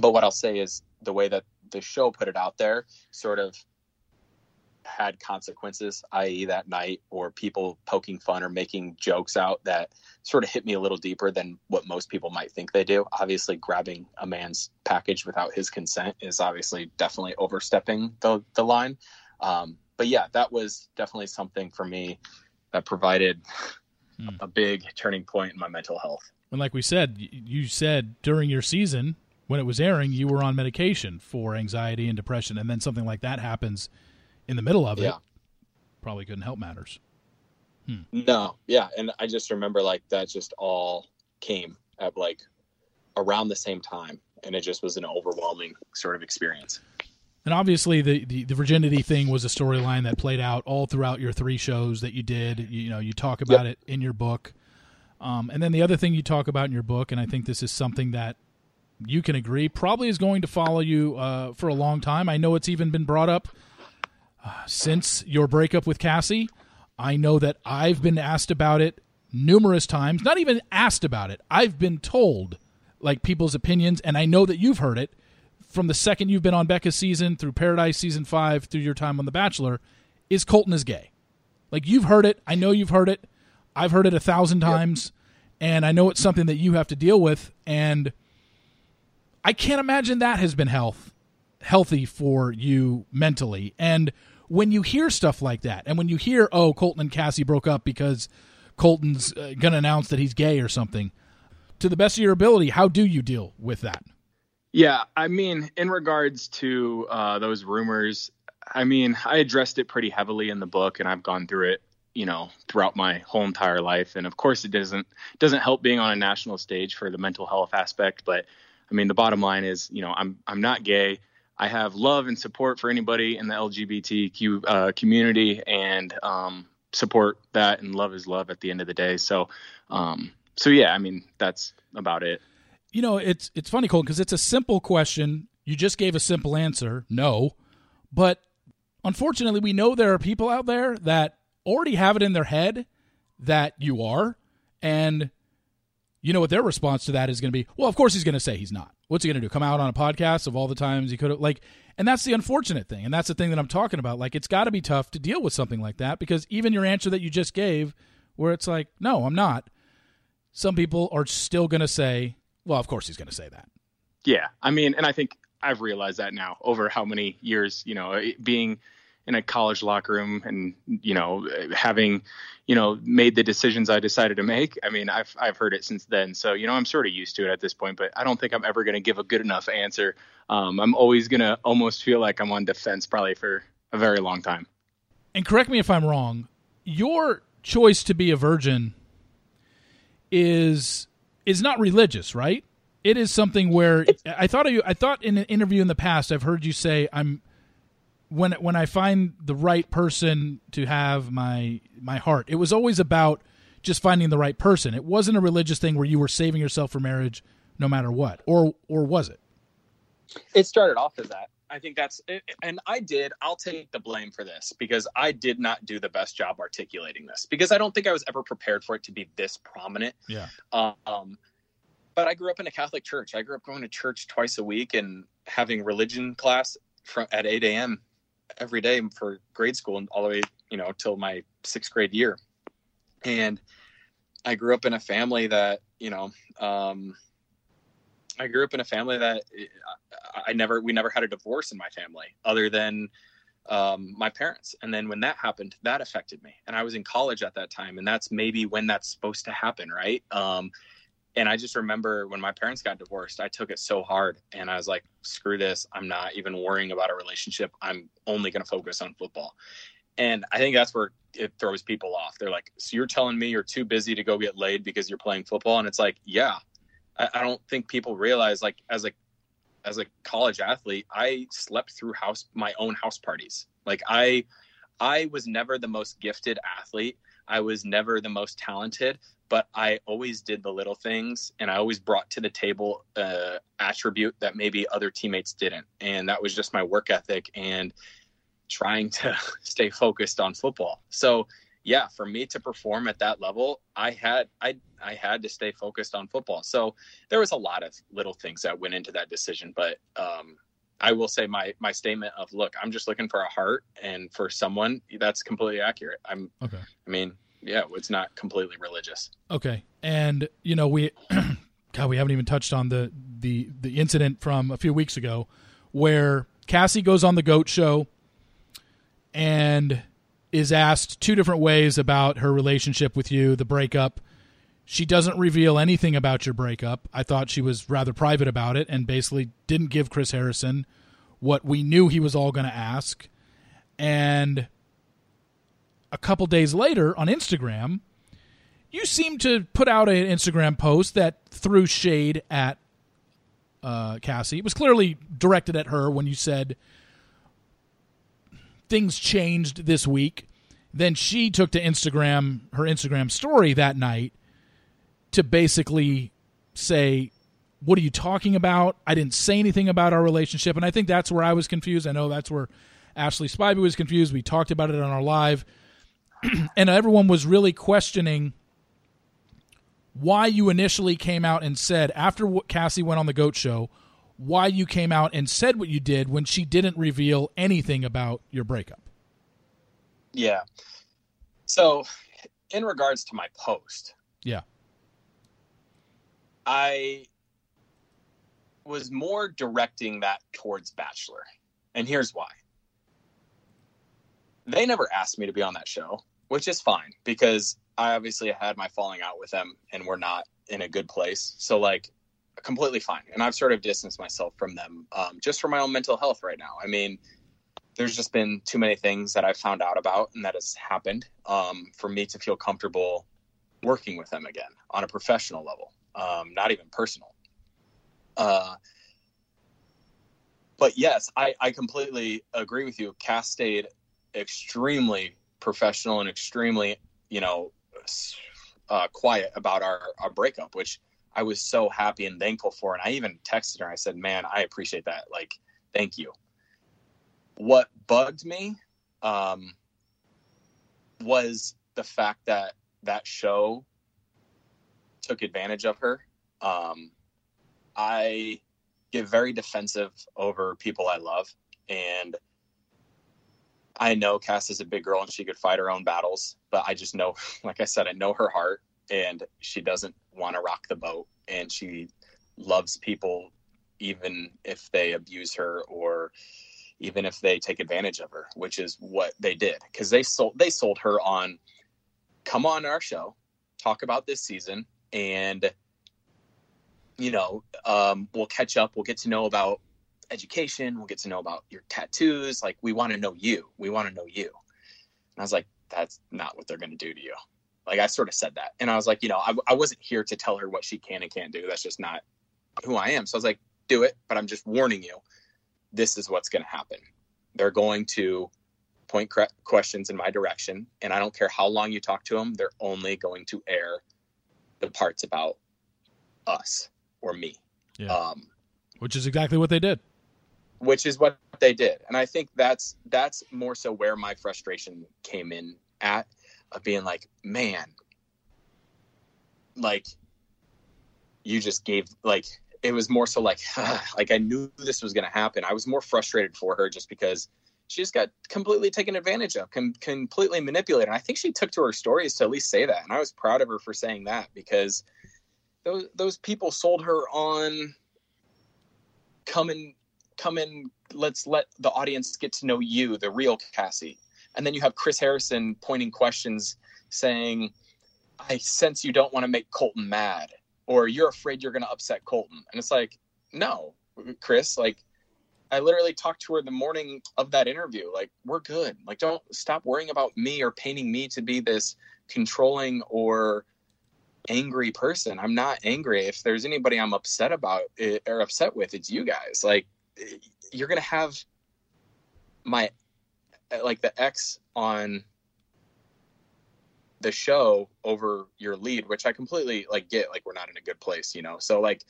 but what I'll say is the way that the show put it out there sort of had consequences, i.e., that night, or people poking fun or making jokes out that sort of hit me a little deeper than what most people might think they do. Obviously, grabbing a man's package without his consent is obviously definitely overstepping the, the line. Um, but yeah, that was definitely something for me that provided mm. a big turning point in my mental health. And like we said, you said during your season when it was airing, you were on medication for anxiety and depression, and then something like that happens in the middle of it yeah. Probably couldn't help matters. Hmm. No, yeah, and I just remember like that just all came at like around the same time, and it just was an overwhelming sort of experience. And obviously, the, the, the virginity thing was a storyline that played out all throughout your three shows that you did. You, you know, you talk about yep. it in your book. Um, and then the other thing you talk about in your book, and I think this is something that you can agree, probably is going to follow you uh, for a long time. I know it's even been brought up uh, since your breakup with Cassie. I know that I've been asked about it numerous times, not even asked about it. I've been told like people's opinions, and I know that you've heard it from the second you've been on Becca's season through Paradise season five through your time on The Bachelor. Is Colton is gay? Like you've heard it. I know you've heard it. I've heard it a thousand times, yep. and I know it's something that you have to deal with. And I can't imagine that has been health healthy for you mentally. And when you hear stuff like that, and when you hear, oh, Colton and Cassie broke up because Colton's uh, going to announce that he's gay or something, to the best of your ability, how do you deal with that? Yeah, I mean, in regards to uh, those rumors, I mean, I addressed it pretty heavily in the book, and I've gone through it you know throughout my whole entire life and of course it doesn't doesn't help being on a national stage for the mental health aspect but i mean the bottom line is you know i'm i'm not gay I have love and support for anybody in the LGBTQ uh, community, and um, support that and love is love at the end of the day. So, um, so yeah, I mean that's about it. You know, it's it's funny, Cole, because it's a simple question. You just gave a simple answer, no, but unfortunately, we know there are people out there that already have it in their head that you are, and you know what their response to that is going to be? Well, of course he's going to say he's not. What's he going to do? Come out on a podcast of all the times he could have like and that's the unfortunate thing. And that's the thing that I'm talking about. Like it's got to be tough to deal with something like that because even your answer that you just gave where it's like, "No, I'm not." Some people are still going to say, "Well, of course he's going to say that." Yeah. I mean, and I think I've realized that now over how many years, you know, being in a college locker room and you know having you know made the decisions I decided to make. I mean, I've I've heard it since then, so you know I'm sort of used to it at this point. But I don't think I'm ever going to give a good enough answer. Um, I'm always going to almost feel like I'm on defense probably for a very long time. And correct me if I'm wrong. Your choice to be a virgin is is not religious, right? It is something where I thought you. I thought in an interview in the past, I've heard you say, "I'm when when I find the right person to have my my heart, it was always about just finding the right person. It wasn't a religious thing where you were saving yourself for marriage no matter what, or or was it? It started off as that. I think that's and I did. I'll take the blame for this because I did not do the best job articulating this because I don't think I was ever prepared for it to be this prominent. Yeah. Um, but I grew up in a Catholic church. I grew up going to church twice a week and having religion class from at 8 a.m every day for grade school and all the way, you know, till my sixth grade year. And I grew up in a family that, you know, um, I grew up in a family that I never, we never had a divorce in my family other than um, my parents. And then when that happened, that affected me. And I was in college at that time. And that's maybe when that's supposed to happen, right? Um, and I just remember when my parents got divorced, I took it so hard and I was like, screw this. I'm not even worrying about a relationship. I'm only going to focus on football. And I think that's where it throws people off. They're like, so you're telling me you're too busy to go get laid because you're playing football? And it's like, yeah, I, I don't think people realize like as a, as a college athlete, I slept through house, my own house parties. Like I, I was never the most gifted athlete. I was never the most talented, but I always did the little things and I always brought to the table a attribute that maybe other teammates didn't. And that was just my work ethic and trying to stay focused on football. So yeah, for me to perform at that level, I had I I had to stay focused on football. So there was a lot of little things that went into that decision, but um, I will say my my statement of look, I'm just looking for a heart, and for someone that's completely accurate. I'm okay. I mean, yeah, it's not completely religious. Okay, and you know we, God, we haven't even touched on the the the incident from a few weeks ago, where Cassie goes on the Goat Show, and is asked two different ways about her relationship with you, the breakup. She doesn't reveal anything about your breakup. I thought she was rather private about it and basically didn't give Chris Harrison what we knew he was all going to ask. And a couple days later on Instagram, you seem to put out an Instagram post that threw shade at uh, Cassie. It was clearly directed at her when you said things changed this week. Then she took to Instagram, her Instagram story that night, to basically say, What are you talking about? I didn't say anything about our relationship. And I think that's where I was confused. I know that's where Ashley Spivey was confused. We talked about it on our live. and everyone was really questioning why you initially came out and said after what Cassie went on the Goat Show, why you came out and said what you did when she didn't reveal anything about your breakup. Yeah. So, in regards to my post, yeah, I was more directing that towards Bachelor, and here's why. They never asked me to be on that show which is fine because I obviously had my falling out with them and we're not in a good place. So like completely fine. And I've sort of distanced myself from them um, just for my own mental health right now. I mean, there's just been too many things that I've found out about and that has happened um, for me to feel comfortable working with them again on a professional level, um, not even personal. Uh, but yes, I, I completely agree with you. Cass stayed extremely professional and extremely, you know, uh, quiet about our, our breakup, which I was so happy and thankful for. And I even texted her. I said, "Man, I appreciate that. Like, thank you." What bugged me um, was the fact that that show took advantage of her. Um, I get very defensive over people I love, and I know Cass is a big girl and she could fight her own battles, but I just know, like I said, I know her heart, and she doesn't want to rock the boat, and she loves people even if they abuse her or even if they take advantage of her, which is what they did because they sold they sold her on come on our show, talk about this season, and you know, um, we'll catch up. We'll get to know about education. We'll get to know about your tattoos. Like, we want to know you. We want to know you. And I was like, that's not what they're going to do to you. Like, I sort of said that. And I was like, you know, I, I wasn't here to tell her what she can and can't do. That's just not who I am. So I was like, do it. But I'm just warning you, this is what's going to happen. They're going to point questions in my direction. And I don't care how long you talk to them, they're only going to air the parts about us or me. Yeah. Um, which is exactly what they did. Which is what they did, and I think that's that's more so where my frustration came in at of being like, man, like you just gave like it was more so like like I knew this was going to happen. I was more frustrated for her just because she just got completely taken advantage of, com- completely manipulated. And I think she took to her stories to at least say that, and I was proud of her for saying that because those those people sold her on come and come and let's let the audience get to know you the real cassie. And then you have chris harrison pointing questions saying i sense you don't want to make colton mad or you're afraid you're going to upset colton. And it's like no chris like i literally talked to her the morning of that interview like we're good like don't stop worrying about me or painting me to be this controlling or angry person. I'm not angry. If there's anybody I'm upset about it, or upset with, it's you guys. Like eh, you're gonna have my eh, like the X on the show over your lead, which I completely like get. Like we're not in a good place, you know. So like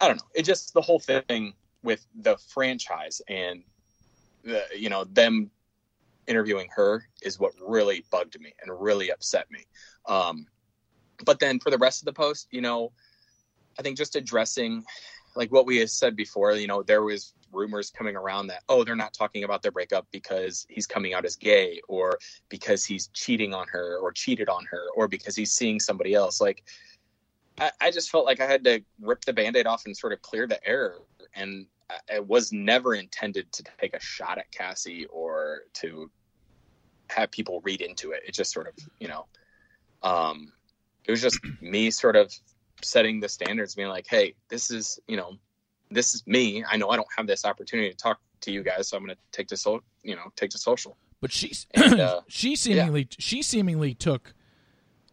I don't know. It just the whole thing with the franchise and the you know them interviewing her is what really bugged me and really upset me. Um, but then for the rest of the post, you know, I think just addressing like what we said before, you know, there was rumors coming around that oh they're not talking about their breakup because he's coming out as gay or because he's cheating on her or cheated on her or because he's seeing somebody else like I, I just felt like i had to rip the band-aid off and sort of clear the air and it was never intended to take a shot at cassie or to have people read into it it just sort of you know um it was just me sort of setting the standards, being like, hey, this is, you know, this is me. I know I don't have this opportunity to talk to you guys, so I'm going to take to so, you know, take to social. But she's and, uh, she seemingly yeah. she seemingly took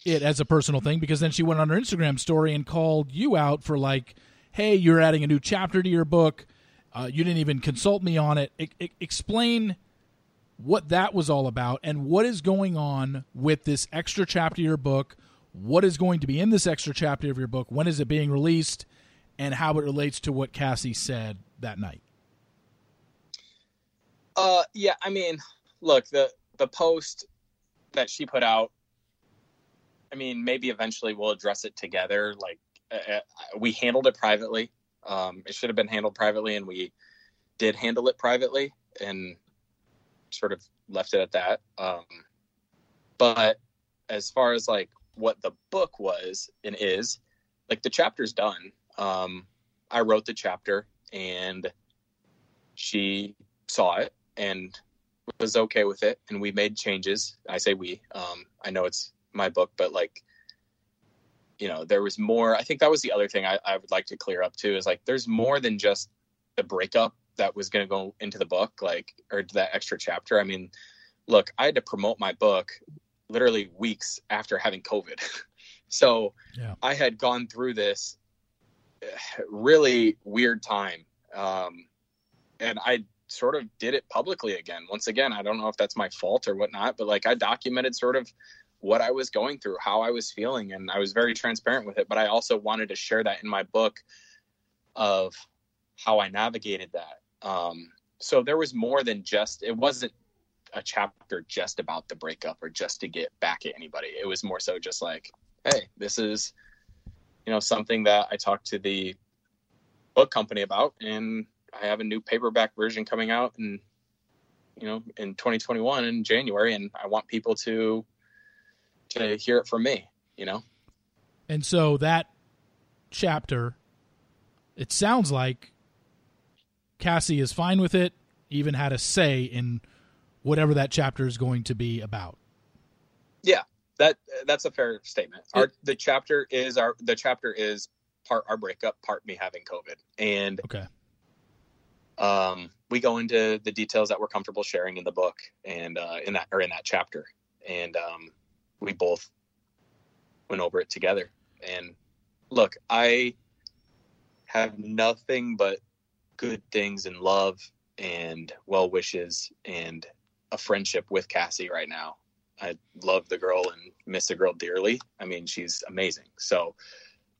it as a personal thing because then she went on her Instagram story and called you out for like, hey, you're adding a new chapter to your book. Uh, you didn't even consult me on it. I, I, explain what that was all about and what is going on with this extra chapter of your book what is going to be in this extra chapter of your book, when is it being released, and how it relates to what Cassie said that night. Uh, yeah, I mean, look the the post that she put out. I mean, maybe eventually we'll address it together. Like uh, uh we handled it privately. Um, it should have been handled privately, and we did handle it privately, and sort of left it at that. Um, but as far as like what the book was and is like the chapter's done um i wrote the chapter and she saw it and was okay with it and we made changes i say we um i know it's my book but like you know there was more i think that was the other thing i, I would like to clear up too is like there's more than just the breakup that was going to go into the book like or that extra chapter i mean look i had to promote my book literally weeks after having COVID. so yeah. I had gone through this really weird time. Um, and I sort of did it publicly again. Once again, I don't know if that's my fault or whatnot, but like I documented sort of what I was going through, how I was feeling, and I was very transparent with it. But I also wanted to share that in my book of how I navigated that. Um, so there was more than just it wasn't a chapter just about the breakup or just to get back at anybody. It was more so just like, hey, this is you know something that I talked to the book company about, and I have a new paperback version coming out in you know in 2021 in January, and I want people to to hear it from me. You know, and so that chapter, it sounds like Cassie is fine with it, even had a say in whatever that chapter is going to be about. Yeah, that that's a fair statement. Our the chapter is our the chapter is part our breakup, part me having COVID, and okay. Um, we go into the details that we're comfortable sharing in the book and uh, in that or in that chapter, and um, we both went over it together. And look, I have nothing but good things and love and well wishes and a friendship with Cassie right now. I love the girl and miss the girl dearly. I mean, she's amazing. So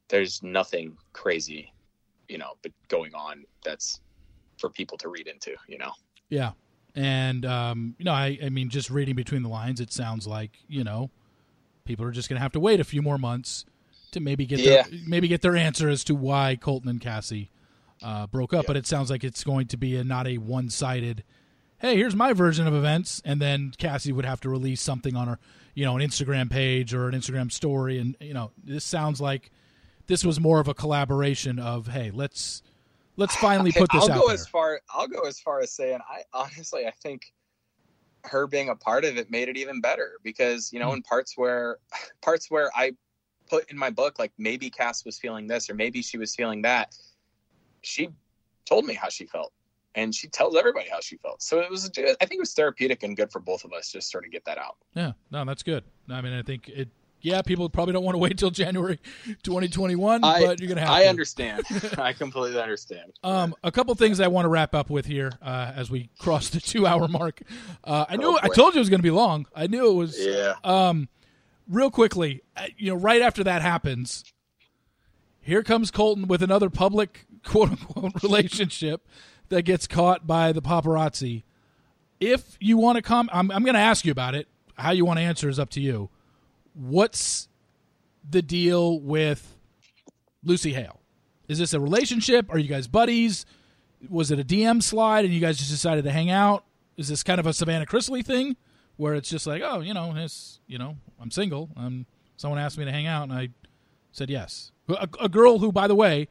there's nothing crazy, you know, but going on that's for people to read into, you know. Yeah. And um, you know, I I mean just reading between the lines it sounds like, you know, people are just going to have to wait a few more months to maybe get yeah. their, maybe get their answer as to why Colton and Cassie uh, broke up, yeah. but it sounds like it's going to be a not a one-sided hey, here's my version of events, and then Cassie would have to release something on her, you know, an Instagram page or an Instagram story, and you know, this sounds like this was more of a collaboration of, hey, let's let's finally put this I'll out. I'll go there. as far. I'll go as far as saying, I honestly, I think her being a part of it made it even better because you know, mm-hmm. in parts where parts where I put in my book, like maybe Cass was feeling this or maybe she was feeling that, she told me how she felt and she tells everybody how she felt. So it was, I think it was therapeutic and good for both of us just sort of get that out. Yeah, no, that's good. I mean, I think it. Yeah, people probably don't want to wait till January 2021, I, but you're gonna have. I to. understand. I completely understand. Um, a couple things I want to wrap up with here uh, as we cross the two-hour mark. Uh, I knew oh, I told you it was going to be long. I knew it was. Yeah. Um, real quickly, uh, you know, right after that happens, here comes Colton with another public quote unquote relationship that gets caught by the paparazzi. If you want to come, I'm, I'm going to ask you about it. How you want to answer is up to you. What's the deal with Lucy Hale? Is this a relationship? Are you guys buddies? Was it a DM slide and you guys just decided to hang out? Is this kind of a Savannah Chrisley thing where it's just like, oh, you know, it's, you know, I'm single. Um, someone asked me to hang out and I said yes. A, a girl who, by the way,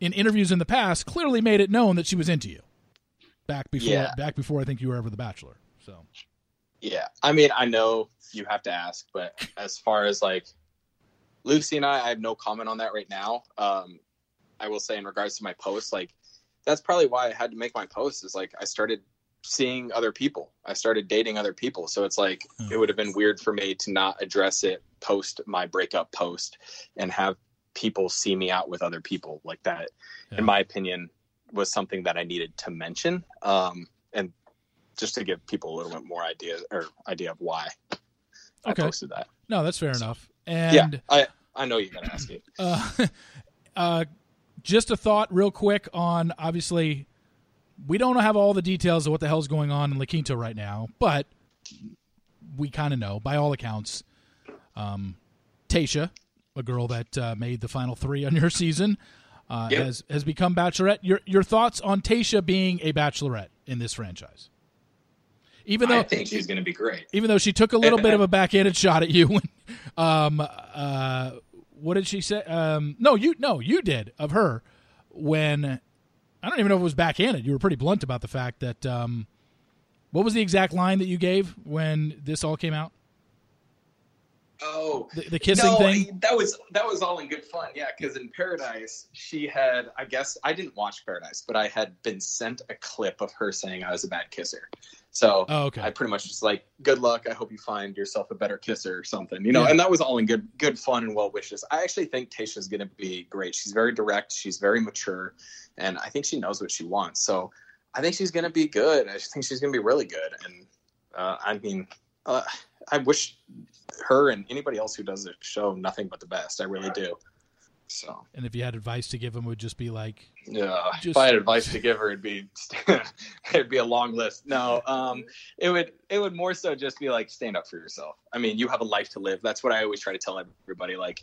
in interviews in the past clearly made it known that she was into you back before yeah. back before I think you were ever the bachelor. So Yeah. I mean, I know you have to ask, but as far as like Lucy and I, I have no comment on that right now. Um, I will say in regards to my post, like that's probably why I had to make my post is like I started seeing other people. I started dating other people. So it's like it would have been weird for me to not address it post my breakup post and have people see me out with other people like that yeah. in my opinion was something that i needed to mention um, just to give people a little bit more idea or idea of why okay. i posted that no that's fair so, enough and yeah i i know you're gonna ask it uh, uh, just a thought real quick on obviously we don't have all the details of what the hell's going on in La Quinta right now, but we kind of know by all accounts. Um, Tayshia a girl that uh, made the final three on your season, uh, yep. has has become Bachelorette. Your your thoughts on Tayshia being a Bachelorette in this franchise? Even though I think she's going to be great. Even though she took a little bit of a backhanded shot at you. When, um, uh, what did she say? Um, no, you no, you did of her when I don't even know if it was backhanded. You were pretty blunt about the fact that. Um, what was the exact line that you gave when this all came out? Oh, the, the kissing no, thing. That was that was all in good fun. Yeah, because in Paradise, she had. I guess I didn't watch Paradise, but I had been sent a clip of her saying I was a bad kisser. So oh, okay. I pretty much just like, good luck. I hope you find yourself a better kisser or something, you know. Yeah. And that was all in good, good fun and well wishes. I actually think Tayshia's going to be great. She's very direct. She's very mature, and I think she knows what she wants. So I think she's going to be good. I think she's going to be really good. And uh, I mean, uh, I wish her and anybody else who does the show nothing but the best. I really do. So, and if you had advice to give him, would just be like, yeah. Just... If I had advice to give her, it'd be it'd be a long list. No, um, it would it would more so just be like stand up for yourself. I mean, you have a life to live. That's what I always try to tell everybody. Like,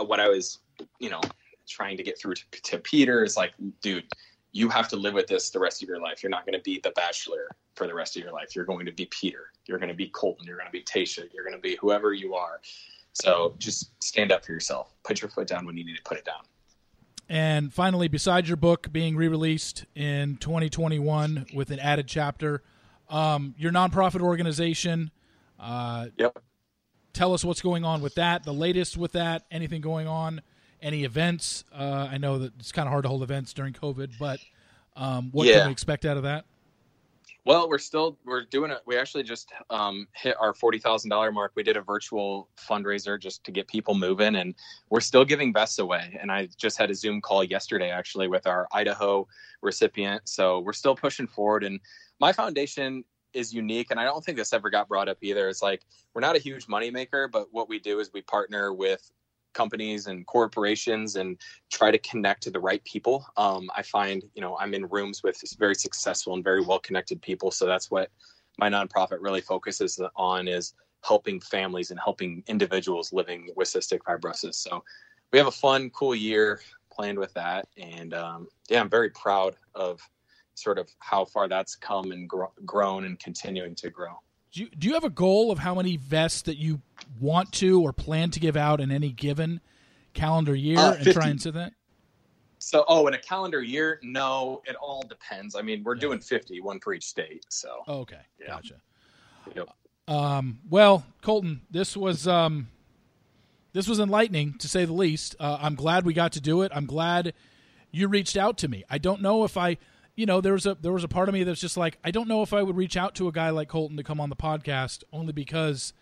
uh, what I was, you know, trying to get through to, to Peter is like, dude, you have to live with this the rest of your life. You're not going to be the bachelor for the rest of your life. You're going to be Peter. You're going to be Colton. You're going to be Tayshia. You're going to be whoever you are. So just stand up for yourself. Put your foot down when you need to put it down. And finally, besides your book being re-released in 2021 with an added chapter, um, your nonprofit organization. Uh, yep. Tell us what's going on with that. The latest with that. Anything going on? Any events? Uh, I know that it's kind of hard to hold events during COVID, but um, what yeah. can we expect out of that? Well, we're still we're doing it. We actually just um, hit our forty thousand dollar mark. We did a virtual fundraiser just to get people moving, and we're still giving vests away. And I just had a Zoom call yesterday actually with our Idaho recipient. So we're still pushing forward. And my foundation is unique, and I don't think this ever got brought up either. It's like we're not a huge moneymaker, but what we do is we partner with companies and corporations and try to connect to the right people. Um, I find, you know, I'm in rooms with very successful and very well connected people. So that's what my nonprofit really focuses on is helping families and helping individuals living with cystic fibrosis. So we have a fun, cool year planned with that. And um, yeah, I'm very proud of sort of how far that's come and gro- grown and continuing to grow. Do you, do you have a goal of how many vests that you want to or plan to give out in any given calendar year uh, and try and set that? So, oh, in a calendar year, no, it all depends. I mean, we're yeah. doing 50, one for each state. So, oh, okay, yeah. gotcha. Yep. Um, well, Colton, this was um, this was enlightening to say the least. Uh, I'm glad we got to do it. I'm glad you reached out to me. I don't know if I you know, there was a there was a part of me that's just like, I don't know if I would reach out to a guy like Colton to come on the podcast, only because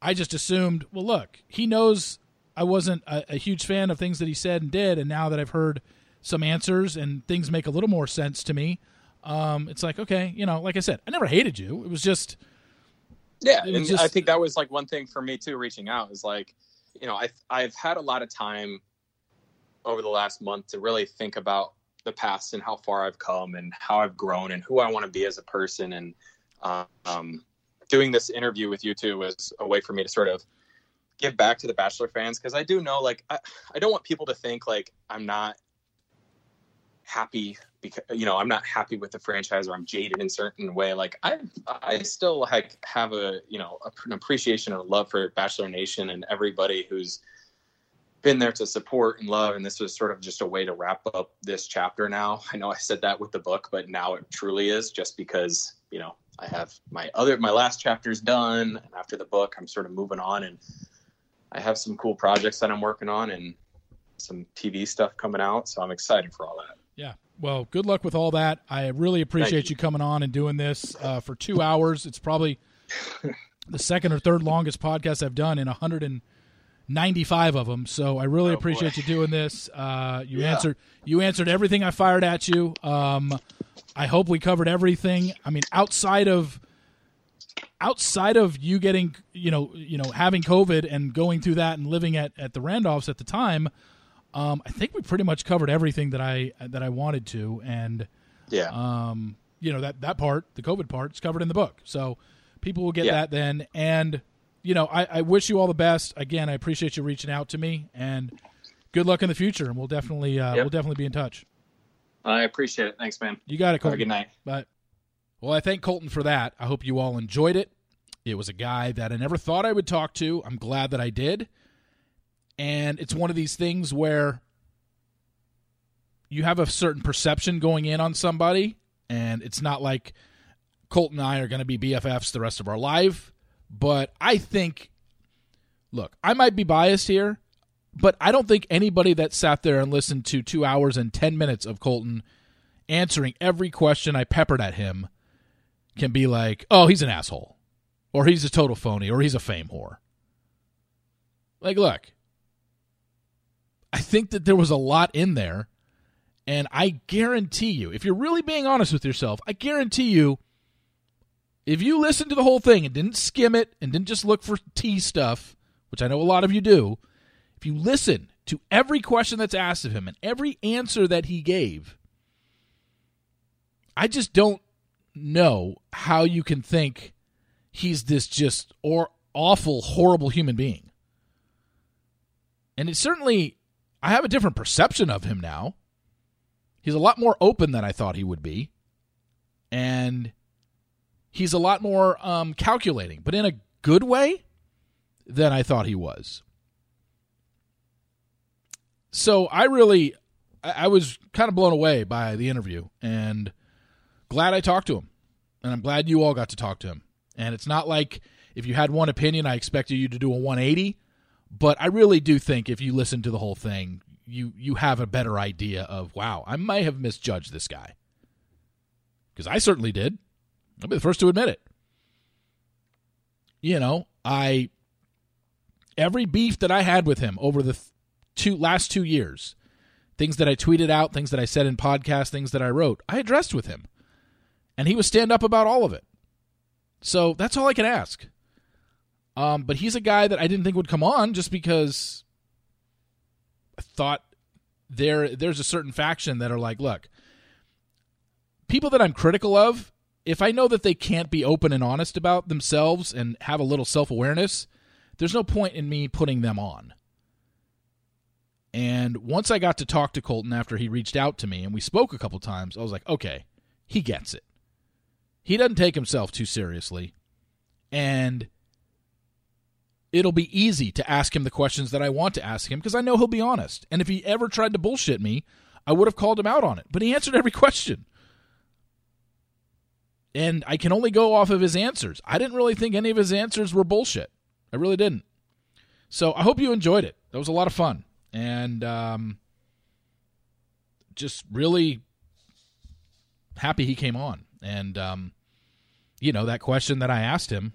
I just assumed, well, look, he knows I wasn't a, a huge fan of things that he said and did, and now that I've heard some answers and things make a little more sense to me, um, it's like, okay, you know, like I said, I never hated you. It was just, yeah, was and just, I think that was like one thing for me too. Reaching out is like, you know, I I've had a lot of time over the last month to really think about the past and how far I've come and how I've grown and who I want to be as a person. And um, doing this interview with you too was a way for me to sort of give back to the Bachelor fans because I do know, like, I, I don't want people to think like I'm not happy because you know I'm not happy with the franchise or I'm jaded in certain way. Like I I still like have a you know an appreciation and a love for Bachelor Nation and everybody who's been there to support and love and this was sort of just a way to wrap up this chapter now i know i said that with the book but now it truly is just because you know i have my other my last chapter's done. And after the book i'm sort of moving on and i have some cool projects that i'm working on and some tv stuff coming out. So i'm excited for all that. Yeah. Well good luck with all that. I really appreciate you. you. coming on and doing this uh, for two hours. It's probably the second or third longest podcast i've done in a hundred and 95 of them. So I really oh, appreciate boy. you doing this. Uh, you yeah. answered you answered everything I fired at you. Um, I hope we covered everything. I mean, outside of outside of you getting you know you know having COVID and going through that and living at at the Randolphs at the time, um, I think we pretty much covered everything that I that I wanted to. And yeah, um, you know that that part, the COVID part, is covered in the book. So people will get yeah. that then and you know, I, I wish you all the best. Again, I appreciate you reaching out to me, and good luck in the future. And we'll definitely uh, yep. we'll definitely be in touch. I appreciate it. Thanks, man. You got it, Colton. good night. Bye. Well, I thank Colton for that. I hope you all enjoyed it. It was a guy that I never thought I would talk to. I'm glad that I did. And it's one of these things where you have a certain perception going in on somebody, and it's not like Colton and I are going to be BFFs the rest of our life. But I think, look, I might be biased here, but I don't think anybody that sat there and listened to two hours and 10 minutes of Colton answering every question I peppered at him can be like, oh, he's an asshole, or he's a total phony, or he's a fame whore. Like, look, I think that there was a lot in there, And I guarantee you, if you're really being honest with yourself, I guarantee you, if you listened to the whole thing and didn't skim it and didn't just look for T stuff, which I know a lot of you do, if you listen to every question that's asked of him and every answer that he gave, I just don't know how you can think he's this just or awful, horrible human being. And it certainly, I have a different perception of him now. He's a lot more open than I thought he would be. And he's a lot more um, calculating, but in a good way than I thought he was. So I really, I was kind of blown away by the interview and glad I talked to him. And I'm glad you all got to talk to him. And it's not like if you had one opinion, I expected you to do a 180. But I really do think if you listen to the whole thing, you you have a better idea of wow, I may have misjudged this guy. Because I certainly did. I'll be the first to admit it. You know, I every beef that I had with him over the two last two years, things that I tweeted out, things that I said in podcasts, things that I wrote, I addressed with him. And he was stand up about all of it. So that's all I can ask. Um, but he's a guy that I didn't think would come on just because I thought there there's a certain faction that are like, look, people that I'm critical of, if I know that they can't be open and honest about themselves and have a little self awareness, there's no point in me putting them on. And once I got to talk to Colton after he reached out to me and we spoke a couple times, I was like, okay, he gets it. He doesn't take himself too seriously. And it'll be easy to ask him the questions that I want to ask him because I know he'll be honest. And if he ever tried to bullshit me, I would have called him out on it. But he answered every question. And I can only go off of his answers. I didn't really think any of his answers were bullshit. I really didn't. So I hope you enjoyed it. That was a lot of fun. And um, just really happy he came on. And, um, you know, that question that I asked him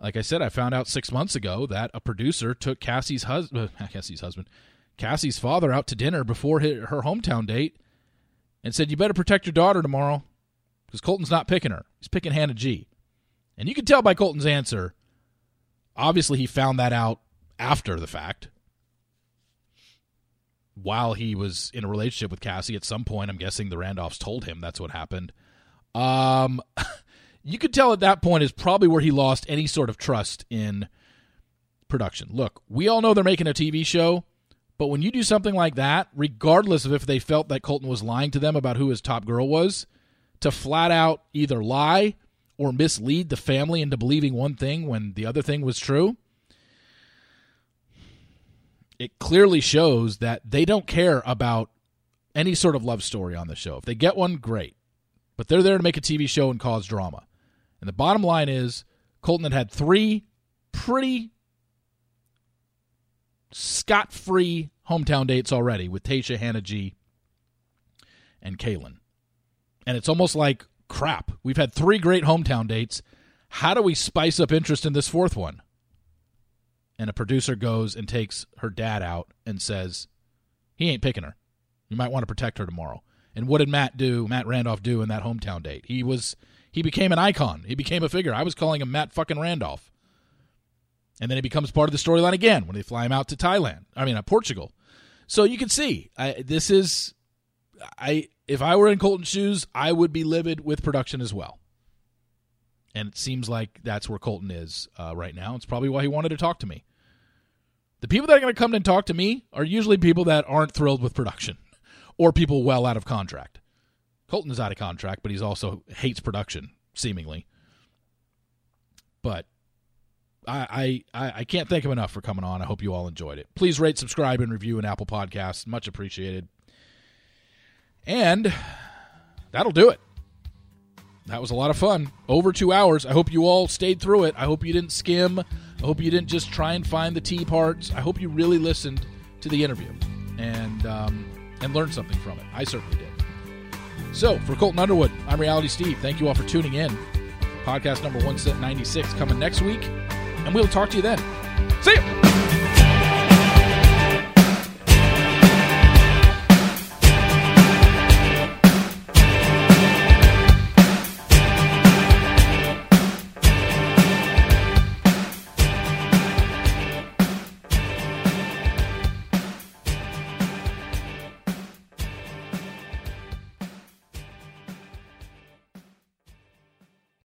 like I said, I found out six months ago that a producer took Cassie's husband, uh, Cassie's husband, Cassie's father out to dinner before her hometown date, and said, "You better protect your daughter tomorrow, because Colton's not picking her. He's picking Hannah G." And you can tell by Colton's answer. Obviously, he found that out after the fact. While he was in a relationship with Cassie, at some point, I'm guessing the Randolphs told him that's what happened. Um. you could tell at that point is probably where he lost any sort of trust in production. Look, we all know they're making a TV show, but when you do something like that, regardless of if they felt that Colton was lying to them about who his top girl was, to flat out either lie or mislead the family into believing one thing when the other thing was true, it clearly shows that they don't care about any sort of love story on the show. If they get one, great. But they're there to make a TV show and cause drama. And the bottom line is Colton had had three pretty scot free hometown dates already with Tayshia, Hannah G, and Caelynn. And it's almost like crap. We've had three great hometown dates. How do we spice up interest in this fourth one? And a producer goes and takes her dad out and says, he ain't picking her. You might want to protect her tomorrow. And what did Matt do, Matt Randolph do in that hometown date? He was he became an icon. He became a figure. I was calling him Matt fucking Randolph. And then he becomes part of the storyline again when they fly him out to Thailand. I mean, uh, Portugal. So you can see, I, this is, I if I were in Colton's shoes, I would be livid with production as well. And it seems like that's where Colton is uh, right now. It's probably why he wanted to talk to me. The people that are going to come and talk to me are usually people that aren't thrilled with production or people well out of contract. Colton is out of contract, but he's also hates production, seemingly. But I, I I can't thank him enough for coming on. I hope you all enjoyed it. Please rate, subscribe, and review an Apple Podcast. Much appreciated. And that'll do it. That was a lot of fun. Over two hours. I hope you all stayed through it. I hope you didn't skim. I hope you didn't just try and find the T parts. I hope you really listened to the interview and um, and learned something from it. I certainly did. So, for Colton Underwood, I'm Reality Steve. Thank you all for tuning in. Podcast number 196 coming next week, and we'll talk to you then. See you!